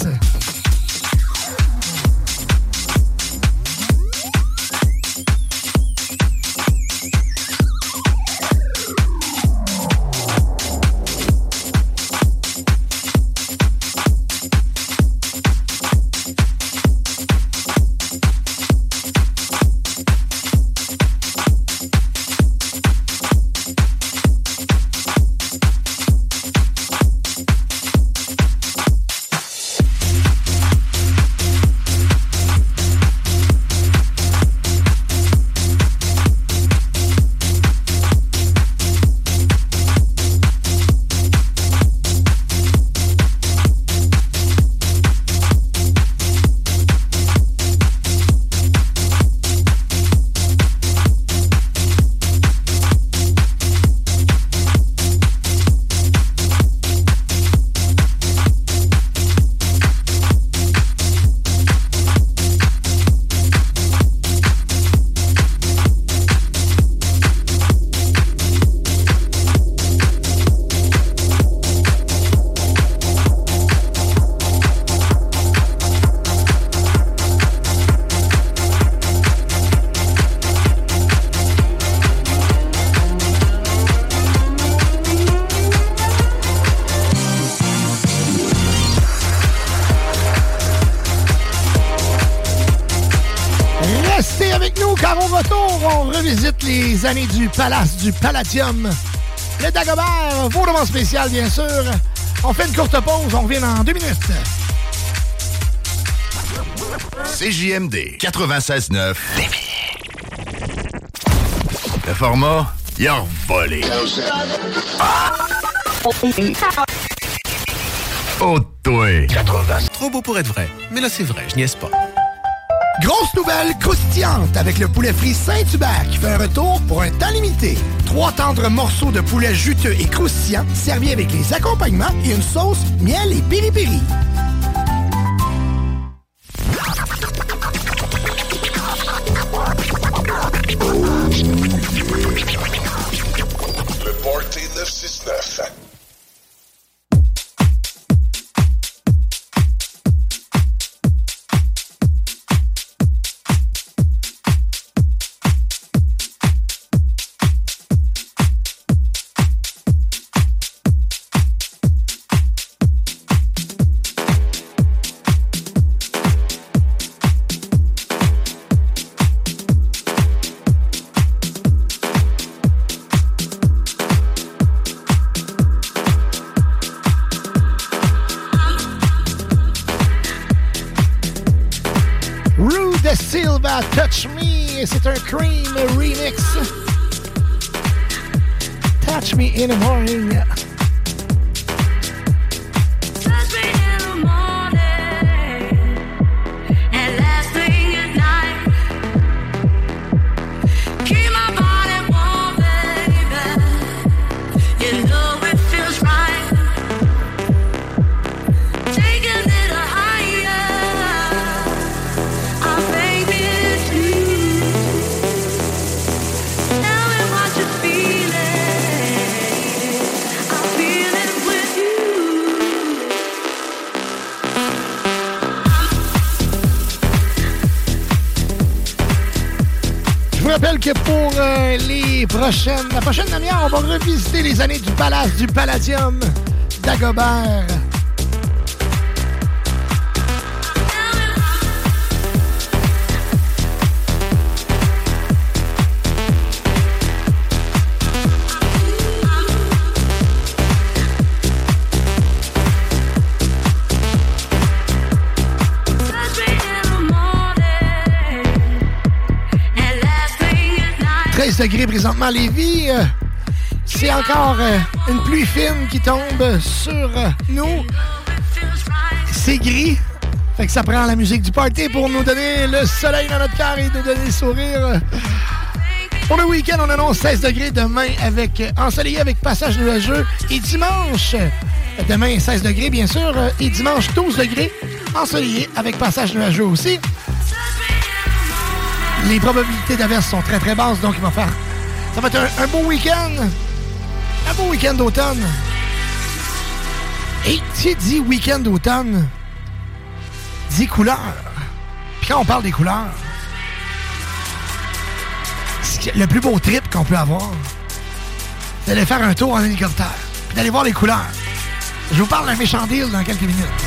Palace du Palladium. Le Dagobert, vos demandes spéciales bien sûr. On fait une courte pause, on revient dans deux minutes. CJMD 96.9 Le format, il a volé. Oh, toi. Trop beau pour être vrai. Mais là, c'est vrai, je niaise pas. Grosse nouvelle croustillante avec le poulet frit Saint-Hubert qui fait un retour pour un temps limité. Trois tendres morceaux de poulet juteux et croustillants servis avec les accompagnements et une sauce miel et piri-piri. La prochaine demi-heure, on va revisiter les années du Palace du Palladium d'Agobert. « 13 degrés présentement à Lévis. Euh, C'est encore euh, une pluie fine qui tombe sur euh, nous. C'est gris. Fait que ça prend la musique du party pour nous donner le soleil dans notre cœur et nous donner le sourire. Pour le week-end, on annonce 16 degrés demain avec ensoleillé avec passage nuageux. Et dimanche, demain 16 degrés bien sûr. Et dimanche 12 degrés ensoleillé avec passage nuageux aussi. Les probabilités d'averse sont très très basses, donc il va faire. Ça va être un, beau week-end. Un beau week-end d'automne. Et qui dit week-end d'automne, dit couleur. Puis quand on parle des couleurs, le plus beau trip qu'on peut avoir, c'est d'aller faire un tour en hélicoptère, puis d'aller voir les couleurs. Je vous parle d'un méchant deal dans quelques minutes.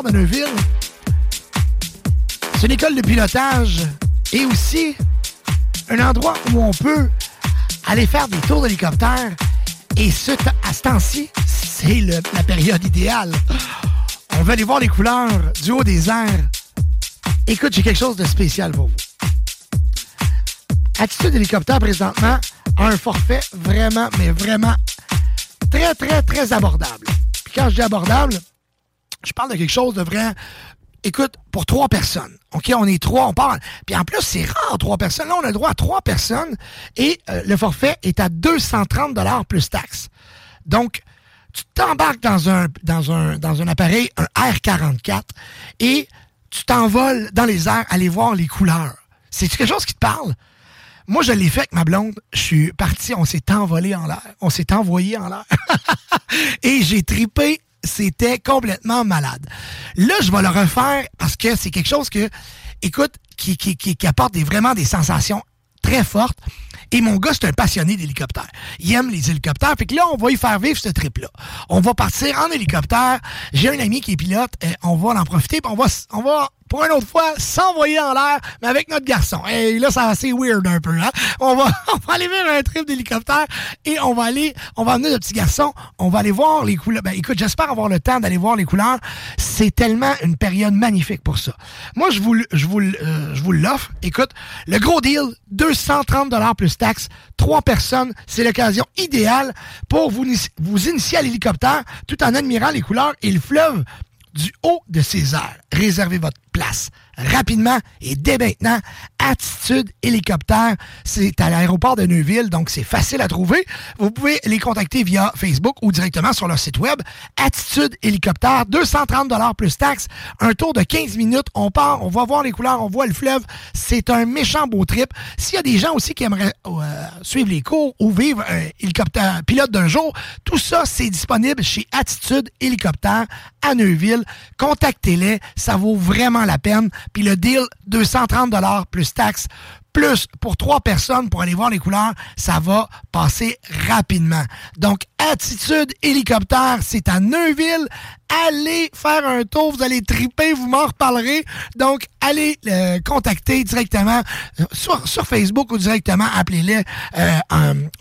L'aéroport de Neuville, c'est une école de pilotage et aussi un endroit où on peut aller faire des tours d'hélicoptère. Et ce, à ce temps-ci, c'est la période idéale. On veut aller voir les couleurs du haut des airs. Écoute, j'ai quelque chose de spécial pour vous. Attitude hélicoptère présentement a un forfait vraiment, mais vraiment très, très, très abordable. Puis quand je dis abordable, je parle de quelque chose de vrai. Écoute, pour trois personnes. OK, on est trois, on parle. Puis en plus, c'est rare, trois personnes. Là, on a le droit à trois personnes et euh, le forfait est à 230 plus taxes. Donc, tu t'embarques dans un, dans, un, dans un appareil, un R44, et tu t'envoles dans les airs, aller voir les couleurs. C'est quelque chose qui te parle? Moi, je l'ai fait avec ma blonde. Je suis parti, on s'est envolé en l'air. On s'est envoyé en l'air. Et j'ai tripé. C'était complètement malade. Là, je vais le refaire parce que c'est quelque chose que, écoute, qui, qui, qui, apporte vraiment des sensations très fortes. Et mon gars, c'est un passionné d'hélicoptère. Il aime les hélicoptères. Fait que là, on va y faire vivre ce trip-là. On va partir en hélicoptère. J'ai un ami qui est pilote. euh, on va en profiter. On va, on va pour une autre fois, s'envoyer en l'air, mais avec notre garçon. Et là, c'est assez weird un peu, hein? On va, on va aller un trip d'hélicoptère et on va aller, on va amener le petit garçon, on va aller voir les couleurs. Ben, écoute, j'espère avoir le temps d'aller voir les couleurs. C'est tellement une période magnifique pour ça. Moi, je vous, je vous, euh, je vous l'offre. Écoute, le gros deal, 230 plus taxes, trois personnes, c'est l'occasion idéale pour vous, vous initier à l'hélicoptère tout en admirant les couleurs et le fleuve du haut de airs. Réservez votre place rapidement et dès maintenant. Attitude Hélicoptère, c'est à l'aéroport de Neuville, donc c'est facile à trouver. Vous pouvez les contacter via Facebook ou directement sur leur site web. Attitude Hélicoptère, 230 plus taxes, un tour de 15 minutes. On part, on va voir les couleurs, on voit le fleuve. C'est un méchant beau trip. S'il y a des gens aussi qui aimeraient euh, suivre les cours ou vivre un hélicoptère pilote d'un jour, tout ça, c'est disponible chez Attitude Hélicoptère à Neuville. Contactez-les, ça vaut vraiment la peine. Puis le deal, 230 plus taxes, plus pour trois personnes pour aller voir les couleurs, ça va passer rapidement. Donc, Attitude Hélicoptère, c'est à Neuville. Allez faire un tour, vous allez triper, vous m'en reparlerez. Donc, allez euh, contacter directement euh, sur, sur Facebook ou directement, appelez-les. Euh,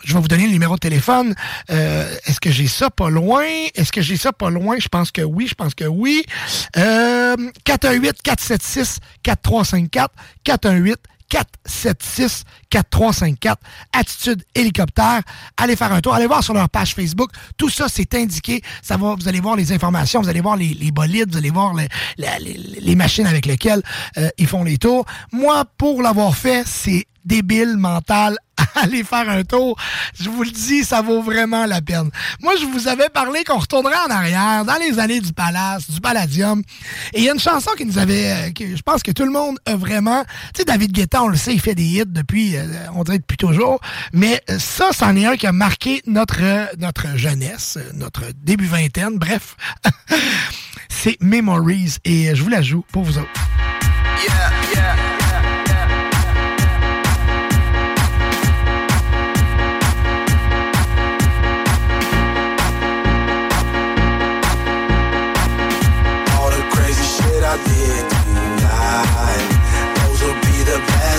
je vais vous donner le numéro de téléphone. Euh, Est-ce que j'ai ça pas loin? Est-ce que j'ai ça pas loin? Je pense que oui, je pense que oui. Euh, 418-476-4354. 418 476-4354, Attitude Hélicoptère. Allez faire un tour, allez voir sur leur page Facebook. Tout ça, c'est indiqué. Ça va, vous allez voir les informations, vous allez voir les, les bolides, vous allez voir les machines avec lesquelles euh, ils font les tours. Moi, pour l'avoir fait, c'est débile mental. Allez faire un tour. Je vous le dis, ça vaut vraiment la peine. Moi, je vous avais parlé qu'on retournerait en arrière, dans les années du Palace, du Palladium. Et il y a une chanson qui nous avait... euh, que je pense que tout le monde a vraiment... Tu sais, David Guetta, on le sait, il fait des hits depuis, euh, on dirait depuis toujours. Mais euh, ça, c'en est un qui a marqué notre, notre jeunesse, notre début vingtaine, bref. C'est Memories. Et je vous la joue pour vous autres.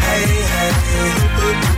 Hey, hey,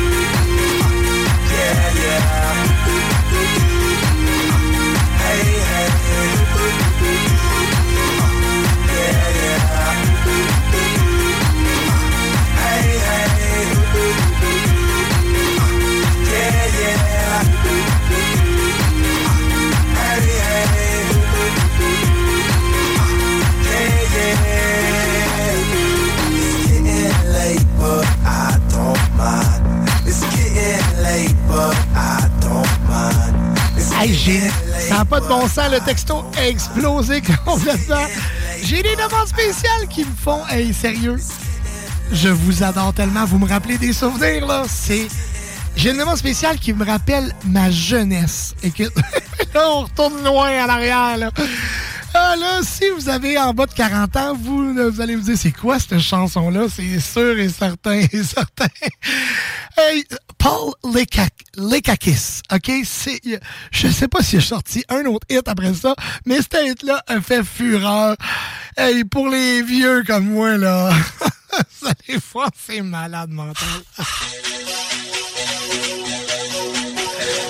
yeah, yeah. Hey, hey, Hey, j'ai... Ça n'a pas de bon sens, le texto a explosé complètement. J'ai des demandes spéciales qui me font... Hey, sérieux, je vous adore tellement. Vous me rappelez des souvenirs, là. C'est J'ai une demande spéciale qui me rappelle ma jeunesse. Et que là, on retourne loin en arrière. Là. Ah, là, si vous avez en bas de 40 ans, vous allez vous dire, c'est quoi cette chanson-là? C'est sûr et certain et certain. Hey, Paul Lekak- Lekakis, OK? Je sais pas si j'ai sorti un autre hit après ça, mais cet hit-là a fait fureur. Hey, pour les vieux comme moi, là, ça, des fois, c'est malade mental.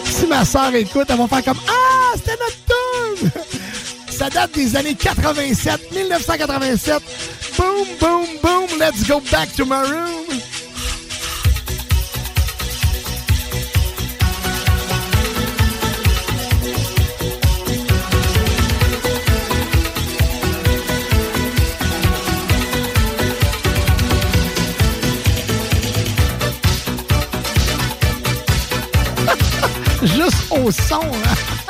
si ma soeur écoute, elle va faire comme Ah, c'était notre tune! Ça date des années 87, 1987. Boom, boom, boom, let's go back to my room. Juste au son, hein?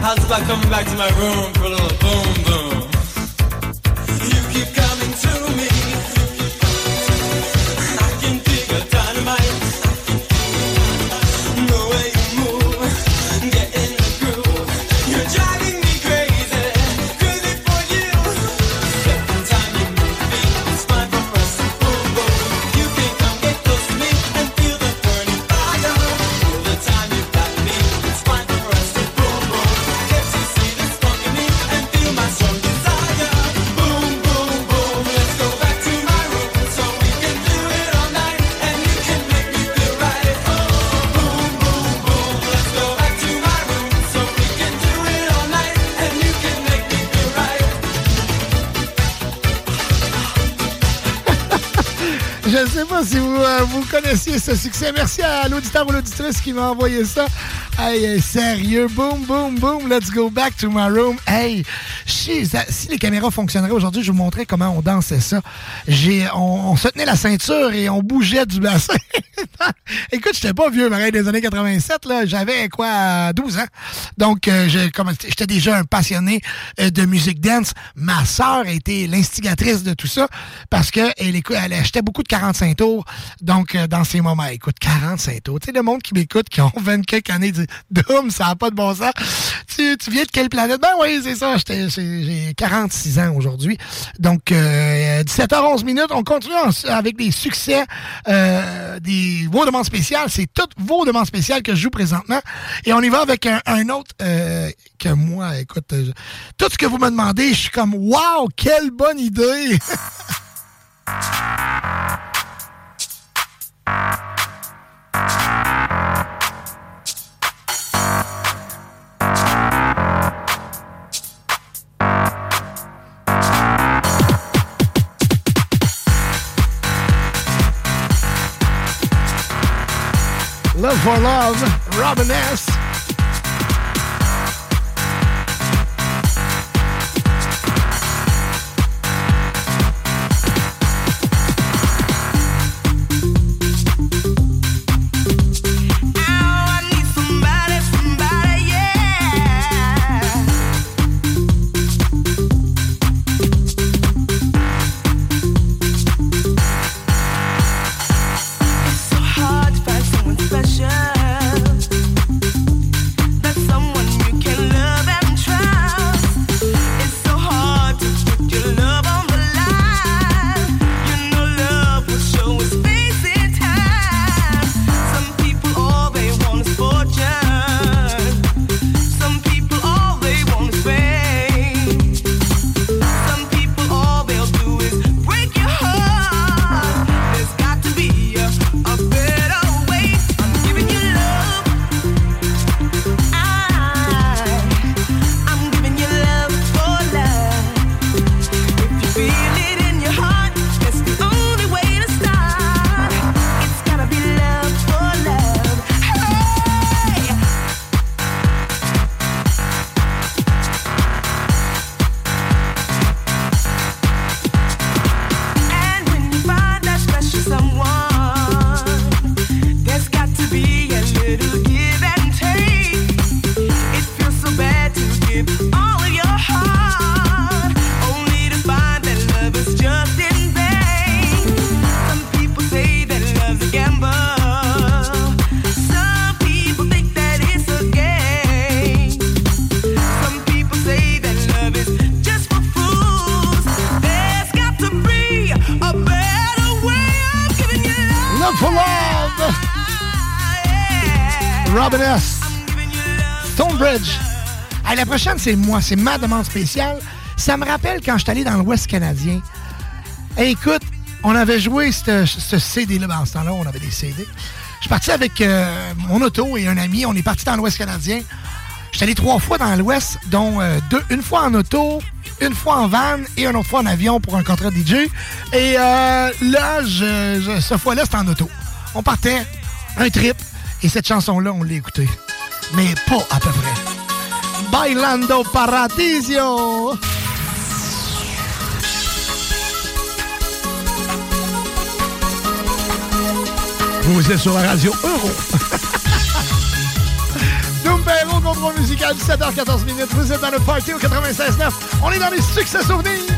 How's about coming back to my room for a little boom Si vous, euh, vous connaissiez ce succès. Merci à l'auditeur ou l'auditrice qui m'a envoyé ça. Hey, sérieux, boom, boom, boom, let's go back to my room. Hey, si, si les caméras fonctionneraient aujourd'hui, je vous montrais comment on dansait ça. J'ai, on, on se tenait la ceinture et on bougeait du bassin. Écoute, j'étais pas vieux, pareil, des années 87, là. J'avais, quoi, 12 ans. Donc, euh, j'étais déjà un passionné euh, de musique dance. Ma sœur été l'instigatrice de tout ça parce que elle, achetait beaucoup de 45 tours. Donc, euh, dans ces moments, écoute, 45 tours. Tu sais, le monde qui m'écoute, qui ont 20 quelques années, dit Doom, ça n'a pas de bon sens. Tu, tu viens de quelle planète? Ben oui, c'est ça. j'étais- J'ai j'ai 46 ans aujourd'hui. Donc, euh, 17h11 minutes. On continue avec des succès, euh, des vos demandes spéciales. C'est toutes vos demandes spéciales que je joue présentement. Et on y va avec un, autre euh, que moi, écoute, euh, tout ce que vous me demandez, je suis comme, wow, quelle bonne idée! Love for Love, Robin S. C'est moi. C'est ma demande spéciale. Ça me rappelle quand je suis allé dans l'Ouest canadien. Écoute, on avait joué ce, ce CD-là. Ben, en ce temps-là, on avait des CD. Je suis parti avec euh, mon auto et un ami. On est parti dans l'Ouest canadien. Je suis allé trois fois dans l'Ouest, dont euh, deux, une fois en auto, une fois en van et une autre fois en avion pour un contrat DJ. Et euh, là, je, cette fois-là, c'était en auto. On partait, un trip, et cette chanson-là, on l'a écoutée. Mais pas à peu près. Bailando Paradisio! Vous êtes sur la radio Euro. Numéro contrôle musical, 17h14 minutes. Vous êtes dans le party au 96.9. On est dans les succès souvenirs.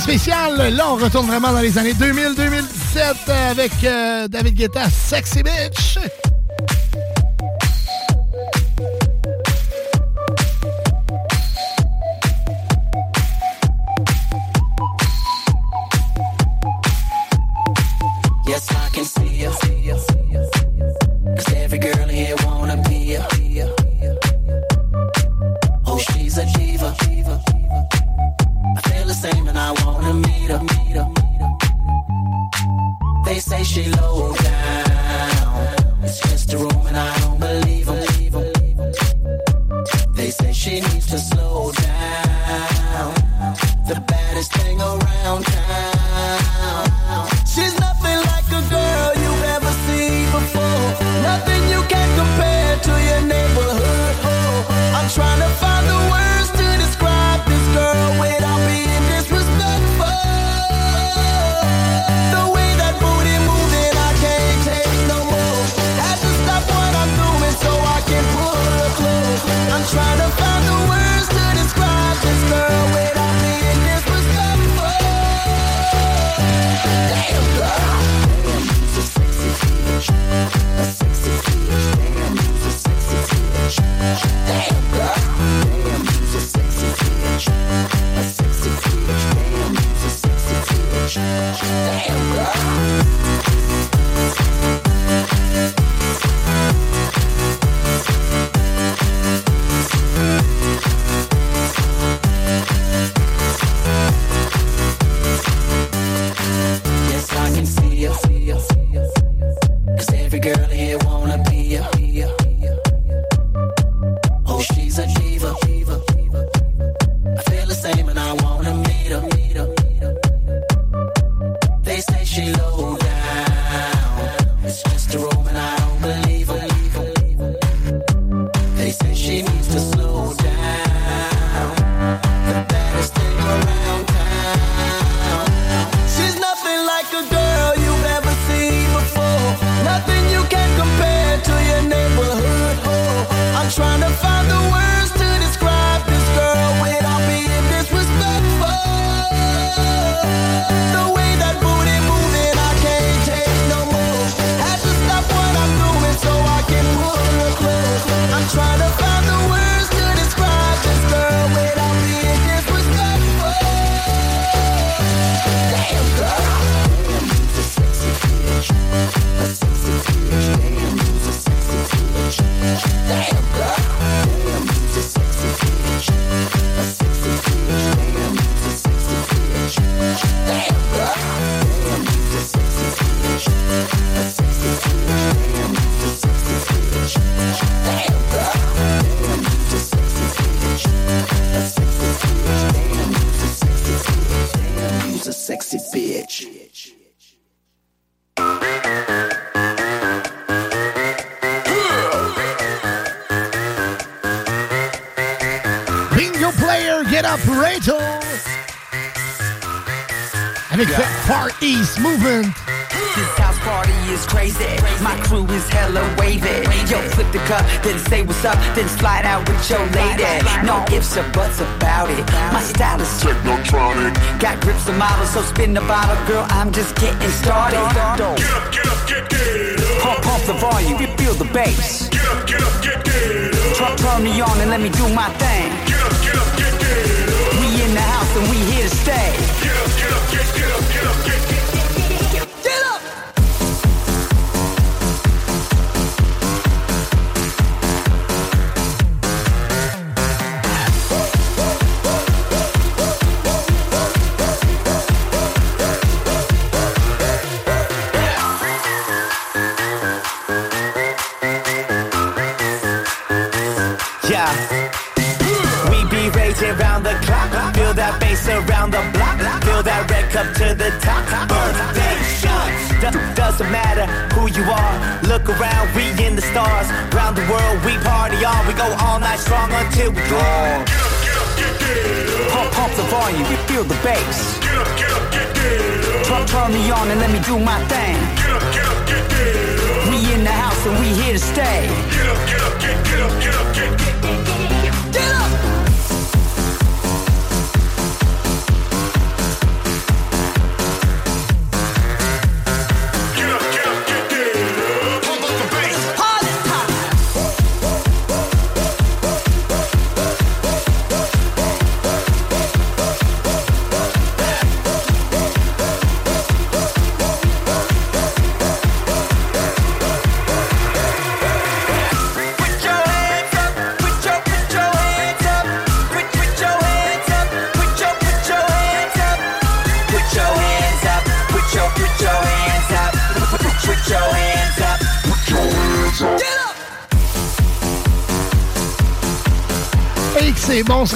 Spécial, là on retourne vraiment dans les années 2000-2017 avec euh, David Guetta, Sexy Bitch. me pilla. signifies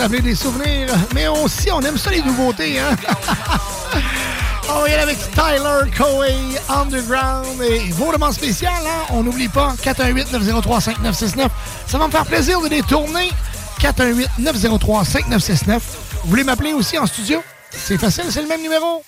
des souvenirs, mais aussi on aime ça les nouveautés. Hein? On va y aller avec Tyler Coey, Underground et vos demandes spéciales. Hein? On n'oublie pas 418-903-5969. Ça va me faire plaisir de les tourner. 418-903-5969. Vous voulez m'appeler aussi en studio? C'est facile, c'est le même numéro.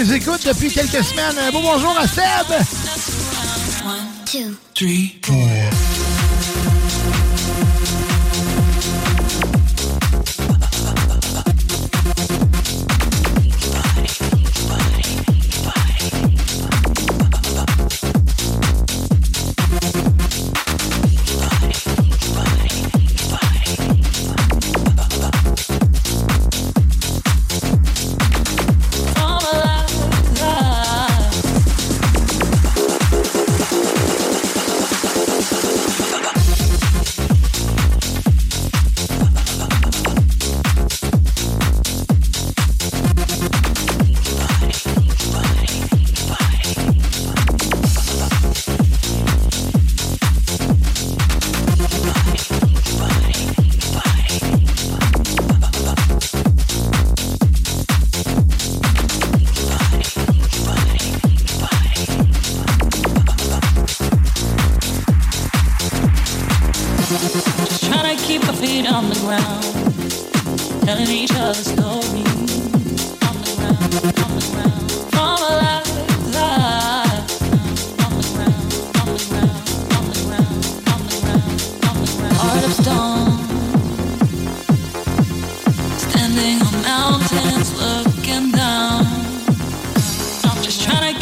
Nous écoute depuis quelques semaines. Un beau bonjour à Seb. Two, three,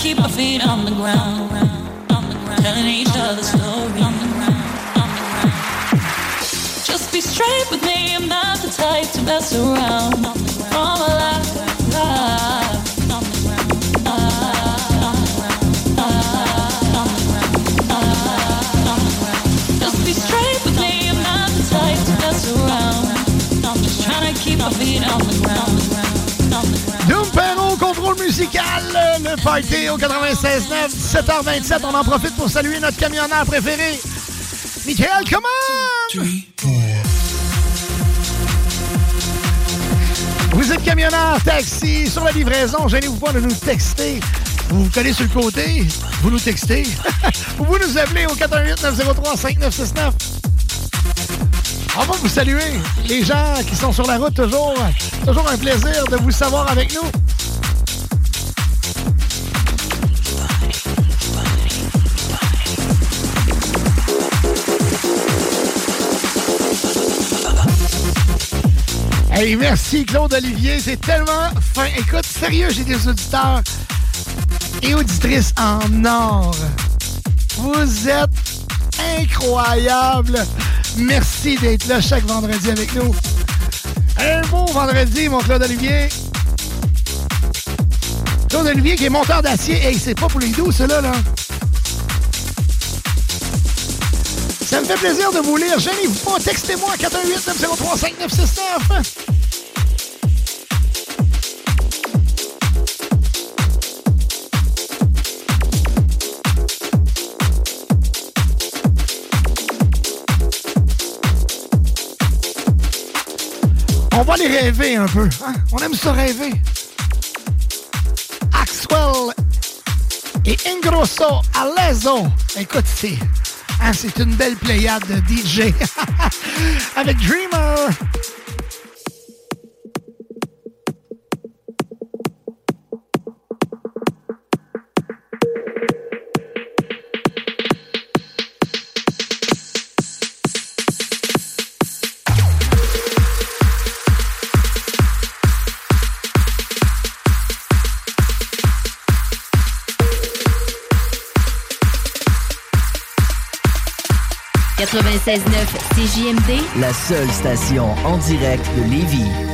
keep our feet on the ground, on the ground, telling each other stories on the ground, on the ground. Just be straight with me, I'm not the type to mess around. Musical, le party au 96.9, 17h27. On en profite pour saluer notre camionneur préféré, Michael, comment? Vous êtes camionneur, taxi, sur la livraison, gênez-vous pas de nous texter. Vous vous collez sur le côté, vous nous textez. Ou vous nous appelez au 418-903-5969. On va vous saluer, les gens qui sont sur la route toujours. Toujours un plaisir de vous savoir avec nous. Hey, merci Claude Olivier, c'est tellement fin. Écoute, sérieux, j'ai des auditeurs et auditrices en or. Vous êtes incroyables. Merci d'être là chaque vendredi avec nous. Un beau vendredi, mon Claude Olivier. Claude Olivier qui est monteur d'acier. Hey, c'est pas pour les doux, cela, là. Ça me fait plaisir de vous lire. Gênez-vous pas. Textez-moi à 418-903-5969. On va les rêver un peu. hein? On aime ça rêver. Axwell et Ingrosso Alezo. Écoute, c'est hein, c'est une belle pléiade de DJ. Avec Dreamer. « 96.9 CJMD, La seule station en direct de Lévis.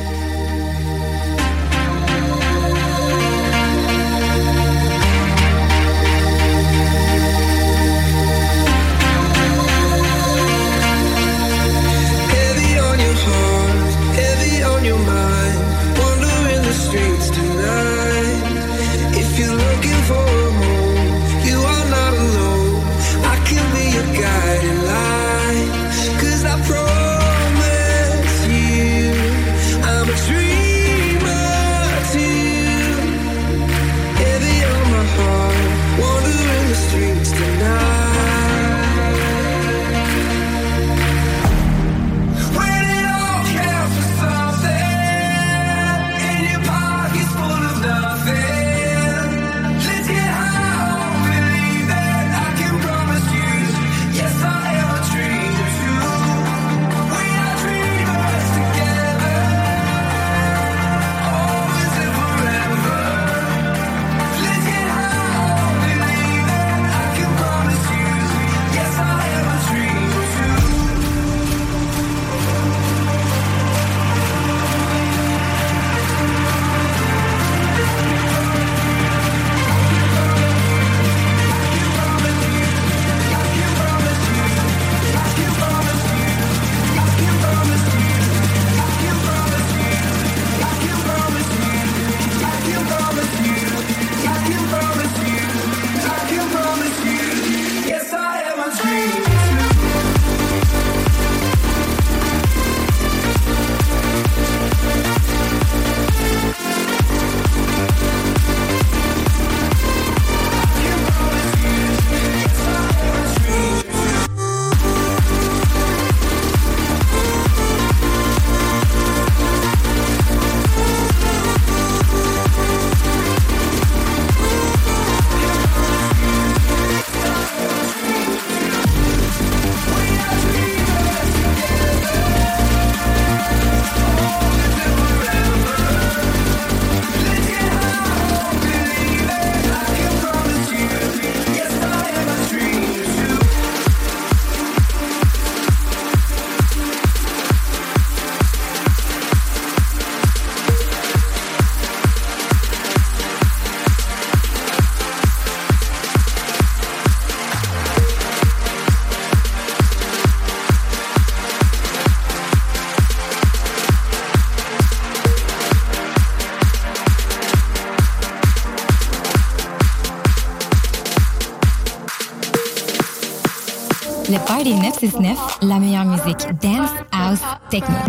969, la meilleure musique dance, house, techno.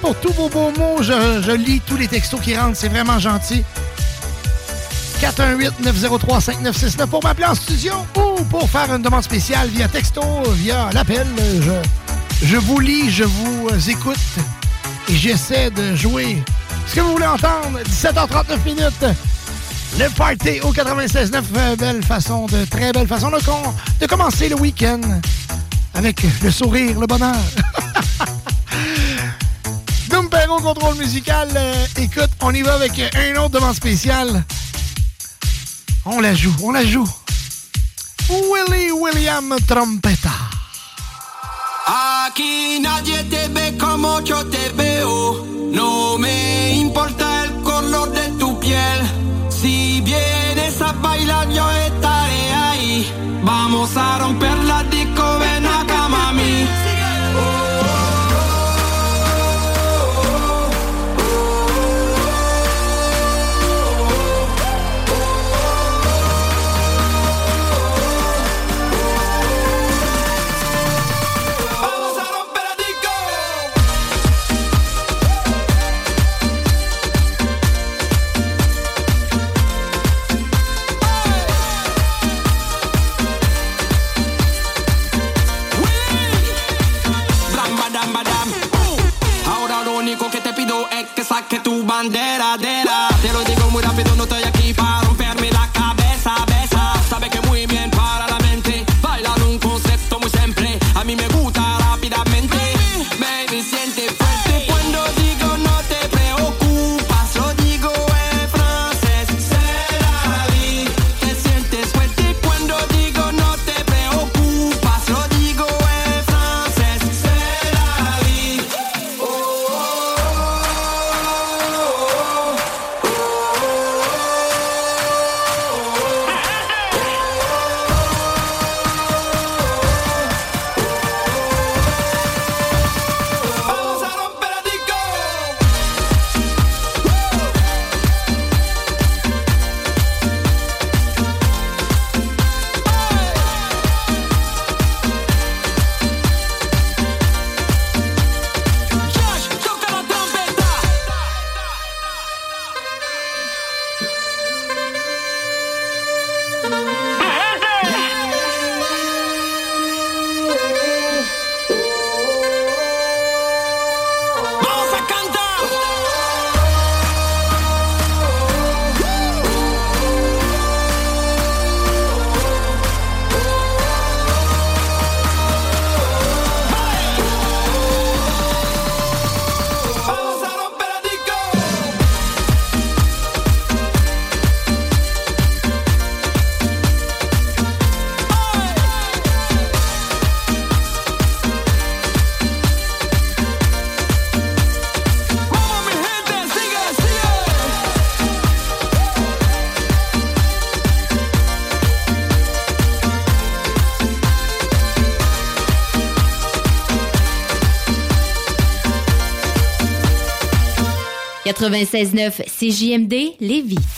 Pour tous vos beaux mots. Je, lis tous les textos qui rentrent. C'est vraiment gentil. 418-903-5969 pour m'appeler en studio ou pour faire une demande spéciale via texto, via l'appel. Je, je vous lis, je vous écoute et j'essaie de jouer ce que vous voulez entendre. 17h39 minutes. Le party au 96.9, euh, belle façon, de très belle façon de commencer le week-end avec le sourire, le bonheur. Contrôle musical. Euh, écoute, on y va avec un autre demande spéciale. On la joue, on la joue. Willie William Trompeta. 96.9 CJMD Lévis.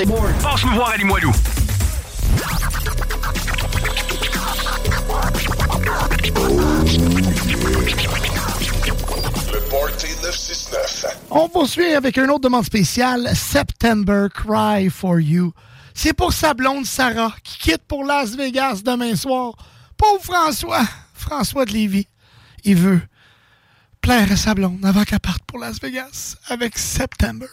c'est bon. Voir à Le 969. On poursuit avec une autre demande spéciale, September Cry for You. C'est pour sa blonde Sarah qui quitte pour Las Vegas demain soir. Pauvre François, François de Lévis, il veut plaire à sa blonde avant qu'elle parte pour Las Vegas avec September.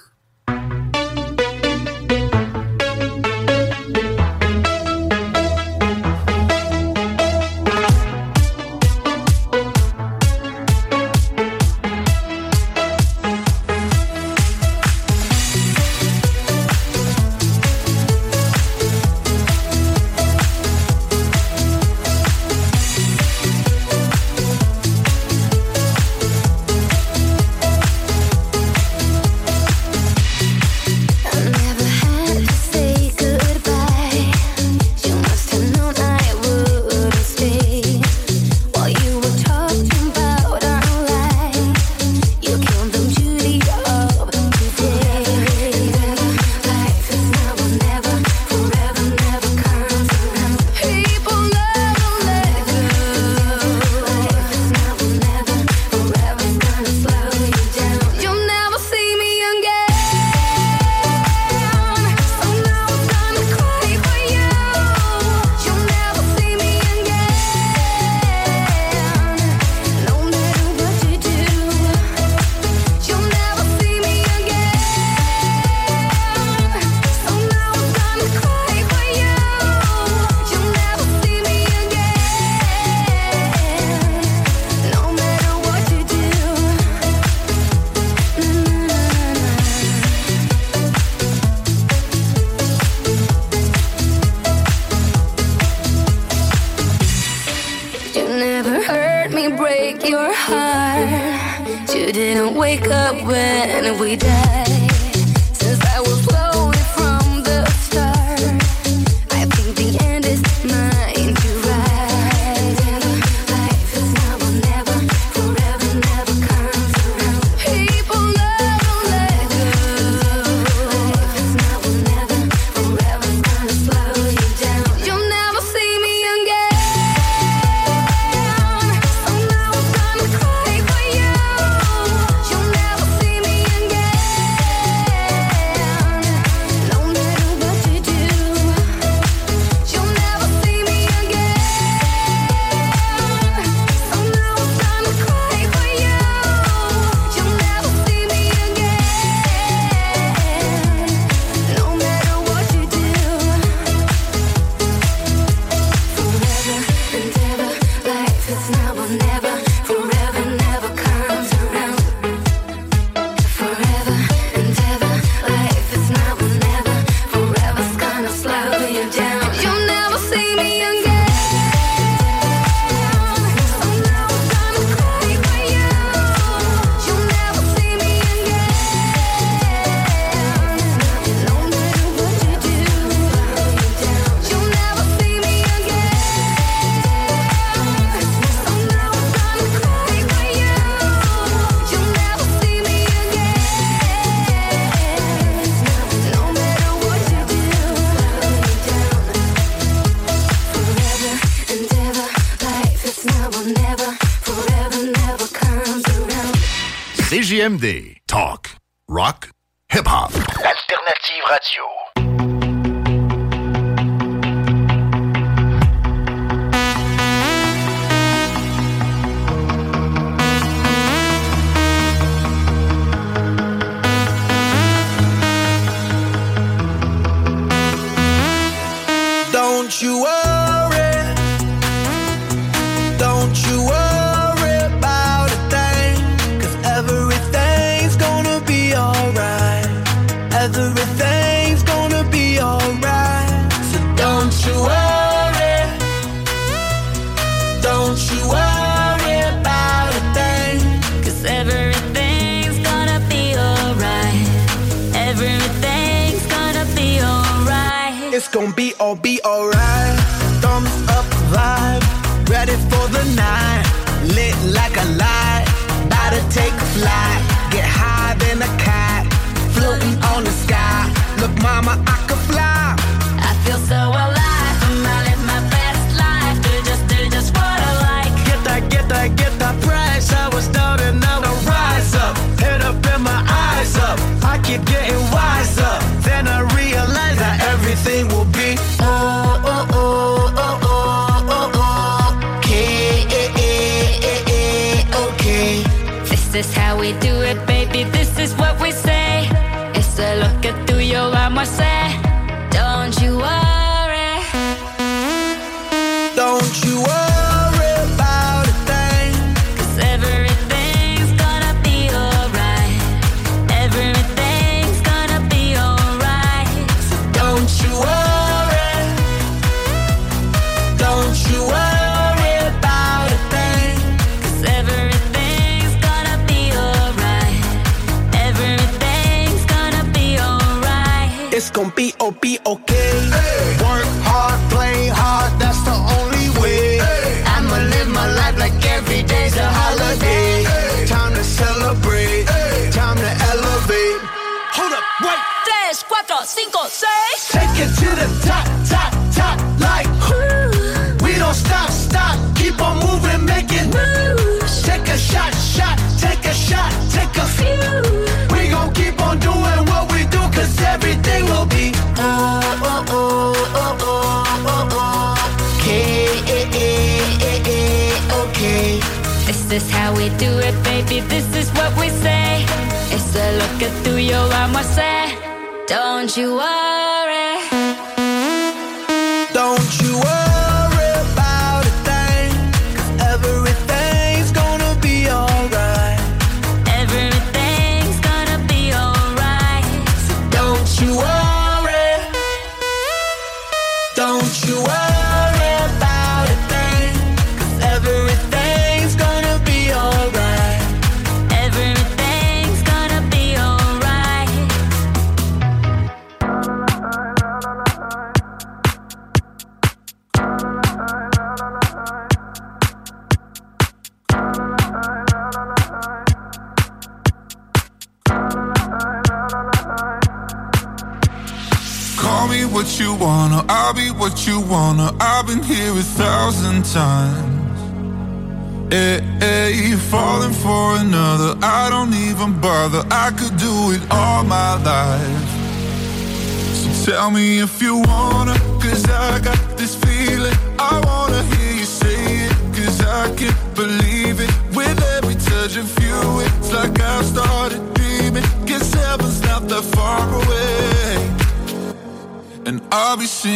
MD.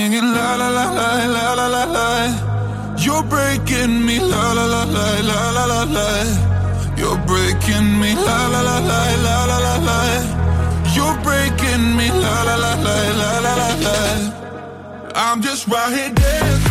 singing la la la la la la la la. You're breaking me la la la la la la la la. You're breaking me la la la la la la la la. You're breaking me la la la la la la la la. I'm just right here dancing.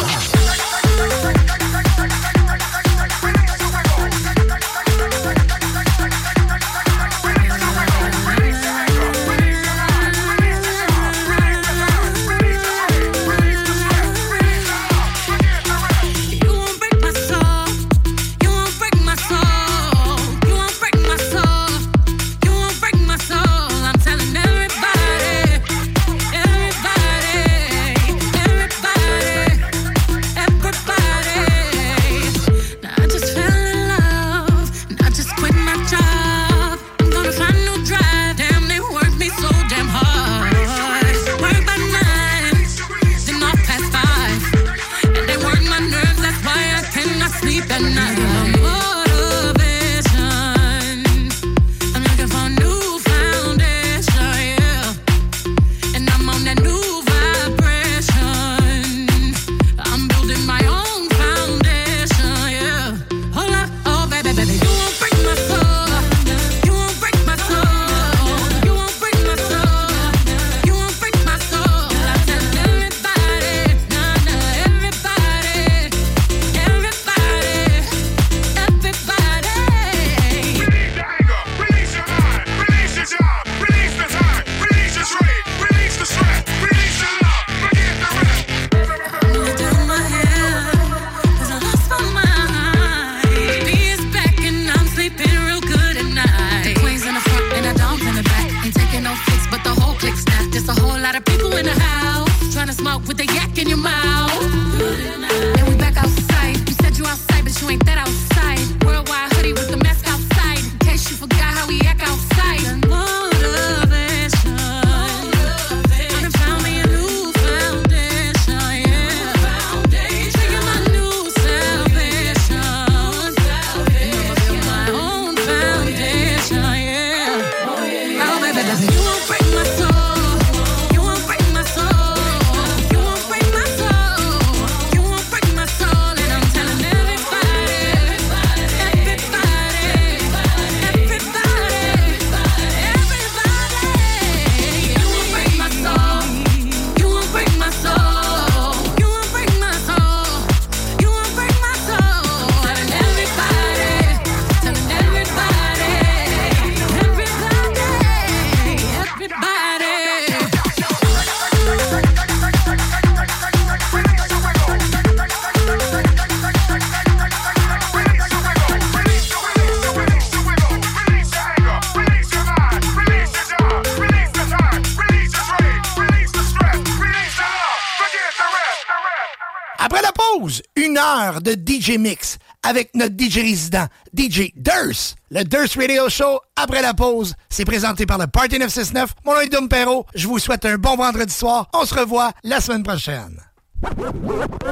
avec notre DJ résident, DJ Durst. Le Durst Radio Show, après la pause, c'est présenté par le Party 969. Mon nom est Dom Perrault. Je vous souhaite un bon vendredi soir. On se revoit la semaine prochaine.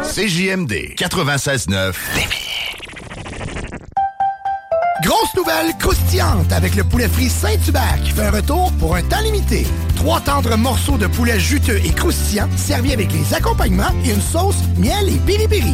CJMD 96.9 Grosse nouvelle croustillante avec le poulet frit Saint-Hubert qui fait un retour pour un temps limité. Trois tendres morceaux de poulet juteux et croustillants servis avec les accompagnements et une sauce miel et piri-piri.